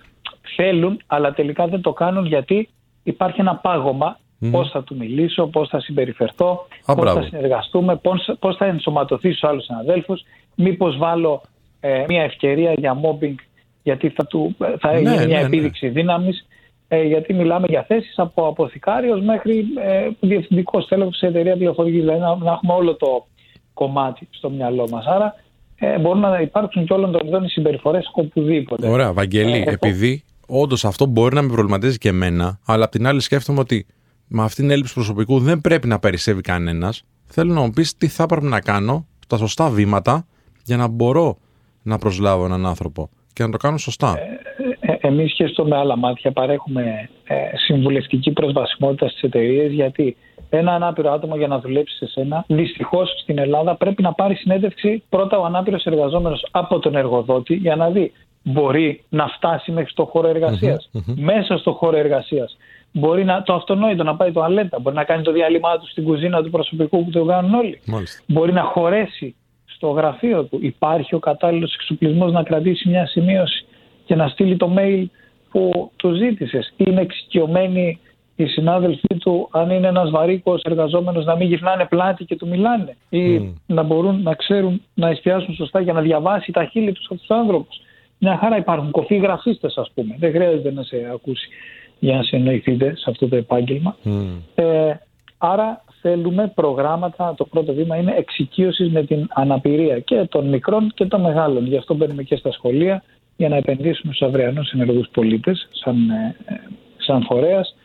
θέλουν, αλλά τελικά δεν το κάνουν γιατί υπάρχει ένα πάγωμα. Mm. Πώς θα του μιλήσω, πώς θα συμπεριφερθώ, πώς θα συνεργαστούμε, πώς θα ενσωματωθεί στους άλλους συναδέλφους, μήπως βάλω ε, μια ευκαιρία για mobbing γιατί θα, του, θα ναι, μια ναι, ναι. επίδειξη ναι. δύναμης ε, γιατί μιλάμε για θέσεις από αποθηκάριο μέχρι ε, διευθυντικός τέλο σε εταιρεία πληροφορικής. Δηλαδή να, να, έχουμε όλο το κομμάτι στο μυαλό μας. Άρα ε, μπορούν να υπάρξουν και όλων των ειδών οι συμπεριφορές οπουδήποτε. Ωραία, Βαγγέλη, ε, επειδή όντως αυτό μπορεί να με προβληματίζει και εμένα, αλλά απ' την άλλη σκέφτομαι ότι με αυτήν την έλλειψη προσωπικού δεν πρέπει να περισσεύει κανένας. Θέλω να μου πεις τι θα πρέπει να κάνω, τα σωστά βήματα, για να μπορώ να προσλάβω έναν άνθρωπο και να το κάνω σωστά. Ε, εμείς και στο με άλλα μάτια παρέχουμε ε, συμβουλευτική προσβασιμότητα στις εταιρείες γιατί ένα ανάπηρο άτομο για να δουλέψει σε σένα, δυστυχώς στην Ελλάδα πρέπει να πάρει συνέντευξη πρώτα ο ανάπηρος εργαζόμενος από τον εργοδότη για να δει μπορεί να φτάσει μέχρι το χώρο Μέσα στο χώρο εργασίας. Μπορεί να, το αυτονόητο να πάει το αλέτα, μπορεί να κάνει το διάλειμμα του στην κουζίνα του προσωπικού που το κάνουν όλοι. Μπορεί να χωρέσει στο γραφείο του. Υπάρχει ο κατάλληλος εξοπλισμός να κρατήσει μια σημείωση και να στείλει το mail που του ζήτησες. Είναι εξοικειωμένοι οι συνάδελφοί του, αν είναι ένας βαρύκος εργαζόμενος, να μην γυρνάνε πλάτη και του μιλάνε. Ή να μπορούν να ξέρουν να εστιάσουν σωστά για να διαβάσει τα χείλη τους αυτού τους άνθρωπους. Μια χαρά υπάρχουν κοφοί γραφίστε, ας πούμε. Δεν χρειάζεται να σε ακούσει για να συνοηθείτε σε αυτό το επάγγελμα. Ε, άρα θέλουμε προγράμματα, το πρώτο βήμα είναι εξοικείωσης με την αναπηρία και των μικρών και των μεγάλων. Γι' αυτό μπαίνουμε και στα σχολεία για να επενδύσουμε στους αυριανούς ενεργούς πολίτες σαν, ε, σαν φορέας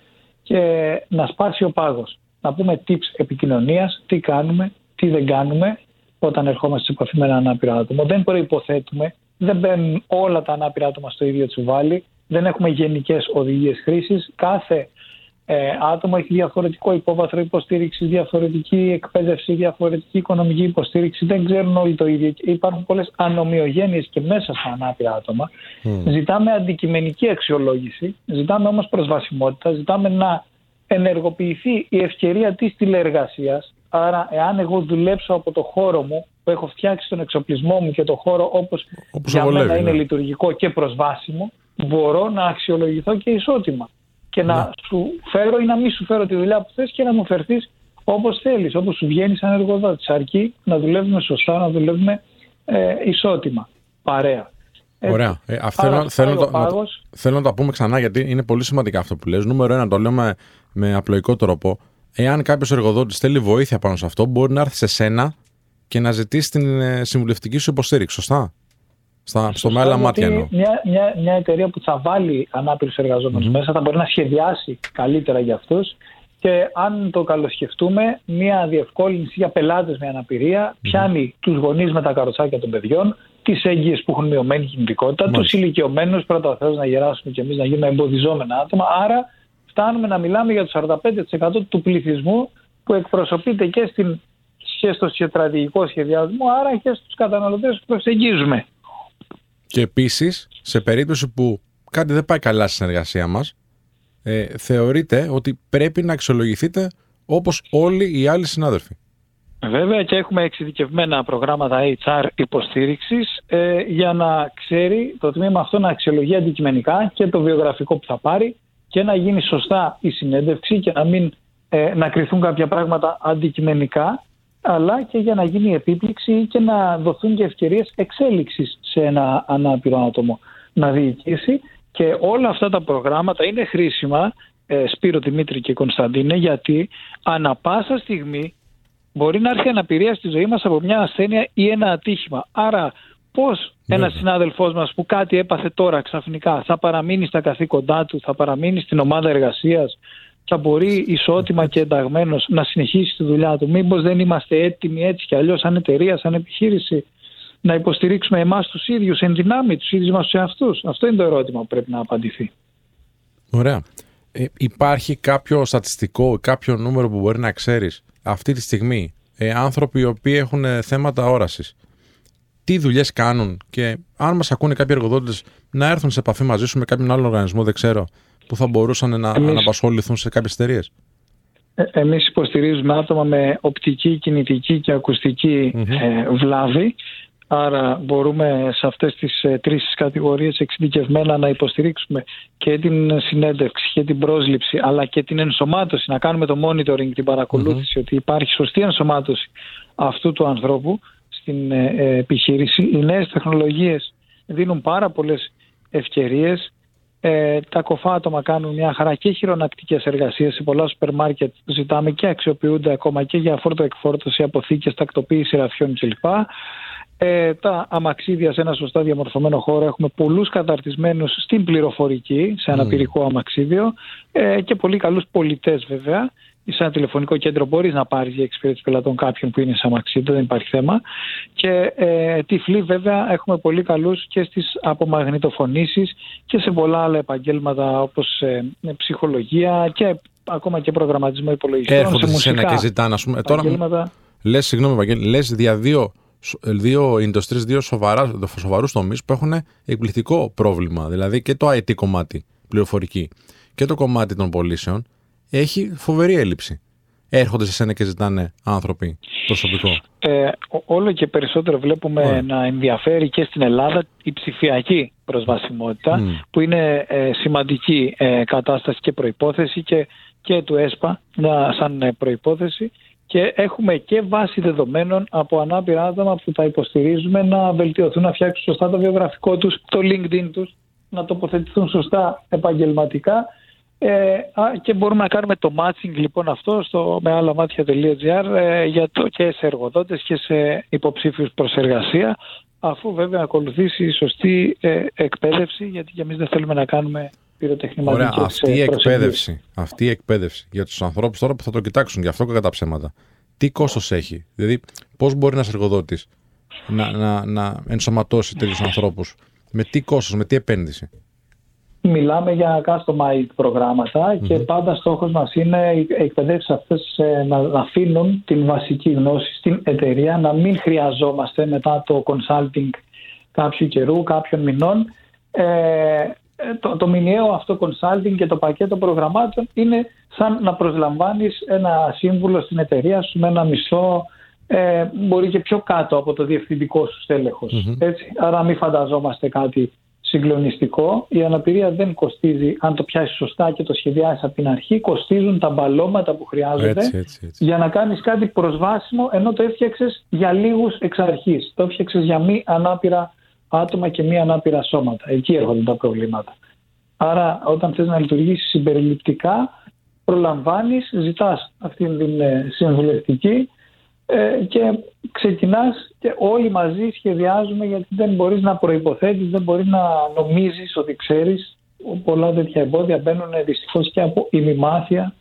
και να σπάσει ο πάγος. Να πούμε tips επικοινωνίας, τι κάνουμε, τι δεν κάνουμε όταν ερχόμαστε σε επαφή με ένα ανάπηρο άτομο. Δεν προϋποθέτουμε, δεν μπαίνουν όλα τα ανάπηρα άτομα στο ίδιο τσουβάλι, δεν έχουμε γενικές οδηγίες χρήσης. Κάθε ε, άτομο έχει διαφορετικό υπόβαθρο υποστήριξη, διαφορετική εκπαίδευση, διαφορετική οικονομική υποστήριξη. Δεν ξέρουν όλοι το ίδιο. Υπάρχουν πολλές ανομοιογένειες και μέσα στα ανάπηρα άτομα. Ζητάμε αντικειμενική αξιολόγηση, ζητάμε όμως προσβασιμότητα, ζητάμε να ενεργοποιηθεί η ευκαιρία της τηλεεργασίας. Άρα, εάν εγώ δουλέψω από το χώρο μου, που έχω φτιάξει τον εξοπλισμό μου και το χώρο όπως για μένα είναι ναι. λειτουργικό και προσβάσιμο, μπορώ να αξιολογηθώ και ισότιμα και να ναι. σου φέρω ή να μην σου φέρω τη δουλειά που θες και να μου φερθείς όπως θέλεις, όπως σου βγαίνει σαν εργοδότης. Αρκεί να δουλεύουμε σωστά, να δουλεύουμε ε, ισότιμα, παρέα. Ωραία. Ε, θέλω, θέλω, το, να, θέλω να το πούμε ξανά γιατί είναι πολύ σημαντικά αυτό που λες. Νούμερο ένα, το λέω με, με απλοϊκό τρόπο. Εάν κάποιος εργοδότης θέλει βοήθεια πάνω σε αυτό, μπορεί να έρθει σε σένα και να ζητήσει την ε, συμβουλευτική σου υποστήριξη. Σωστά; Στα, στο με άλλα μάτια εννοώ. Μια, μια, μια εταιρεία που θα βάλει ανάπηρους εργαζόμενους μέσα θα μπορεί να σχεδιάσει καλύτερα για αυτούς και αν το καλοσχευτούμε, μια διευκόλυνση για πελάτες με αναπηρία πιάνει τους γονείς με τα καροτσάκια των παιδιών, τις έγκυες που έχουν μειωμένη κινητικότητα, τους ηλικιωμένους πρώτα Θεό να γεράσουμε και εμείς να γίνουμε εμποδιζόμενα άτομα. Άρα φτάνουμε να μιλάμε για το 45% του πληθυσμού που εκπροσωπείται και, στην, και στο στρατηγικό σχεδιασμό, άρα και στους καταναλωτές που προσεγγίζουμε. Και επίσης, σε περίπτωση που κάτι δεν πάει καλά στη συνεργασία μας, ε, θεωρείτε ότι πρέπει να αξιολογηθείτε όπως όλοι οι άλλοι συνάδελφοι. Βέβαια και έχουμε εξειδικευμένα προγράμματα HR υποστήριξης ε, για να ξέρει το τμήμα αυτό να αξιολογεί αντικειμενικά και το βιογραφικό που θα πάρει και να γίνει σωστά η συνέντευξη και να μην ε, να κρυθούν κάποια πράγματα αντικειμενικά αλλά και για να γίνει η επίπληξη και να δοθούν και ευκαιρίες εξέλιξης σε ένα ανάπηρο άτομο να διοικήσει και όλα αυτά τα προγράμματα είναι χρήσιμα ε, Σπύρο Δημήτρη και Κωνσταντίνε γιατί ανα πάσα στιγμή μπορεί να έρθει αναπηρία στη ζωή μας από μια ασθένεια ή ένα ατύχημα. Άρα πώς ναι. ένας συνάδελφός μας που κάτι έπαθε τώρα ξαφνικά θα παραμείνει στα καθήκοντά του, θα παραμείνει στην ομάδα εργασίας, θα μπορεί ισότιμα και ενταγμένος να συνεχίσει τη δουλειά του. Μήπως δεν είμαστε έτοιμοι έτσι κι αλλιώς, σαν εταιρεία, σαν επιχείρηση, να υποστηρίξουμε εμάς τους ίδιους εν δυνάμει, τους ίδιους μας τους εαυτούς. Αυτό είναι το ερώτημα που πρέπει να απαντηθεί. Ωραία. Ε, υπάρχει κάποιο στατιστικό, κάποιο νούμερο που μπορεί να ξέρεις αυτή τη στιγμή ε, άνθρωποι οι οποίοι έχουν ε, θέματα όρασης. Τι δουλειές κάνουν και αν μας ακούνε κάποιοι εργοδότες να έρθουν σε επαφή μαζί σου με κάποιον άλλο οργανισμό, δεν ξέρω, που θα μπορούσαν να Εμείς... αναπασχοληθούν σε κάποιες εταιρείες; Ε, εμείς υποστηρίζουμε άτομα με οπτική, κινητική και ακουστικη ε, βλάβη. Άρα μπορούμε σε αυτές τις ε, τρεις κατηγορίες εξειδικευμένα να υποστηρίξουμε και την συνέντευξη και την πρόσληψη αλλά και την ενσωμάτωση, να κάνουμε το monitoring, την παρακολουθηση ότι υπάρχει σωστή ενσωμάτωση αυτού του ανθρώπου στην ε, ε, επιχείρηση. Οι νέες τεχνολογίες δίνουν πάρα πολλές ευκαιρίες ε, τα κοφά άτομα κάνουν μια χαρά και χειρονακτικές εργασίες σε πολλά σούπερ μάρκετ. Ζητάμε και αξιοποιούνται ακόμα και για φόρτο εκφόρτωση, αποθήκες, τακτοποίηση ραφιών κλπ. Ε, τα αμαξίδια σε ένα σωστά διαμορφωμένο χώρο έχουμε πολλούς καταρτισμένους στην πληροφορική σε ένα mm. πυρικό αμαξίδιο ε, και πολύ καλούς πολιτές βέβαια σε ένα τηλεφωνικό κέντρο μπορείς να πάρεις για εξυπηρέτηση πελατών κάποιον που είναι σε αμαξίδα, δεν υπάρχει θέμα. Και ε, τυφλή, βέβαια, έχουμε πολύ καλούς και στις απομαγνητοφωνήσεις και σε πολλά άλλα επαγγέλματα όπως ε, ψυχολογία και ακόμα και προγραμματισμό υπολογιστών. Έρχονται σε σένα και ζητάνε, ας πούμε. Τώρα, λες, συγγνώμη, Βαγγέλη, λες για δύο δύο industries, δύο σοβαρούς τομείς που έχουν εκπληκτικό πρόβλημα. Δηλαδή και το IT κομμάτι, πληροφορική, και το κομμάτι των πωλήσεων έχει φοβερή έλλειψη. Έρχονται σε σένα και ζητάνε άνθρωποι προσωπικό. Ε, όλο και περισσότερο βλέπουμε να ενδιαφέρει και στην Ελλάδα η ψηφιακή προσβασιμότητα που είναι ε, σημαντική ε, κατάσταση και προϋπόθεση και, και του ΕΣΠΑ να, σαν ε, προϋπόθεση και έχουμε και βάση δεδομένων από ανάπηρα άτομα που τα υποστηρίζουμε να βελτιωθούν, να φτιάξουν σωστά το βιογραφικό τους, το LinkedIn τους, να τοποθετηθούν σωστά επαγγελματικά ε, και μπορούμε να κάνουμε το matching λοιπόν αυτό στο με άλλα μάτια.gr ε, για το και σε εργοδότες και σε υποψήφιους προς εργασία αφού βέβαια ακολουθήσει η σωστή ε, εκπαίδευση γιατί και εμείς δεν θέλουμε να κάνουμε πυροτεχνηματικές Ωραία, αυτή η εκπαίδευση, αυτή η εκπαίδευση για τους ανθρώπους τώρα που θα το κοιτάξουν γι' αυτό και κατά ψέματα. Τι κόστος έχει, δηλαδή πώς μπορεί ένας εργοδότης να, να, να ενσωματώσει τέτοιους ανθρώπους; Με τι κόστος, με τι επένδυση; Μιλάμε για customized προγραμματα και πάντα στόχος μας είναι οι εκπαιδεύσεις αυτές ε, να αφήνουν την βασική γνώση στην εταιρεία, να μην χρειαζόμαστε μετά το consulting κάποιου καιρού, κάποιων μηνών. Ε, το, το μηνιαίο αυτό consulting και το πακέτο προγραμμάτων είναι σαν να προσλαμβάνεις ένα σύμβουλο στην εταιρεία σου με ένα μισό ε, μπορεί και πιο κάτω από το διευθυντικό σου στελεχος Έτσι. Άρα μην φανταζόμαστε κάτι συγκλονιστικό. Η αναπηρία δεν κοστίζει, αν το πιάσεις σωστά και το σχεδιάσεις από την αρχή, κοστίζουν τα μπαλώματα που χρειάζονται για να κάνεις κάτι προσβάσιμο, ενώ το έφτιαξες για λίγους εξ αρχής. Το έφτιαξες για μη ανάπηρα άτομα και μη ανάπηρα σώματα. Εκεί έρχονται τα προβλήματα. Άρα, όταν θες να λειτουργήσεις συμπεριληπτικά, προλαμβάνεις, ζητάς αυτή την ε, συμβουλευτική ε, και ξεκινάς και όλοι μαζί σχεδιάζουμε γιατί δεν μπορείς να προϋποθέτεις, δεν μπορείς να νομίζεις ότι ξέρεις πολλά τέτοια εμπόδια μπαίνουν δυστυχώς και από ημιμάθεια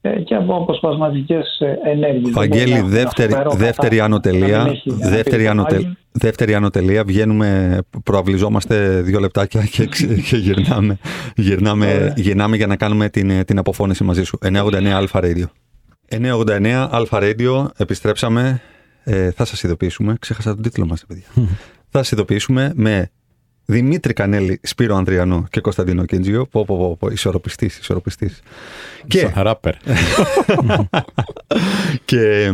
ε, και από αποσπασματικές ε, ενέργειες. Βαγγέλη, δεύτερη, δεύτερη ανωτελεία. Δεύτερη, ανωτελεία, δεύτερη ανωτελεία. Βγαίνουμε, προαυλιζόμαστε δύο λεπτάκια και, και γυρνάμε, γυρνάμε, γυρνάμε για να κάνουμε την, την αποφώνηση μαζί σου. 989 Αλφα Radio. 989 Αλφα Radio, επιστρέψαμε. Ε, θα σας ειδοποιήσουμε. Ξέχασα τον τίτλο μας, παιδιά. θα σας ειδοποιήσουμε με Δημήτρη Κανέλη, Σπύρο Ανδριανό και Κωνσταντίνο Κεντζίο. Πω, πω, πω, πω ισορροπιστής, ισορροπιστής. Και... Ράπερ. και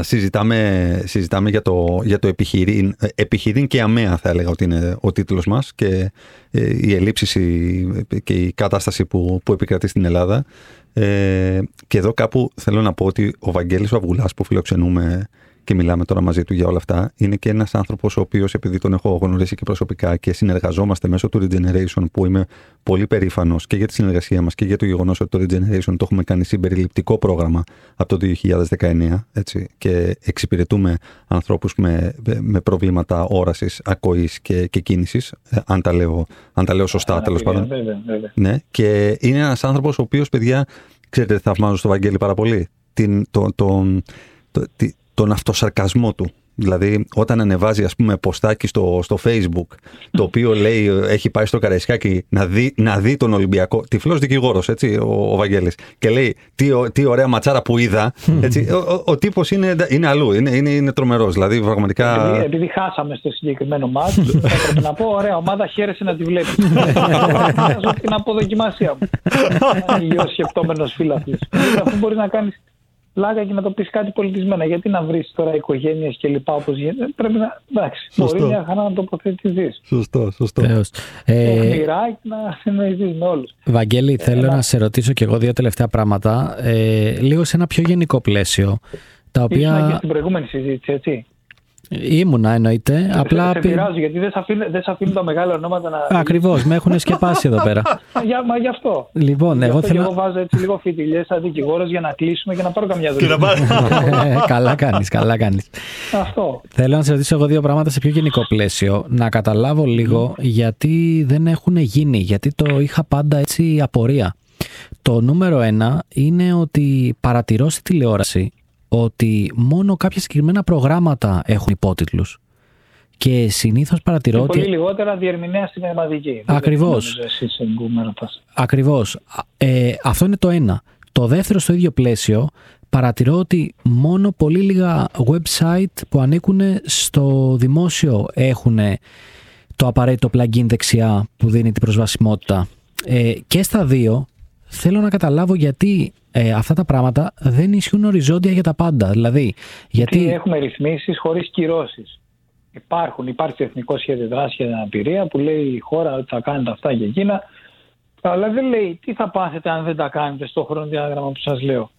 συζητάμε, συζητάμε για το, για το επιχειρήν, επιχειρήν και αμαία θα έλεγα ότι είναι ο τίτλος μας και ε, η ελλείψη και η κατάσταση που, που επικρατεί στην Ελλάδα ε, και εδώ κάπου θέλω να πω ότι ο Βαγγέλης ο που φιλοξενούμε και μιλάμε τώρα μαζί του για όλα αυτά, είναι και ένας άνθρωπος ο οποίος, επειδή τον έχω γνωρίσει και προσωπικά και συνεργαζόμαστε μέσω του Regeneration, που είμαι πολύ περήφανος και για τη συνεργασία μας και για το γεγονός ότι το Regeneration το έχουμε κάνει συμπεριληπτικό πρόγραμμα από το 2019 έτσι, και εξυπηρετούμε ανθρώπους με, με προβλήματα όρασης, ακοής και, και κίνησης. Ε, αν, τα λέω, αν τα λέω σωστά, τέλος πάντων. Ναι, και είναι ένας άνθρωπος ο οποίος, παιδιά, ξέρετε, θαυμάζω στο Βαγγέλη πάρα πολύ. Την, το, το, το, τον αυτοσαρκασμό του. Δηλαδή, όταν ανεβάζει, ας πούμε, ποστάκι στο, στο Facebook, το οποίο λέει, έχει πάει στο Καραϊσκάκι να δει, να δει τον Ολυμπιακό. Τυφλός δικηγόρος, έτσι, ο, ο Βαγγέλης. Και λέει, τι, τι ωραία ματσάρα που είδα. Έτσι, ο, ο, ο τύπος είναι, είναι αλλού, είναι, είναι, είναι τρομερός. Δηλαδή, πραγματικά. Επειδή, επειδή χάσαμε στο συγκεκριμένο μάτς, θα έπρεπε να πω, ωραία, ομάδα χαίρεσαι να τη βλέπεις. την αποδοκιμασία μου. Υγιό σκεπτόμενος φίλαθλο. Αφού μπορεί να κάνεις πλάκα και να το πεις κάτι πολιτισμένα. Γιατί να βρεις τώρα οικογένειες και λοιπά όπως γίνεται. Πρέπει να. Εντάξει, μπορεί μια χαρά να τοποθετηθείς. Σωστό, σωστό. Ε, να συνοηθεί με όλους. Βαγγέλη, ε, θέλω να... σε ρωτήσω κι εγώ δύο τελευταία πράγματα. Ε, λίγο σε ένα πιο γενικό πλαίσιο. Τα οποία... Ήσουν και στην προηγούμενη συζήτηση, έτσι. Ήμουνα εννοείται. Σε, απλά... σε πειράζω γιατί δεν σε αφήνουν, τα μεγάλα ονόματα να. Ακριβώς, με έχουν σκεπάσει εδώ πέρα. για, μα γι' αυτό. Λοιπόν, εγώ θέλω. Εγώ βάζω έτσι λίγο φιτιλιές σαν δικηγόρος για να κλείσουμε και να πάρω καμιά δουλειά. καλά κάνεις, καλά κάνεις. Αυτό. Θέλω να σε ρωτήσω εγώ δύο πράγματα σε πιο γενικό πλαίσιο. Να καταλάβω λίγο γιατί δεν έχουν γίνει, γιατί το είχα πάντα έτσι απορία. Το νούμερο ένα είναι ότι παρατηρώ στη τηλεόραση ότι μόνο κάποια συγκεκριμένα προγράμματα έχουν υπότιτλους. Και συνήθως παρατηρώ Και ότι. πολύ λιγότερα διερμηνέα στην πνευματική. Ακριβώς. Ακριβώς. Ε, αυτό είναι το ένα. Το δεύτερο στο ίδιο πλαίσιο, παρατηρώ ότι μόνο πολύ λίγα website που ανήκουν στο δημόσιο έχουν το απαραίτητο plugin δεξιά που δίνει την προσβασιμότητα. Ε, και στα δύο θέλω να καταλάβω γιατί ε, αυτά τα πράγματα δεν ισχύουν οριζόντια για τα πάντα. Δηλαδή, γιατί... Γιατί έχουμε ρυθμίσεις χωρίς κυρώσεις. Υπάρχουν, υπάρχει το Εθνικό Σχέδιο Δράσης για την Αναπηρία που λέει η χώρα ότι θα κάνετε αυτά και εκείνα. Αλλά δεν λέει τι θα πάθετε αν δεν τα κάνετε στο χρονοδιάγραμμα που σας λέω.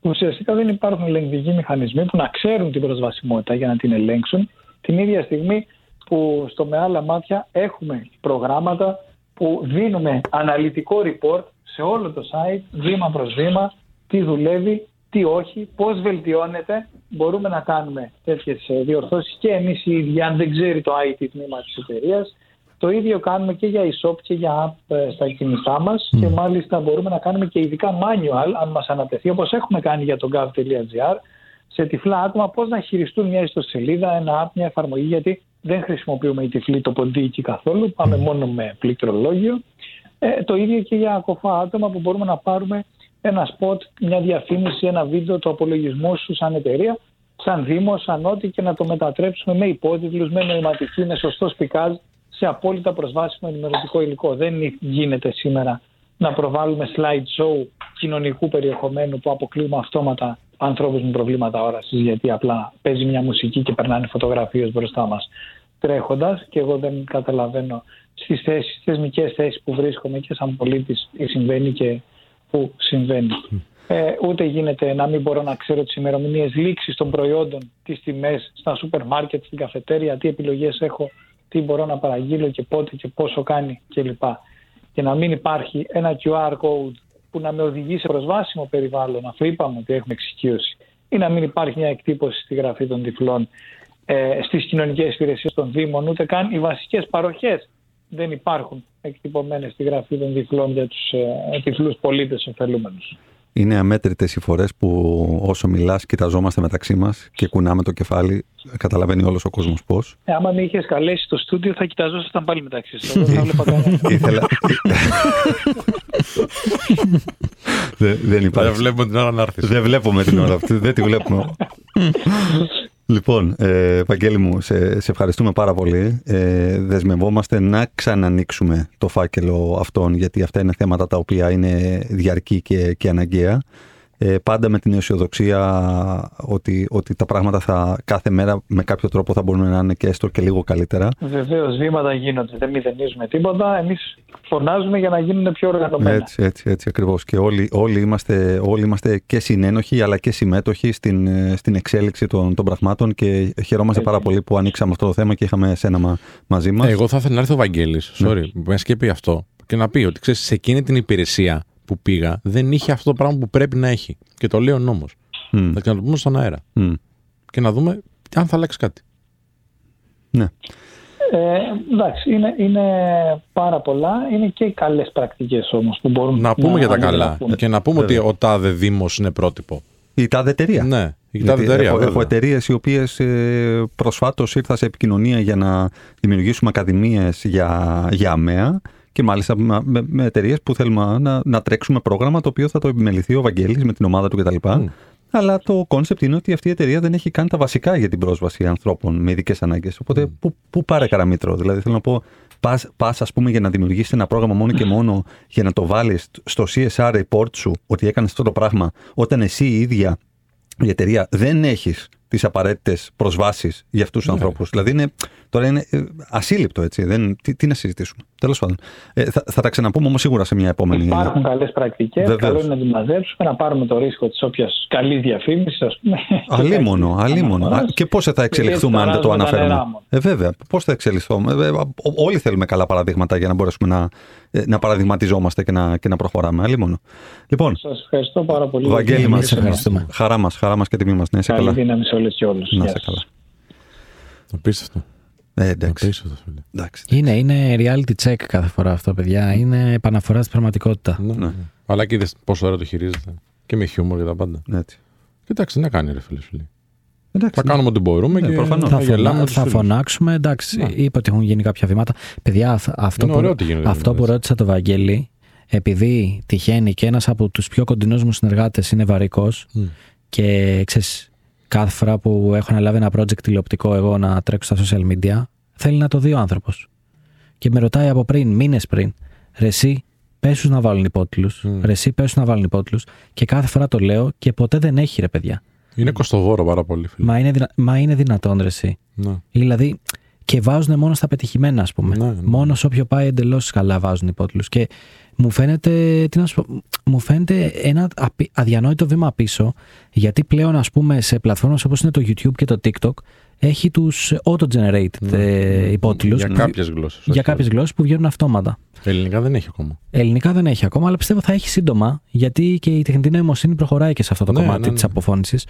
Ουσιαστικά δεν υπάρχουν ελεγκτικοί μηχανισμοί που να ξέρουν την προσβασιμότητα για να την ελέγξουν την ίδια στιγμή που στο με άλλα μάτια έχουμε προγράμματα που δίνουμε αναλυτικό report σε όλο το site, βήμα προς βήμα, τι δουλεύει, τι όχι, πώς βελτιώνεται. Μπορούμε να κάνουμε τέτοιες ε, διορθώσεις και εμείς οι ίδιοι, αν δεν ξέρει το IT τμήμα της εταιρείας. Το ίδιο κάνουμε και για e-shop και για app ε, στα κινητά μας και μάλιστα μπορούμε να κάνουμε και ειδικά manual, αν μας ανατεθεί, όπως έχουμε κάνει για το gov.gr, σε τυφλά άτομα πώς να χειριστούν μια ιστοσελίδα, ένα app, μια εφαρμογή, γιατί δεν χρησιμοποιούμε οι τυφλοί το ποντίκι καθόλου, πάμε μόνο με πληκτρολόγιο. Ε, το ίδιο και για κοφά άτομα που μπορούμε να πάρουμε ένα spot, μια διαφήμιση, ένα βίντεο του απολογισμού σου σαν εταιρεία, σαν δήμο, σαν ό,τι και να το μετατρέψουμε με υπότιτλους, με νοηματική, με σωστό σπικάζ σε απόλυτα προσβάσιμο ενημερωτικό υλικό. Δεν γίνεται σήμερα να προβάλλουμε slide show κοινωνικού περιεχομένου που αποκλείουμε αυτόματα ανθρώπους με προβλήματα όρασης γιατί απλά παίζει μια μουσική και περνάνε φωτογραφίες μπροστά μας τρέχοντας και εγώ δεν καταλαβαίνω στις θέσεις, στις θεσμικές θέσεις που βρίσκομαι και σαν πολίτης τι συμβαίνει και που συμβαίνει. Ε, ούτε γίνεται να μην μπορώ να ξέρω τις ημερομηνίες λήξης των προϊόντων, τις τιμές στα σούπερ μάρκετ, στην καφετέρια, τι επιλογές έχω, τι μπορώ να παραγγείλω και πότε και πόσο κάνει κλπ. Και να μην υπάρχει ένα QR code που να με οδηγεί σε προσβάσιμο περιβάλλον, αφού είπαμε ότι έχουμε εξοικείωση, ή να μην υπάρχει μια εκτύπωση στη γραφή των τυφλών ε, στις κοινωνικές υπηρεσίες των Δήμων, ούτε καν οι βασικές παροχές δεν υπάρχουν εκτυπωμένες στη γραφή των τυφλών για τους ε, τυφλούς πολίτες ωφελούμενους. Είναι αμέτρητες οι φορές που όσο μιλάς κοιταζόμαστε μεταξύ μας και κουνάμε το κεφάλι, καταλαβαίνει όλος ο κόσμος πώς. Ε, άμα με είχες καλέσει στο στούντιο θα κοιταζόσασταν πάλι μεταξύ σας. Εγώ θα βλέπα κανένα. Ήθελα... δεν, δεν υπάρχει. Δεν βλέπουμε την ώρα να έρθεις. Δεν βλέπουμε την ώρα αυτή, δεν τη βλέπουμε. Λοιπόν, ε, Βαγγέλη μου, σε, σε ευχαριστούμε πάρα πολύ. Ε, δεσμευόμαστε να ξανανοίξουμε το φάκελο αυτόν, γιατί αυτά είναι θέματα τα οποία είναι διαρκή και, και αναγκαία. Ε, πάντα με την αισιοδοξία ότι, ότι τα πράγματα θα, κάθε μέρα με κάποιο τρόπο θα μπορούν να είναι και έστω και λίγο καλύτερα. Βεβαίως, βήματα γίνονται. Δεν μηδενίζουμε τίποτα. Εμείς φωνάζουμε για να γίνουν πιο οργανωμένα. Έτσι, έτσι, έτσι ακριβώς. Και όλοι, όλοι, είμαστε, όλοι είμαστε και συνένοχοι αλλά και συμμέτοχοι στην, στην εξέλιξη των, των πραγμάτων και χαιρόμαστε πάρα πολύ που ανοίξαμε αυτό το θέμα και είχαμε εσένα μα, μαζί μας. Εγώ θα ήθελα να έρθει ο Βαγγέλης, sorry, ναι. και πει αυτό, και να πει ότι ξέρεις, σε εκείνη την υπηρεσία που πήγα δεν είχε αυτό το πράγμα που πρέπει να έχει. Και το λέει ο νόμος. Mm. Θα το πούμε στον αέρα. Mm. Και να δούμε αν θα αλλάξει κάτι. Ναι. Ε, εντάξει, είναι, είναι πάρα πολλά. Είναι και οι καλές πρακτικές όμως που μπορούν να πούμε να, για τα καλά. Και να πούμε ότι ο τάδε Δήμος είναι πρότυπο. Η τάδε εταιρεία. Ναι, η τάδε εταιρεία. Έχω, έχω εταιρείες οι οποίες ε, προσφάτως ήρθα σε επικοινωνία για να δημιουργήσουμε ακαδημίες για, για ΑΜΕΑ και μάλιστα με, με εταιρείες που θέλουμε να, να τρέξουμε πρόγραμμα το οποίο θα το επιμεληθεί ο Βαγγέλης με την ομάδα του κτλ. Mm. Αλλά το concept είναι ότι αυτή η εταιρεία δεν έχει καν τα βασικά για την πρόσβαση ανθρώπων με ειδικές ανάγκες. Οπότε, mm. πού, πού πας ρε Καραμήτρο; Δηλαδή, θέλω να πω, πας, ας πούμε, για να δημιουργήσεις ένα πρόγραμμα μόνο και μόνο για να το βάλεις στο CSR report σου ότι έκανες αυτό το πράγμα, όταν εσύ η ίδια η εταιρεία δεν έχεις τις απαραίτητες προσβάσεις για αυτούς τους ναι. ανθρώπους. Δηλαδή, είναι, τώρα είναι ε, ασύλληπτο έτσι. Δεν, τι, τι να συζητήσουμε; Τέλος πάντων. Ε, θα, θα τα ξαναπούμε όμως σίγουρα σε μια επόμενη. Υπάρχουν καλές πρακτικές. Καλό είναι να τι μαζέψουμε, να πάρουμε το ρίσκο της όποιας καλή διαφήμισης, ας πούμε. Αλίμονο, αλίμονο. Και πώς θα εξελιχθούμε αν δεν το αναφέρουμε; Ε, βέβαια. Πώς θα εξελιχθούμε; Ε, όλοι θέλουμε καλά παραδείγματα για να μπορέσουμε να, ε, να παραδειγματιζόμαστε και να, και να προχωράμε. Αλίμονο. Λοιπόν, σας ευχαριστώ πάρα πολύ. Βαγγέλη μας, χαρά μας χαρά μας και τιμή μας. Ναι, σε καλά. δύναμη σε όλες και όλους. Να σε καλά. Απίστευτο. Ε, εντάξει. Είναι, είναι reality check κάθε φορά αυτό, παιδιά. Είναι επαναφορά στην πραγματικότητα. Ναι. Αλλά και είδες πόσο ώρα το χειρίζεται. Και με χιούμορ και τα πάντα. Έτσι. Κοιτάξτε, να κάνει ρε φίλε. φίλοι. Εντάξει, Θα κάνουμε ό,τι μπορούμε Ναι, και προφανώς. Θα, θα γελάμε. φωνα... με τους θα φίλους. φωνάξουμε. Εντάξει, Ναι. είπε ότι έχουν γίνει κάποια βήματα. Παιδιά, αυ- αυτό, Είναι που, ωραίο ότι γίνονται αυτό που βήματα. ρώτησα το Βαγγέλη, επειδή τυχαίνει και ένας από τους πιο κοντινούς μου συνεργάτες είναι βαρικό Μμ. και ξέρεις, κάθε φορά που έχω αναλάβει ένα project τηλεοπτικό εγώ να τρέξω στα social media, θέλει να το δει ο άνθρωπος. Και με ρωτάει από πριν, μήνες πριν, ρε εσύ, πες τους να βάλουν υπότιτλους. Μμ. Ρε εσύ, πες τους να βάλουν υπότιτλους. Και κάθε φορά το λέω και ποτέ δεν έχει ρε παιδιά. Είναι κοστοβόρο πάρα πολύ, φίλε. Μα είναι, δυνα... Μα είναι δυνατόν ρε εσύ. Ναι. Δηλαδή, και βάζουν μόνο στα πετυχημένα, ας πούμε. Ναι, ναι. Μόνο σε όποιο πάει εντελώς καλά βάζουν υπότιτλους. Και μου φαίνεται, τι να σου πω, μου φαίνεται ένα απει- αδιανόητο βήμα πίσω, γιατί πλέον, ας πούμε, σε πλατφόρμες όπως είναι το YouTube και το TikTok, έχει τους auto-generated ε, υπότιτλους Ναι. Για που- κάποιες γλώσσες. για κάποιες γλώσσες που βγαίνουν αυτόματα. Ελληνικά δεν έχει ακόμα. Ελληνικά δεν έχει ακόμα, αλλά πιστεύω θα έχει σύντομα, γιατί και η τεχνητή νοημοσύνη προχωράει και σε αυτό το Ναι, κομμάτι ναι, ναι. της αποφώνησης.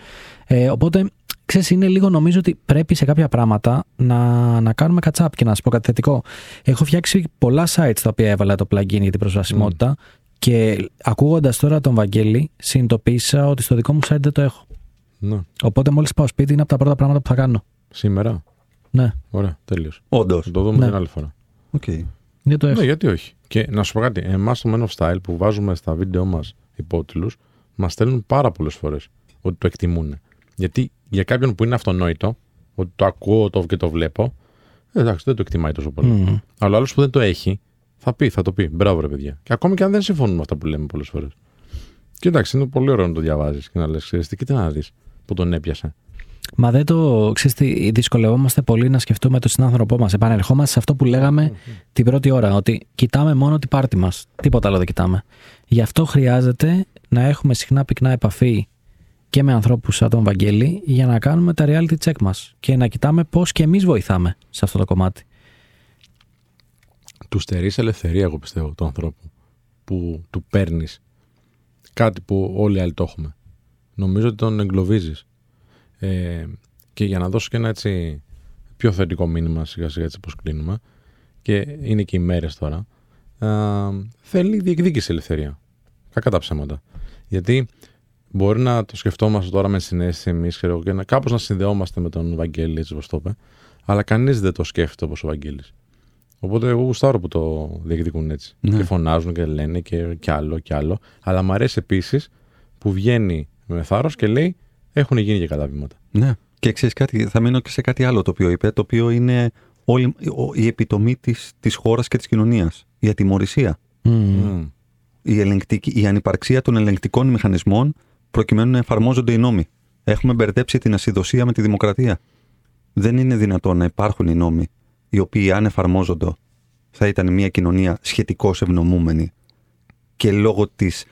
Ε, οπότε, ξέρεις, είναι λίγο νομίζω ότι πρέπει σε κάποια πράγματα να, να κάνουμε catch-up και να σας πω κάτι θετικό. Έχω φτιάξει πολλά sites τα οποία έβαλα το plugin για την προσβασιμότητα και ακούγοντας τώρα τον Βαγγέλη, συνειδητοποίησα ότι στο δικό μου site δεν το έχω. Ναι. Οπότε μόλις πάω σπίτι είναι από τα πρώτα πράγματα που θα κάνω. Σήμερα. Ναι, Ωραία, τέλειος. Όντως. Θα το δούμε Ναι. την άλλη φορά. δεν το έχω. Ναι, γιατί όχι. Και να σου πω κάτι. Εμάς στο Men of Style που βάζουμε στα βίντεο μας υπότιτλους, μας στέλνουν πάρα πολλές φορές ότι το εκτιμούν. Γιατί για κάποιον που είναι αυτονόητο, ότι το ακούω το, και το βλέπω, ε, εντάξει, δεν το εκτιμάει τόσο πολύ. Μμμ. Αλλά άλλος που δεν το έχει, θα πει, θα το πει. Μπράβο, ρε παιδιά. Και ακόμη και αν δεν συμφωνούν με αυτά που λέμε πολλές φορές. Και εντάξει, είναι πολύ ωραίο να το διαβάζεις και να λες: Ξέρεις τι, κοίτα να δεις που τον έπιασε. Μα δεν το. Ξέρεις τι, δυσκολευόμαστε πολύ να σκεφτούμε τον συνάνθρωπό μας. Επανερχόμαστε σε αυτό που λέγαμε την πρώτη ώρα, ότι κοιτάμε μόνο την πάρτη μας. Τίποτα άλλο δεν κοιτάμε. Γι' αυτό χρειάζεται να έχουμε συχνά πυκνά επαφή και με ανθρώπους σαν τον Βαγγέλη για να κάνουμε τα reality check μας και να κοιτάμε πώς και εμείς βοηθάμε σε αυτό το κομμάτι. του στερείς ελευθερία, εγώ πιστεύω, του ανθρώπου. Που του παίρνεις κάτι που όλοι οι άλλοι το έχουμε. Νομίζω ότι τον εγκλωβίζεις. Ε, και για να δώσω και ένα έτσι πιο θετικό μήνυμα σιγά σιγά έτσι πως κλείνουμε και είναι και οι μέρες τώρα α, θέλει διεκδίκηση ελευθερία κακά τα ψέματα γιατί μπορεί να το σκεφτόμαστε τώρα με συνέστηση εμείς και να, κάπως να συνδεόμαστε με τον Βαγγέλη έτσι όπως το είπε αλλά κανείς δεν το σκέφτεται όπως ο Βαγγέλης Οπότε εγώ γουστάρω που το διεκδικούν έτσι. Ναι. Και φωνάζουν και λένε και, και άλλο και άλλο. Αλλά μου αρέσει επίσης που βγαίνει με θάρρος και λέει: Έχουν γίνει και καλά βήματα. Ναι. Και ξέρεις κάτι, θα μείνω και σε κάτι άλλο το οποίο είπε, το οποίο είναι όλη, ο- η επιτομή της, της χώρας και της κοινωνίας. Η ατιμορρησία. Μμ. Η, ελεγκτική, η ανυπαρξία των ελεγκτικών μηχανισμών προκειμένου να εφαρμόζονται οι νόμοι. Έχουμε μπερδέψει την ασυδοσία με τη δημοκρατία. Δεν είναι δυνατόν να υπάρχουν οι νόμοι, οι οποίοι αν εφαρμόζονται θα ήταν μια κοινωνία σχετικώς ευνομούμενη και λόγω της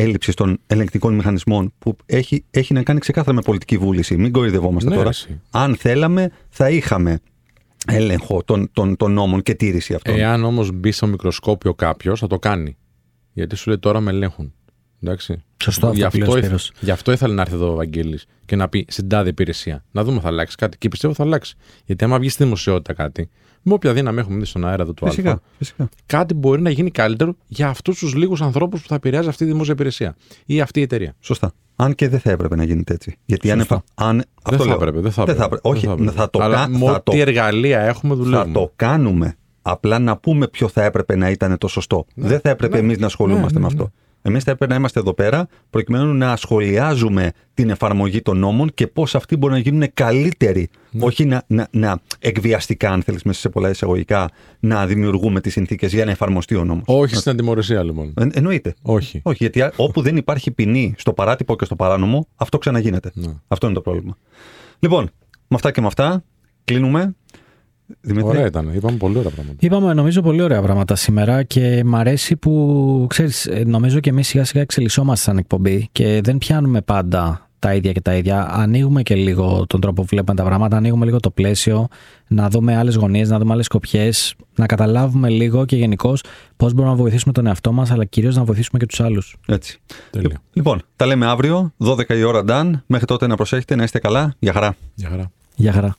έλλειψης των ελεγκτικών μηχανισμών που έχει, έχει να κάνει ξεκάθαρα με πολιτική βούληση. Μην κορυδευόμαστε Ναι, τώρα. εσύ. Αν θέλαμε, θα είχαμε έλεγχο των, των, των νόμων και τήρηση αυτών. Εάν όμως μπει στο μικροσκόπιο κάποιος, θα το κάνει. Γιατί σου λέει τώρα με ελέγχουν. Εντάξει. Σωστό Γι' αυτό που αυτό, λέει ο ήθελε, Σπύρος. γι' αυτό ήθελε να έρθει εδώ ο Βαγγέλης και να πει στην τάδε υπηρεσία. Να δούμε θα αλλάξει κάτι. Και πιστεύω θα αλλάξει. Γιατί άμα βγει στη δημοσιότητα κάτι, με όποια δύναμη έχουμε δει στον αέρα εδώ του Φυσικά, Α, φυσικά. κάτι μπορεί να γίνει καλύτερο για αυτούς τους λίγους ανθρώπους που θα επηρεάζει αυτή η δημόσια υπηρεσία ή αυτή η εταιρεία. Σωστά. Αν και δεν θα έπρεπε να γίνεται έτσι. Γιατί αν, Σωστά. εφα... αν... Δεν αυτό θα λέω. έπρεπε, δεν θα Δεν έπρεπε. Όχι, Δεν θα, έπρεπε. το, Αλλά κα... με θα, το... ό,τι εργαλεία έχουμε θα δουλεύουμε. το κάνουμε. Απλά να πούμε ποιο θα έπρεπε να ήταν το σωστό. δεν θα έπρεπε ναι. εμείς να ασχολούμαστε Ναι, με ναι, αυτό. Εμείς θα έπρεπε να είμαστε εδώ πέρα προκειμένου να σχολιάζουμε την εφαρμογή των νόμων και πώς αυτοί μπορούν να γίνουν καλύτεροι. Ναι. Όχι να, να, να εκβιαστικά, αν θέλεις, μέσα σε πολλά εισαγωγικά, να δημιουργούμε τις συνθήκες για να εφαρμοστεί ο νόμος. Όχι στην αντιμορρυσία λοιπόν. Ε, εννοείται. Όχι. Όχι, γιατί α- όπου δεν υπάρχει ποινή στο παράτυπο και στο παράνομο, αυτό ξαναγίνεται. Ναι. Αυτό είναι το πρόβλημα. Λοιπόν, με αυτά και με αυτά, κλείνουμε. Δημήτρη, Ωραία ήταν. Είπαμε πολύ ωραία πράγματα. Είπαμε νομίζω πολύ ωραία πράγματα σήμερα και μ' αρέσει που ξέρεις, ε, νομίζω και εμείς σιγά σιγά εξελισσόμαστε σαν εκπομπή και δεν πιάνουμε πάντα τα ίδια και τα ίδια. Ανοίγουμε και λίγο τον τρόπο που βλέπουμε τα πράγματα, ανοίγουμε λίγο το πλαίσιο, να δούμε άλλες γωνίες, να δούμε άλλες σκοπιές, να καταλάβουμε λίγο και γενικώ πώς μπορούμε να βοηθήσουμε τον εαυτό μας, αλλά κυρίως να βοηθήσουμε και τους άλλους. έτσι. Τέλεια. Λοιπόν, τα λέμε αύριο, 12 η ώρα, Dan. Μέχρι τότε να προσέχετε, να είστε καλά. Γεια χαρά. Γεια χαρά. Γεια χαρά.